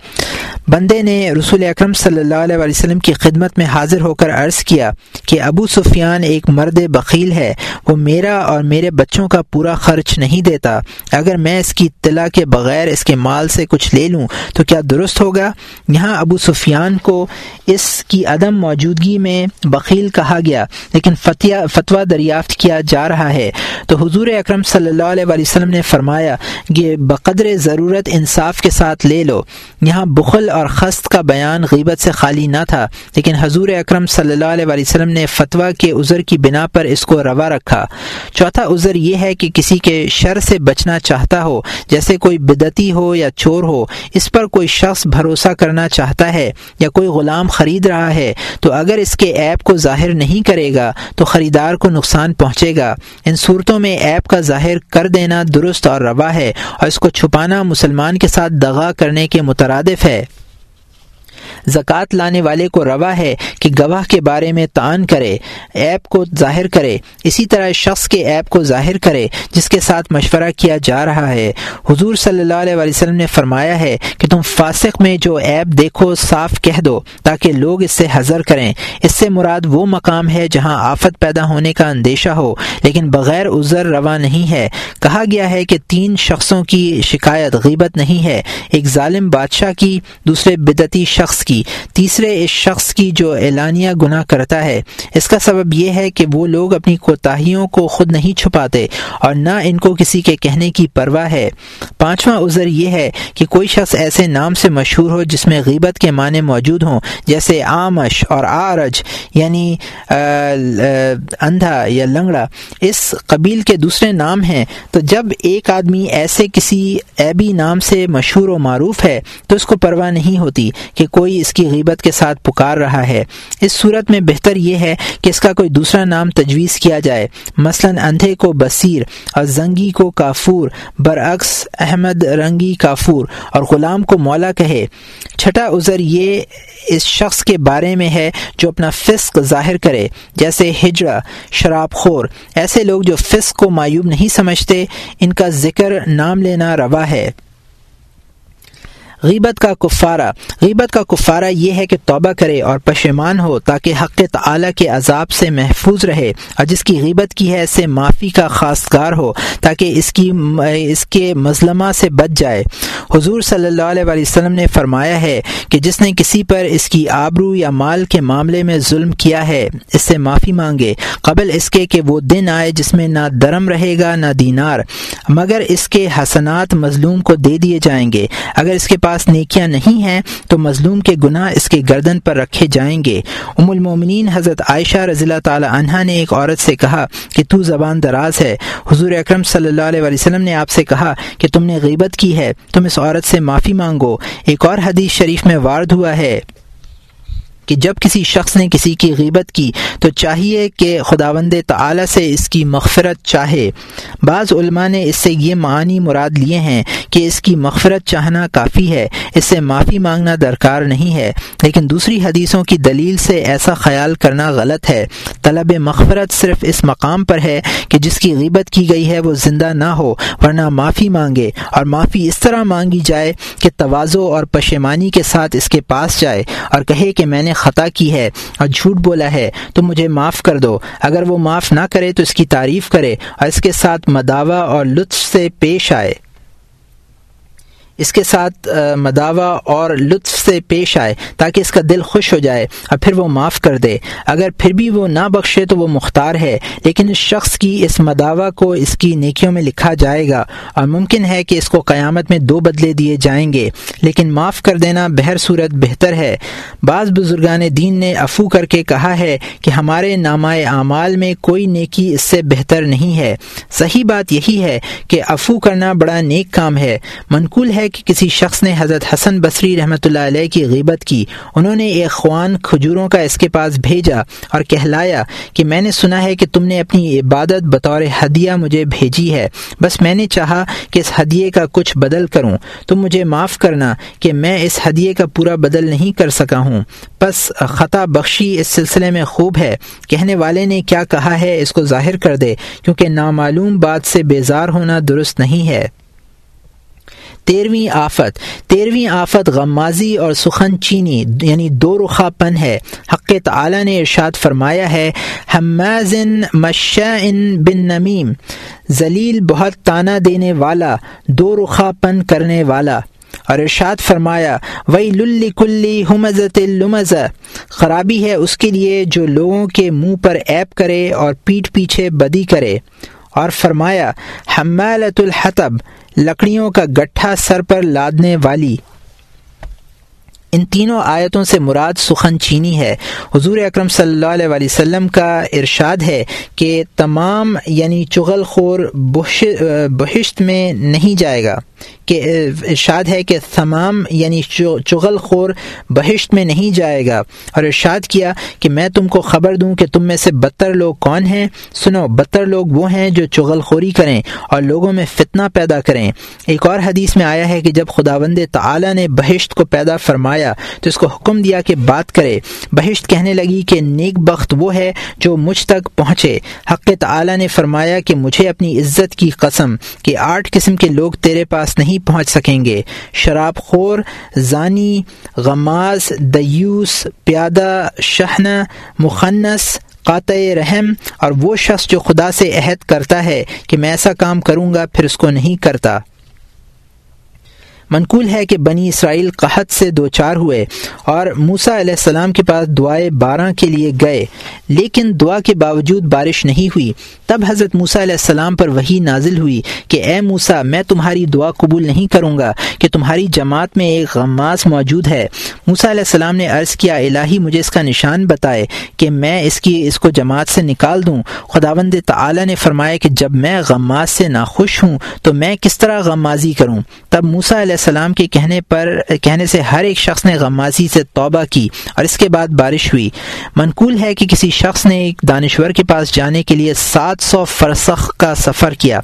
A: بندے نے رسول اکرم صلی اللہ علیہ وسلم کی خدمت میں حاضر ہو کر عرض کیا کیا کہ ابو سفیان ایک مرد بخیل ہے، وہ میرا اور میرے بچوں کا پورا خرچ نہیں دیتا۔ اگر میں اس کی اطلاع کے بغیر اس کے مال سے کچھ لے لوں تو کیا درست ہوگا؟ یہاں ابو سفیان کو اس کی عدم موجودگی میں بخیل کہا گیا، لیکن فتویٰ دریافت کیا جا رہا ہے۔ تو حضور اکرم صلی اللہ علیہ وسلم نے فرمایا کہ بقدر ضرورت انصاف کے ساتھ لے لو۔ یہاں بخل اور خست کا بیان غیبت سے خالی نہ تھا، لیکن حضور اکرم صلی اللہ علیہ علیہ وسلم نے فتویٰ کے عذر کی بنا پر اس کو روا رکھا۔ چوتھا عذر یہ ہے کہ کسی کے شر سے بچنا چاہتا ہو، جیسے کوئی بدتی ہو یا چور ہو، اس پر کوئی شخص بھروسہ کرنا چاہتا ہے یا کوئی غلام خرید رہا ہے، تو اگر اس کے ایپ کو ظاہر نہیں کرے گا، تو خریدار کو نقصان پہنچے گا۔ ان صورتوں میں ایپ کا ظاہر کر دینا درست اور روا ہے، اور اس کو چھپانا مسلمان کے ساتھ دغا کرنے کے مترادف ہے۔ زکوٰۃ لانے والے کو روا ہے کہ گواہ کے بارے میں تعان کرے ایپ کو ظاہر کرے۔ اسی طرح شخص کے ایپ کو ظاہر کرے، جس کے ساتھ مشورہ کیا جا رہا ہے۔ حضور صلی اللہ علیہ وسلم نے فرمایا ہے کہ تم فاسق میں جو ایپ دیکھو، صاف کہہ دو، تاکہ لوگ اس سے حضر کریں۔ اس سے مراد وہ مقام ہے جہاں آفت پیدا ہونے کا اندیشہ ہو، لیکن بغیر عذر روا نہیں ہے۔ کہا گیا ہے کہ تین شخصوں کی شکایت غیبت نہیں ہے۔ ایک ظالم بادشاہ کی، دوسرے بدتی شخص کی۔ تیسرے اس شخص کی جو اعلانیہ گناہ کرتا ہے۔ اس کا سبب یہ ہے کہ وہ لوگ اپنی کوتاہیوں کو خود نہیں چھپاتے اور نہ ان کو کسی کے کہنے کی پرواہ ہے۔ پانچواں عذر یہ ہے کہ کوئی شخص ایسے نام سے مشہور ہو جس میں غیبت کے معنی موجود ہوں، جیسے آمش اور آرج یعنی اندھا یا لنگڑا۔ اس قبیل کے دوسرے نام ہیں۔ تو جب ایک آدمی ایسے کسی ایبی نام سے مشہور و معروف ہے، تو اس کو پرواہ نہیں ہوتی کہ کوئی اس کی غیبت کے ساتھ پکار رہا ہے۔ اس صورت میں بہتر یہ ہے کہ اس کا کوئی دوسرا نام تجویز کیا جائے۔ مثلا اندھے کو بصیر اور زنگی کو کافور، برعکس احمد رنگی کافور اور غلام کو مولا کہے۔ چھٹا عذر یہ اس شخص کے بارے میں ہے جو اپنا فسق ظاہر کرے، جیسے ہجڑا شراب خور۔ ایسے لوگ جو فسق کو معیوب نہیں سمجھتے، ان کا ذکر نام لینا روا ہے۔ غیبت کا کفارہ، غیبت کا کفارہ یہ ہے کہ توبہ کرے اور پشیمان ہو تاکہ حق تعلیٰ کے عذاب سے محفوظ رہے۔ اور جس کی غیبت کی ہے اسے معافی کا خاص گار ہو تاکہ اس کی اس کے مظلمہ سے بچ جائے۔ حضور صلی اللہ علیہ وسلم نے فرمایا ہے کہ جس نے کسی پر اس کی آبرو یا مال کے معاملے میں ظلم کیا ہے، اس سے معافی مانگے۔ قبل اس کے کہ وہ دن آئے جس میں نہ درم رہے گا، نہ دینار، مگر اس کے حسنات مظلوم کو دے دیے جائیں گے۔ اگر اس کے پاس نیکیاں نہیں ہیں تو مظلوم کے گناہ اس کے گردن پر رکھے جائیں گے۔ ام المومنین حضرت عائشہ رضی اللہ تعالی عنہ نے ایک عورت سے کہا کہ تو زبان دراز ہے۔ حضور اکرم صلی اللہ علیہ وسلم نے آپ سے کہا کہ تم نے غیبت کی ہے، تم اس عورت سے معافی مانگو۔ ایک اور حدیث شریف میں وارد ہوا ہے۔ کہ جب کسی شخص نے کسی کی غیبت کی تو چاہیے کہ خداوند تعالی سے اس کی مغفرت چاہے۔ بعض علماء نے اس سے یہ معنی مراد لیے ہیں کہ اس کی مغفرت چاہنا کافی ہے، اس سے معافی مانگنا درکار نہیں ہے۔ لیکن دوسری حدیثوں کی دلیل سے ایسا خیال کرنا غلط ہے۔ طلب مغفرت صرف اس مقام پر ہے کہ جس کی غیبت کی گئی ہے وہ زندہ نہ ہو، ورنہ معافی مانگے۔ اور معافی اس طرح مانگی جائے کہ توازو اور پشیمانی کے ساتھ اس کے پاس جائے۔ اور کہے کہ میں نے خطا کی ہے اور جھوٹ بولا ہے، تو مجھے معاف کر دو۔ اگر وہ معاف نہ کرے تو اس کی تعریف کرے اور اس کے ساتھ مداوع اور لطف سے پیش آئے۔ اس کے ساتھ مداوع اور لطف سے پیش آئے تاکہ اس کا دل خوش ہو جائے اور پھر وہ معاف کر دے۔ اگر پھر بھی وہ نہ بخشے تو وہ مختار ہے، لیکن اس شخص کی اس مداوع کو اس کی نیکیوں میں لکھا جائے گا اور ممکن ہے کہ اس کو قیامت میں دو بدلے دیے جائیں گے۔ لیکن معاف کر دینا بہر صورت بہتر ہے۔ بعض بزرگان دین نے افو کر کے کہا ہے کہ ہمارے نامۂ اعمال میں کوئی نیکی اس سے بہتر نہیں ہے۔ صحیح بات یہی ہے کہ افو کرنا بڑا نیک کام ہے۔ منقول ہے کہ کسی شخص نے حضرت حسن بصری رحمۃ اللہ علیہ کی غیبت کی۔ انہوں نے ایک خوان کھجوروں کا اس کے پاس بھیجا اور کہلایا کہ میں نے سنا ہے کہ تم نے اپنی عبادت بطور ہدیہ مجھے بھیجی ہے۔ بس میں نے چاہا کہ اس ہدیے کا کچھ بدل کروں۔ تم مجھے معاف کرنا کہ میں اس ہدیے کا پورا بدل نہیں کر سکا ہوں۔ بس خطا بخشی اس سلسلے میں خوب ہے۔ کہنے والے نے کیا کہا ہے اس کو ظاہر کر دے، کیونکہ نامعلوم بات سے بیزار ہونا درست نہیں ہے۔ تیرہویں آفت تیرہویں آفت غمازی اور سخن چینی یعنی دو رخا پن ہے۔ حق تعالی نے ارشاد فرمایا ہے، حمازن مشاء بن نمیم، ذلیل بہت تانا دینے والا، دو رخا پن کرنے والا۔ اور ارشاد فرمایا وہی للی کلی حمزت المز خرابی ہے اس کے لیے جو لوگوں کے منہ پر ایپ کرے اور پیٹ پیچھے بدی کرے۔ اور فرمایا حمالت الحطب، لکڑیوں کا گٹھا سر پر لادنے والی۔ ان تینوں آیتوں سے مراد سخن چینی ہے۔ حضور اکرم صلی اللہ علیہ وسلم کا ارشاد ہے کہ تمام یعنی چغل خور بہشت میں نہیں جائے گا۔ کہ ارشاد ہے کہ تمام یعنی چغل خور بہشت میں نہیں جائے گا۔ اور ارشاد کیا کہ میں تم کو خبر دوں کہ تم میں سے بدتر لوگ کون ہیں؟ سنو، بدتر لوگ وہ ہیں جو چغل خوری کریں اور لوگوں میں فتنہ پیدا کریں۔ ایک اور حدیث میں آیا ہے کہ جب خدا بند تعلیٰ نے بہشت کو پیدا فرمایا تو اس کو حکم دیا کہ بات کرے۔ بہشت کہنے لگی کہ نیک بخت وہ ہے جو مجھ تک پہنچے۔ حق تعلیٰ نے فرمایا کہ مجھے اپنی عزت کی قسم کہ آٹھ قسم کے لوگ تیرے پاس نہیں پہنچ سکیں گے۔ شراب خور، زانی، غماز، دیوس، پیادہ شہنہ مخنس قاطع رحم، اور وہ شخص جو خدا سے عہد کرتا ہے کہ میں ایسا کام کروں گا، پھر اس کو نہیں کرتا۔ منقول ہے کہ بنی اسرائیل قحط سے دو چار ہوئے اور موسا علیہ السلام کے پاس دعائیں بارہ کے لیے گئے، لیکن دعا کے باوجود بارش نہیں ہوئی۔ تب حضرت موسا علیہ السلام پر وہی نازل ہوئی کہ اے موسا میں تمہاری دعا قبول نہیں کروں گا کہ تمہاری جماعت میں ایک غماس موجود ہے۔ موسا علیہ السلام نے عرض کیا، الہی مجھے اس کا نشان بتائے کہ میں اس کی، اس کو جماعت سے نکال دوں۔ خداوند تعالی نے فرمایا کہ جب میں غماز سے ناخوش ہوں تو میں کس طرح غمازی کروں؟ تب موسا علیہ السلام کے کہنے پر، کہنے سے ہر ایک شخص نے غمازی سے توبہ کی اور اس کے بعد بارش ہوئی۔ منقول ہے کہ کسی شخص نے ایک دانشور کے پاس جانے کے لیے سات سو فرسخ کا سفر کیا۔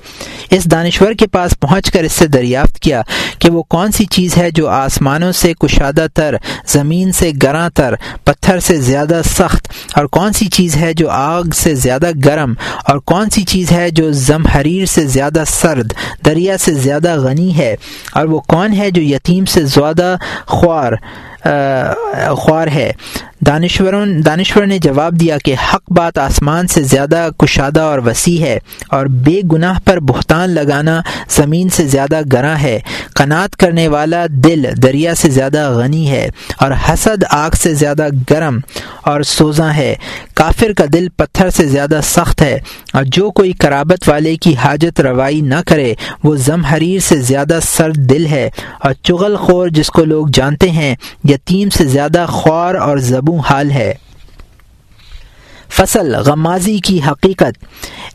A: اس دانشور کے پاس پہنچ کر اس سے دریافت کیا کہ وہ کون سی چیز ہے جو آسمانوں سے کشادہ تر، زمین سے گراں تر، پتھر سے زیادہ سخت، اور کون سی چیز ہے جو آگ سے زیادہ گرم، اور کون سی چیز ہے جو زم حریر سے زیادہ سرد، دریا سے زیادہ غنی ہے، اور وہ کون ہے جو یتیم سے زیادہ خوار خوار ہے۔ دانشوروں دانشور نے جواب دیا کہ حق بات آسمان سے زیادہ کشادہ اور وسیع ہے اور بے گناہ پر بہتان لگانا زمین سے زیادہ گراں ہے۔ قناعت کرنے والا دل دریا سے زیادہ غنی ہے اور حسد آگ سے زیادہ گرم اور سوزاں ہے۔ کافر کا دل پتھر سے زیادہ سخت ہے اور جو کوئی کرابت والے کی حاجت روائی نہ کرے، وہ زم حریر سے زیادہ سرد دل ہے اور چغل خور جس کو لوگ جانتے ہیں یتیم سے زیادہ خوار اور زبوں حال ہے۔ فصل، غمازی کی حقیقت۔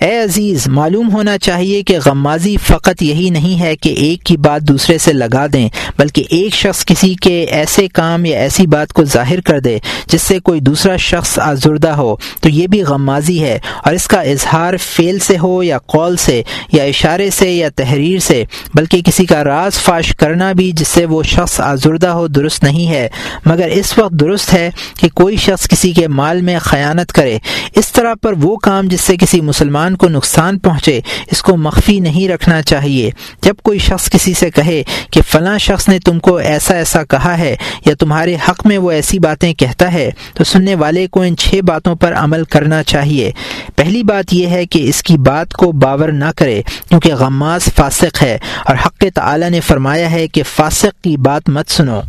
A: اے عزیز، معلوم ہونا چاہیے کہ غمازی فقط یہی نہیں ہے کہ ایک کی بات دوسرے سے لگا دیں، بلکہ ایک شخص کسی کے ایسے کام یا ایسی بات کو ظاہر کر دے جس سے کوئی دوسرا شخص آزردہ ہو۔ تو یہ بھی غمازی ہے اور اس کا اظہار فعل سے ہو یا قول سے یا اشارے سے یا تحریر سے، بلکہ کسی کا راز فاش کرنا بھی جس سے وہ شخص آزردہ ہو درست نہیں ہے۔ مگر اس وقت درست ہے کہ کوئی شخص کسی کے مال میں خیانت کرے۔ اس طرح پر وہ کام جس سے کسی مسلمان کو نقصان پہنچے، اس کو مخفی نہیں رکھنا چاہیے۔ جب کوئی شخص کسی سے کہے کہ فلاں شخص نے تم کو ایسا ایسا کہا ہے یا تمہارے حق میں وہ ایسی باتیں کہتا ہے، تو سننے والے کو ان چھ باتوں پر عمل کرنا چاہیے۔ پہلی بات یہ ہے کہ اس کی بات کو باور نہ کرے، کیونکہ غماز فاسق ہے۔ اور حق تعالی نے فرمایا ہے کہ فاسق کی بات مت سنو۔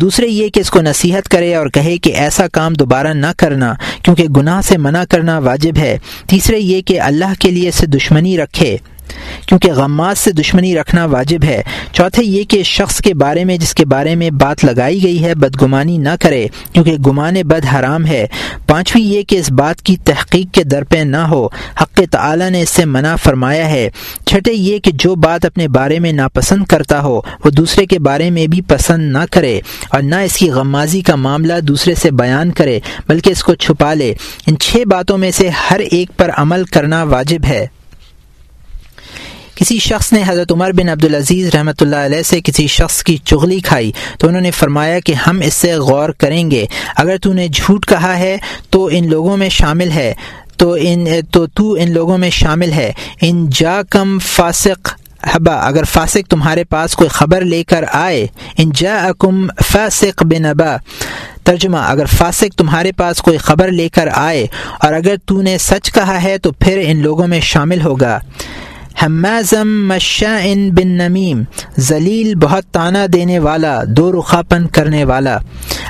A: دوسرے یہ کہ اس کو نصیحت کرے اور کہے کہ ایسا کام دوبارہ نہ کرنا، کیونکہ گناہ سے منع کرنا واجب ہے۔ تیسرے یہ کہ اللہ کے لیے اسے دشمنی رکھے۔ کیونکہ غماز سے دشمنی رکھنا واجب ہے۔ چوتھے یہ کہ شخص کے بارے میں، جس کے بارے میں بات لگائی گئی ہے، بدگمانی نہ کرے، کیونکہ گمان بد حرام ہے۔ پانچویں یہ کہ اس بات کی تحقیق کے در پہ نہ ہو۔ حق تعالی نے اس سے منع فرمایا ہے۔ چھٹے یہ کہ جو بات اپنے بارے میں ناپسند کرتا ہو، وہ دوسرے کے بارے میں بھی پسند نہ کرے اور نہ اس کی غمازی کا معاملہ دوسرے سے بیان کرے، بلکہ اس کو چھپا لے۔ ان چھ باتوں میں سے ہر ایک پر عمل کرنا واجب ہے۔ کسی شخص نے حضرت عمر بن عبدالعزیز رحمۃ اللہ علیہ سے کسی شخص کی چغلی کھائی تو انہوں نے فرمایا کہ ہم اس سے غور کریں گے۔ اگر تو نے جھوٹ کہا ہے تو ان لوگوں میں شامل ہے۔ تو ان، تو تو ان لوگوں میں شامل ہے۔ ان جا کم فاسق، حبا، اگر فاسق تمہارے پاس کوئی خبر لے کر آئے، ان جا اکم فاسق بنبا ترجمہ، اگر فاسق تمہارے پاس کوئی خبر لے کر آئے اور اگر تو نے سچ کہا ہے تو پھر ان لوگوں میں شامل ہوگا۔ حمازم مشاء بن نمیم، ذلیل بہت تانا دینے والا، دو رخاپن کرنے والا۔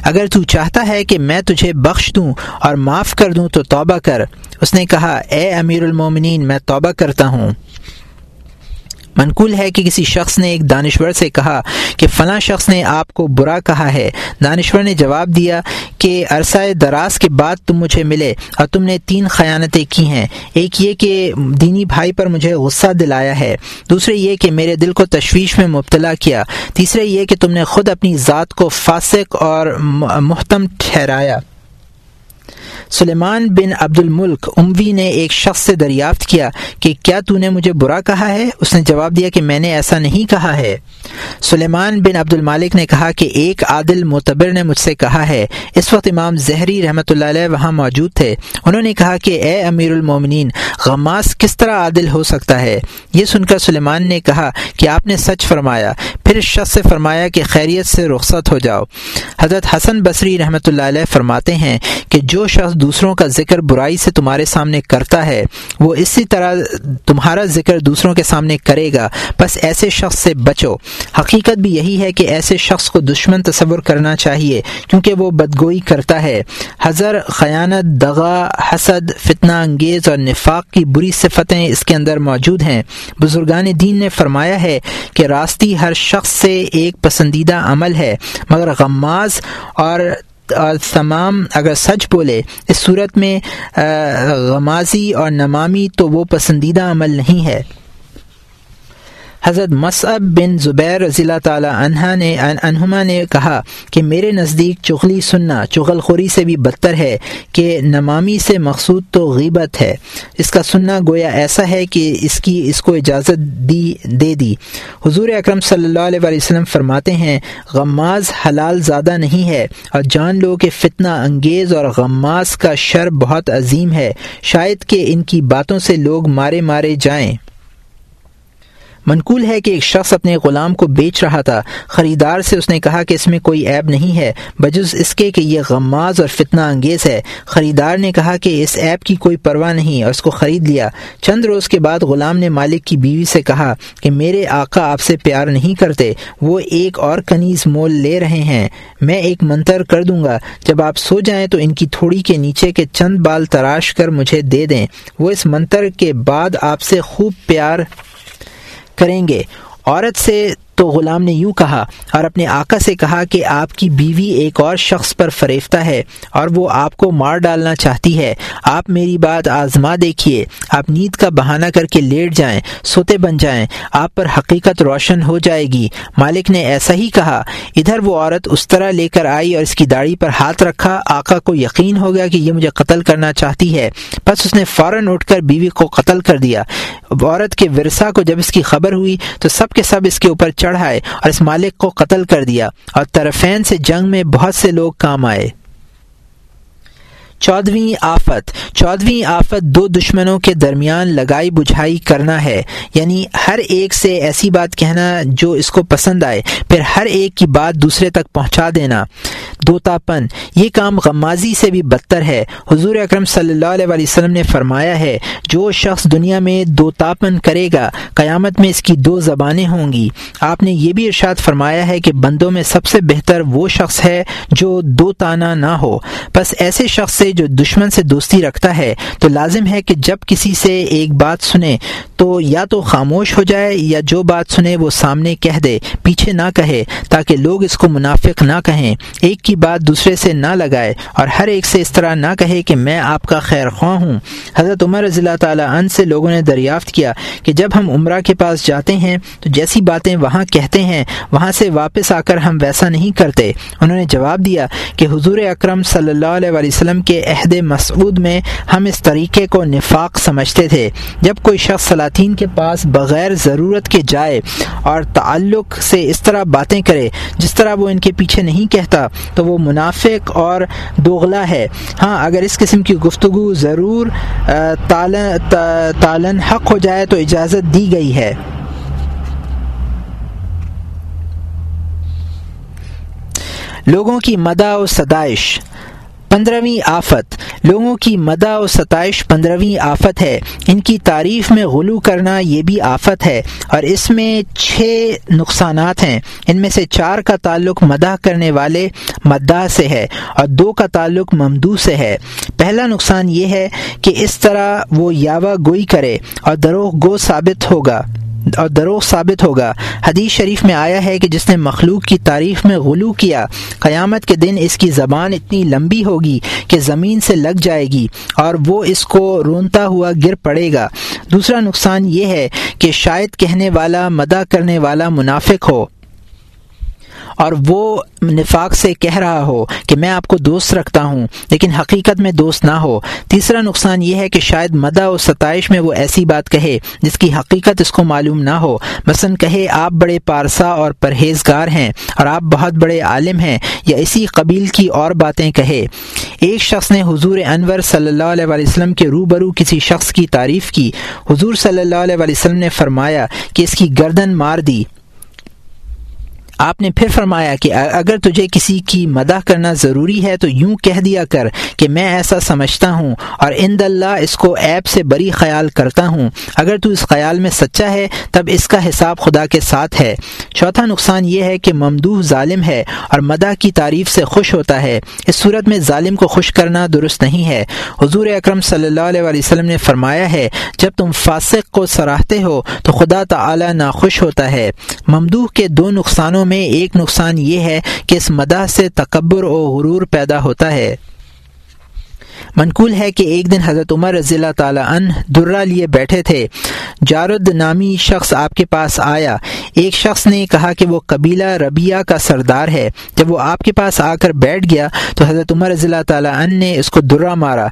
A: اگر تو چاہتا ہے کہ میں تجھے بخش دوں اور معاف کر دوں تو توبہ کر۔ اس نے کہا، اے امیر المومنین، میں توبہ کرتا ہوں۔ منقول ہے کہ کسی شخص نے ایک دانشور سے کہا کہ فلاں شخص نے آپ کو برا کہا ہے۔ دانشور نے جواب دیا کہ عرصہ دراز کے بعد تم مجھے ملے اور تم نے تین خیانتیں کی ہیں۔ ایک یہ کہ دینی بھائی پر مجھے غصہ دلایا ہے۔ دوسرے یہ کہ میرے دل کو تشویش میں مبتلا کیا۔ تیسرے یہ کہ تم نے خود اپنی ذات کو فاسق اور محتم ٹھہرایا۔ سلیمان بن عبد الملک اموی نے ایک شخص سے دریافت کیا کہ کیا تو نے مجھے برا کہا ہے؟ اس نے جواب دیا کہ میں نے ایسا نہیں کہا ہے۔ سلیمان بن عبد المالک نے کہا کہ ایک عادل معتبر نے مجھ سے کہا ہے۔ اس وقت امام زہری رحمۃ اللہ علیہ وہاں موجود تھے۔ انہوں نے کہا کہ اے امیر المومنین، غماس کس طرح عادل ہو سکتا ہے؟ یہ سن کر سلیمان نے کہا کہ آپ نے سچ فرمایا۔ پھر اس شخص سے فرمایا کہ خیریت سے رخصت ہو جاؤ۔ حضرت حسن بصری رحمۃ اللہ علیہ فرماتے ہیں کہ جو شخص دوسروں کا ذکر برائی سے تمہارے سامنے کرتا ہے، وہ اسی طرح تمہارا ذکر دوسروں کے سامنے کرے گا۔ بس ایسے شخص سے بچو۔ حقیقت بھی یہی ہے کہ ایسے شخص کو دشمن تصور کرنا چاہیے، کیونکہ وہ بدگوئی کرتا ہے۔ حضر خیانت، دغا، حسد، فتنہ انگیز اور نفاق کی بری صفتیں اس کے اندر موجود ہیں۔ بزرگان دین نے فرمایا ہے کہ راستی ہر شخص سے ایک پسندیدہ عمل ہے، مگر غماز اور اور تمام اگر سچ بولے، اس صورت میں غمازی اور نمامی تو وہ پسندیدہ عمل نہیں ہے۔ حضرت مصعب بن زبیر رضی اللہ تعالی عنہ نے انہما نے کہا کہ میرے نزدیک چغلی سننا چغل خوری سے بھی بدتر ہے کہ نمامی سے مقصود تو غیبت ہے۔ اس کا سننا گویا ایسا ہے کہ اس کی اس کو اجازت دی دے دی۔ حضور اکرم صلی اللہ علیہ وسلم فرماتے ہیں، غماز حلال زیادہ نہیں ہے اور جان لو کہ فتنہ انگیز اور غماز کا شر بہت عظیم ہے۔ شاید کہ ان کی باتوں سے لوگ مارے مارے جائیں۔ منقول ہے کہ ایک شخص اپنے غلام کو بیچ رہا تھا۔ خریدار سے اس نے کہا کہ اس میں کوئی عیب نہیں ہے، بجز اس کے کہ یہ غماز اور فتنہ انگیز ہے۔ خریدار نے کہا کہ اس ایپ کی کوئی پرواہ نہیں اور اس کو خرید لیا۔ چند روز کے بعد غلام نے مالک کی بیوی سے کہا کہ میرے آقا آپ سے پیار نہیں کرتے، وہ ایک اور کنیز مول لے رہے ہیں۔ میں ایک منتر کر دوں گا۔ جب آپ سو جائیں تو ان کی تھوڑی کے نیچے کے چند بال تراش کر مجھے دے دیں۔ وہ اس منتر کے بعد آپ سے خوب پیار کریں گے۔ عورت سے تو غلام نے یوں کہا اور اپنے آقا سے کہا کہ آپ کی بیوی ایک اور شخص پر فریفتہ ہے اور وہ آپ کو مار ڈالنا چاہتی ہے۔ آپ میری بات آزما دیکھیے۔ آپ نیند کا بہانہ کر کے لیٹ جائیں، سوتے بن جائیں۔ آپ پر حقیقت روشن ہو جائے گی۔ مالک نے ایسا ہی کہا۔ ادھر وہ عورت اس طرح لے کر آئی اور اس کی داڑھی پر ہاتھ رکھا۔ آقا کو یقین ہو گیا کہ یہ مجھے قتل کرنا چاہتی ہے۔ بس اس نے فوراً اٹھ کر بیوی کو قتل کر دیا۔ عورت کے ورثہ کو جب اس کی خبر ہوئی تو سب کے سب اس کے اوپر چڑھائے اور اس مالک کو قتل کر دیا اور طرفین سے جنگ میں بہت سے لوگ کام آئے۔ چودھویں آفت۔ چودھویں آفت دو دشمنوں کے درمیان لگائی بجھائی کرنا ہے۔ یعنی ہر ایک سے ایسی بات کہنا جو اس کو پسند آئے، پھر ہر ایک کی بات دوسرے تک پہنچا دینا۔ دوتا پن یہ کام غمازی سے بھی بدتر ہے۔ حضور اکرم صلی اللہ علیہ وسلم نے فرمایا ہے، جو شخص دنیا میں دوتاپن کرے گا، قیامت میں اس کی دو زبانیں ہوں گی۔ آپ نے یہ بھی ارشاد فرمایا ہے کہ بندوں میں سب سے بہتر وہ شخص ہے جو دو تانا نہ ہو۔ بس ایسے شخص سے جو دشمن سے دوستی رکھتا ہے۔ تو لازم ہے کہ جب کسی سے ایک بات سنے، تو یا تو خاموش ہو جائے یا جو بات سنے وہ سامنے کہہ دے، پیچھے نہ کہے، تاکہ لوگ اس کو منافق نہ کہیں۔ ایک کی بات دوسرے سے نہ لگائے اور ہر ایک سے اس طرح نہ کہے کہ میں آپ کا خیر خواہ ہوں۔ حضرت عمر رضی اللہ تعالیٰ عنہ سے لوگوں نے دریافت کیا کہ جب ہم عمرہ کے پاس جاتے ہیں تو جیسی باتیں وہاں کہتے ہیں، وہاں سے واپس آ کر ہم ویسا نہیں کرتے۔ انہوں نے جواب دیا کہ حضور اکرم صلی اللہ علیہ وسلم کے عہد مسعود میں ہم اس طریقے کو نفاق سمجھتے تھے۔ جب کوئی شخص سلاطین کے پاس بغیر ضرورت کے جائے اور تعلق سے اس طرح باتیں کرے، جس طرح وہ ان کے پیچھے نہیں کہتا، تو وہ منافق اور دوغلا ہے۔ ہاں اگر اس قسم کی گفتگو ضرور تالن تالن حق ہو جائے تو اجازت دی گئی ہے۔ لوگوں کی مدع و صدائش۔ پندرہویں آفت۔ لوگوں کی مدع و ستائش پندرہویں آفت ہے۔ ان کی تعریف میں غلو کرنا یہ بھی آفت ہے۔ اور اس میں چھ نقصانات ہیں۔ ان میں سے چار کا تعلق مدح کرنے والے مداح سے ہے اور دو کا تعلق ممدو سے ہے۔ پہلا نقصان یہ ہے کہ اس طرح وہ یاوا گوئی کرے اور دروغ گو ثابت ہوگا۔ اور دروغ ثابت ہوگا۔ حدیث شریف میں آیا ہے کہ جس نے مخلوق کی تعریف میں غلو کیا، قیامت کے دن اس کی زبان اتنی لمبی ہوگی کہ زمین سے لگ جائے گی اور وہ اس کو رونتا ہوا گر پڑے گا۔ دوسرا نقصان یہ ہے کہ شاید کہنے والا مدع کرنے والا منافق ہو۔ اور وہ نفاق سے کہہ رہا ہو کہ میں آپ کو دوست رکھتا ہوں، لیکن حقیقت میں دوست نہ ہو۔ تیسرا نقصان یہ ہے کہ شاید مدہ و ستائش میں وہ ایسی بات کہے جس کی حقیقت اس کو معلوم نہ ہو۔ مثلا کہے، آپ بڑے پارسا اور پرہیزگار ہیں اور آپ بہت بڑے عالم ہیں، یا اسی قبیل کی اور باتیں کہے۔ ایک شخص نے حضور انور صلی اللہ علیہ وسلم کے روبرو کسی شخص کی تعریف کی۔ حضور صلی اللہ علیہ وسلم نے فرمایا کہ اس کی گردن مار دی۔ آپ نے پھر فرمایا کہ اگر تجھے کسی کی مدح کرنا ضروری ہے تو یوں کہہ دیا کر کہ میں ایسا سمجھتا ہوں اور اند اللہ اس کو ایپ سے بری خیال کرتا ہوں۔ اگر تو اس خیال میں سچا ہے، تب اس کا حساب خدا کے ساتھ ہے۔ چوتھا نقصان یہ ہے کہ ممدوح ظالم ہے اور مدح کی تعریف سے خوش ہوتا ہے۔ اس صورت میں ظالم کو خوش کرنا درست نہیں ہے۔ حضور اکرم صلی اللہ علیہ وسلم نے فرمایا ہے، جب تم فاسق کو سراہتے ہو تو خدا تعالی ناخوش ہوتا ہے۔ ممدوح کے دو نقصانوں میں ایک نقصان یہ ہے کہ اس مداح سے تکبر و غرور پیدا ہوتا ہے۔ منقول ہے کہ ایک دن حضرت عمر رضی اللہ تعالیٰ عنہ درہ لیے بیٹھے تھے۔ جارد نامی شخص آپ کے پاس آیا۔ ایک شخص نے کہا کہ وہ قبیلہ ربیہ کا سردار ہے۔ جب وہ آپ کے پاس آ کر بیٹھ گیا تو حضرت عمر رضی اللہ تعالیٰ عنہ نے اس کو درہ مارا۔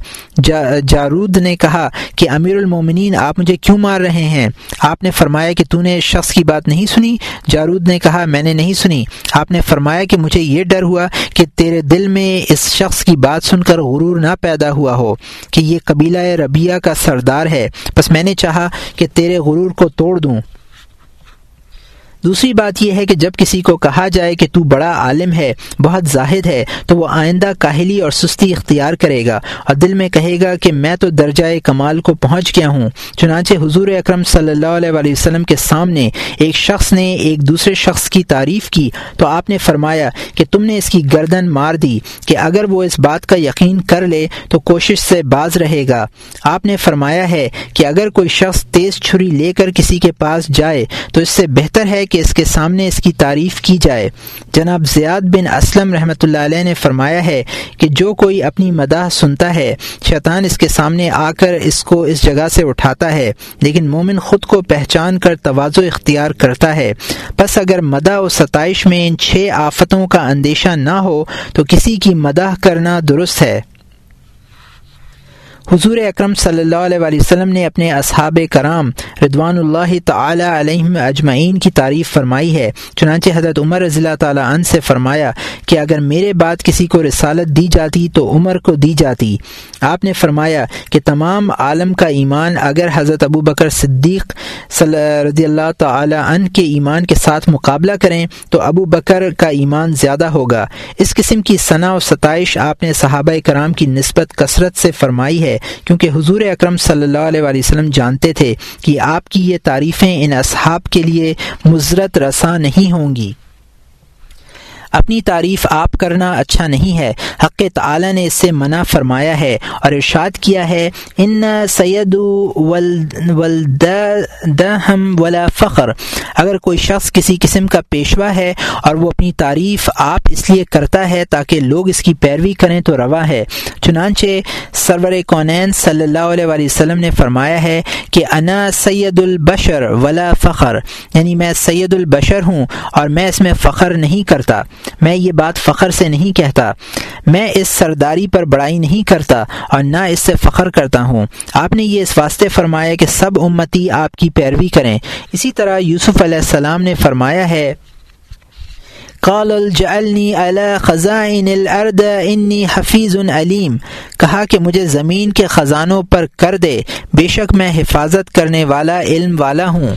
A: جا جارود نے کہا کہ امیر المومنین آپ مجھے کیوں مار رہے ہیں؟ آپ نے فرمایا کہ تو نے اس شخص کی بات نہیں سنی؟ جارود نے کہا، میں نے نہیں سنی۔ آپ نے فرمایا کہ مجھے یہ ڈر ہوا کہ تیرے دل میں اس شخص کی بات سن کر غرور نہ پیدا ہوا ہو کہ یہ قبیلہ ربیہ کا سردار ہے۔ بس میں نے چاہا کہ تیرے غرور کو توڑ دوں۔ دوسری بات یہ ہے کہ جب کسی کو کہا جائے کہ تو بڑا عالم ہے، بہت زاہد ہے، تو وہ آئندہ کاہلی اور سستی اختیار کرے گا اور دل میں کہے گا کہ میں تو درجۂ کمال کو پہنچ گیا ہوں۔ چنانچہ حضور اکرم صلی اللہ علیہ وسلم کے سامنے ایک شخص نے ایک دوسرے شخص کی تعریف کی، تو آپ نے فرمایا کہ تم نے اس کی گردن مار دی کہ اگر وہ اس بات کا یقین کر لے تو کوشش سے باز رہے گا۔ آپ نے فرمایا ہے کہ اگر کوئی شخص تیز چھری لے کر کسی کے پاس جائے تو اس سے بہتر ہے کہ کہ اس کے سامنے اس کی تعریف کی جائے۔ جناب زیاد بن اسلم رحمۃ اللہ علیہ نے فرمایا ہے کہ جو کوئی اپنی مداح سنتا ہے، شیطان اس کے سامنے آ کر اس کو اس جگہ سے اٹھاتا ہے، لیکن مومن خود کو پہچان کر توازو اختیار کرتا ہے۔ بس اگر مداح و ستائش میں ان چھ آفتوں کا اندیشہ نہ ہو، تو کسی کی مداح کرنا درست ہے۔ حضور اکرم صلی اللہ علیہ وسلم نے اپنے اصحاب کرام ردوان اللہ تعالی علیہ اجمعین کی تعریف فرمائی ہے۔ چنانچہ حضرت عمر رضی اللہ تعالیٰ عنہ سے فرمایا کہ اگر میرے بعد کسی کو رسالت دی جاتی تو عمر کو دی جاتی۔ آپ نے فرمایا کہ تمام عالم کا ایمان اگر حضرت ابو بکر صدیق صلی رضی اللہ تعالی عنہ کے ایمان کے ساتھ مقابلہ کریں تو ابو بکر کا ایمان زیادہ ہوگا۔ اس قسم کی ثنا و ستائش آپ نے صحابہ کرام کی نسبت کثرت سے فرمائی ہے۔ کیونکہ حضور اکرم صلی اللہ علیہ وسلم جانتے تھے کہ آپ کی یہ تعریفیں ان اصحاب کے لیے مضرت رساں نہیں ہوں گی۔ اپنی تعریف آپ کرنا اچھا نہیں ہے۔ حق تعالی نے اس سے منع فرمایا ہے اور ارشاد کیا ہے، ان سید ولا فخر۔ اگر کوئی شخص کسی قسم کا پیشوا ہے اور وہ اپنی تعریف آپ اس لیے کرتا ہے تاکہ لوگ اس کی پیروی کریں تو روا ہے۔ چنانچہ سرور کونین صلی اللہ علیہ وسلم نے فرمایا ہے کہ انا سید البشر ولا فخر۔ یعنی میں سید البشر ہوں اور میں اس میں فخر نہیں کرتا۔ میں یہ بات فخر سے نہیں کہتا۔ میں اس سرداری پر بڑائی نہیں کرتا اور نہ اس سے فخر کرتا ہوں۔ آپ نے یہ اس واسطے فرمایا کہ سب امتی آپ کی پیروی کریں۔ اسی طرح یوسف علیہ السلام نے فرمایا ہے، قال الجعلنی علی خزائن الارض انی حفیظ علیم۔ کہا کہ مجھے زمین کے خزانوں پر کر دے، بے شک میں حفاظت کرنے والا، علم والا ہوں۔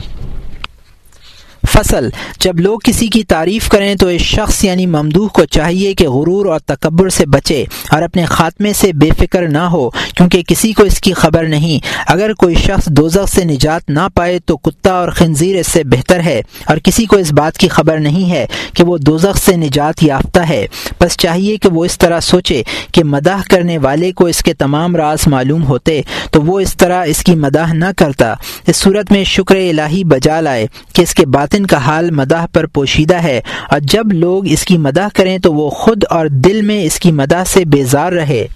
A: فصل۔ جب لوگ کسی کی تعریف کریں تو اس شخص یعنی ممدوح کو چاہیے کہ غرور اور تکبر سے بچے اور اپنے خاتمے سے بے فکر نہ ہو، کیونکہ کسی کو اس کی خبر نہیں۔ اگر کوئی شخص دوزخ سے نجات نہ پائے تو کتا اور خنزیر اس سے بہتر ہے، اور کسی کو اس بات کی خبر نہیں ہے کہ وہ دوزخ سے نجات یافتہ ہے۔ بس چاہیے کہ وہ اس طرح سوچے کہ مداح کرنے والے کو اس کے تمام راز معلوم ہوتے تو وہ اس طرح اس کی مداح نہ کرتا۔ اس صورت میں شکر الہی بجا لائے کہ اس کے باطن کا حال مداح پر پوشیدہ ہے۔ اور جب لوگ اس کی مداح کریں تو وہ خود اور دل میں اس کی مداح سے بیزار رہے۔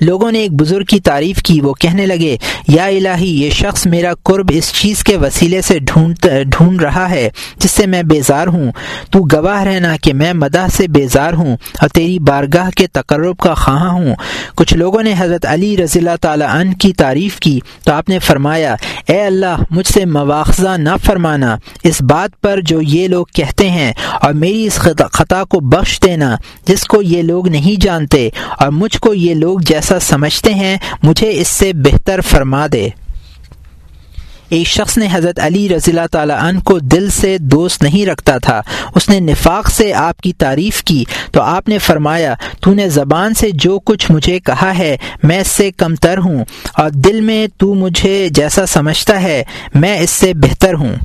A: لوگوں نے ایک بزرگ کی تعریف کی، وہ کہنے لگے، یا الہی، یہ شخص میرا قرب اس چیز کے وسیلے سے ڈھونڈ ڈھونڈ رہا ہے جس سے میں بیزار ہوں۔ تو گواہ رہنا کہ میں مدح سے بیزار ہوں اور تیری بارگاہ کے تقرب کا خواہاں ہوں۔ کچھ لوگوں نے حضرت علی رضی اللہ تعالیٰ عنہ کی تعریف کی تو آپ نے فرمایا، اے اللہ، مجھ سے مواخذہ نہ فرمانا۔ اس بات پر جو یہ لوگ کہتے ہیں، اور میری اس خطا کو بخش دینا، جس کو یہ لوگ نہیں جانتے، اور مجھ کو یہ لوگ جیسا ایسا سمجھتے ہیں، مجھے اس سے بہتر فرما دے۔ ایک شخص نے حضرت علی رضی اللہ تعالیٰ عنہ کو دل سے دوست نہیں رکھتا تھا۔ اس نے نفاق سے آپ کی تعریف کی۔ تو آپ نے فرمایا، تو نے زبان سے جو کچھ مجھے کہا ہے، میں اس سے کم تر ہوں۔ اور دل میں تو مجھے جیسا سمجھتا ہے، میں اس سے بہتر ہوں۔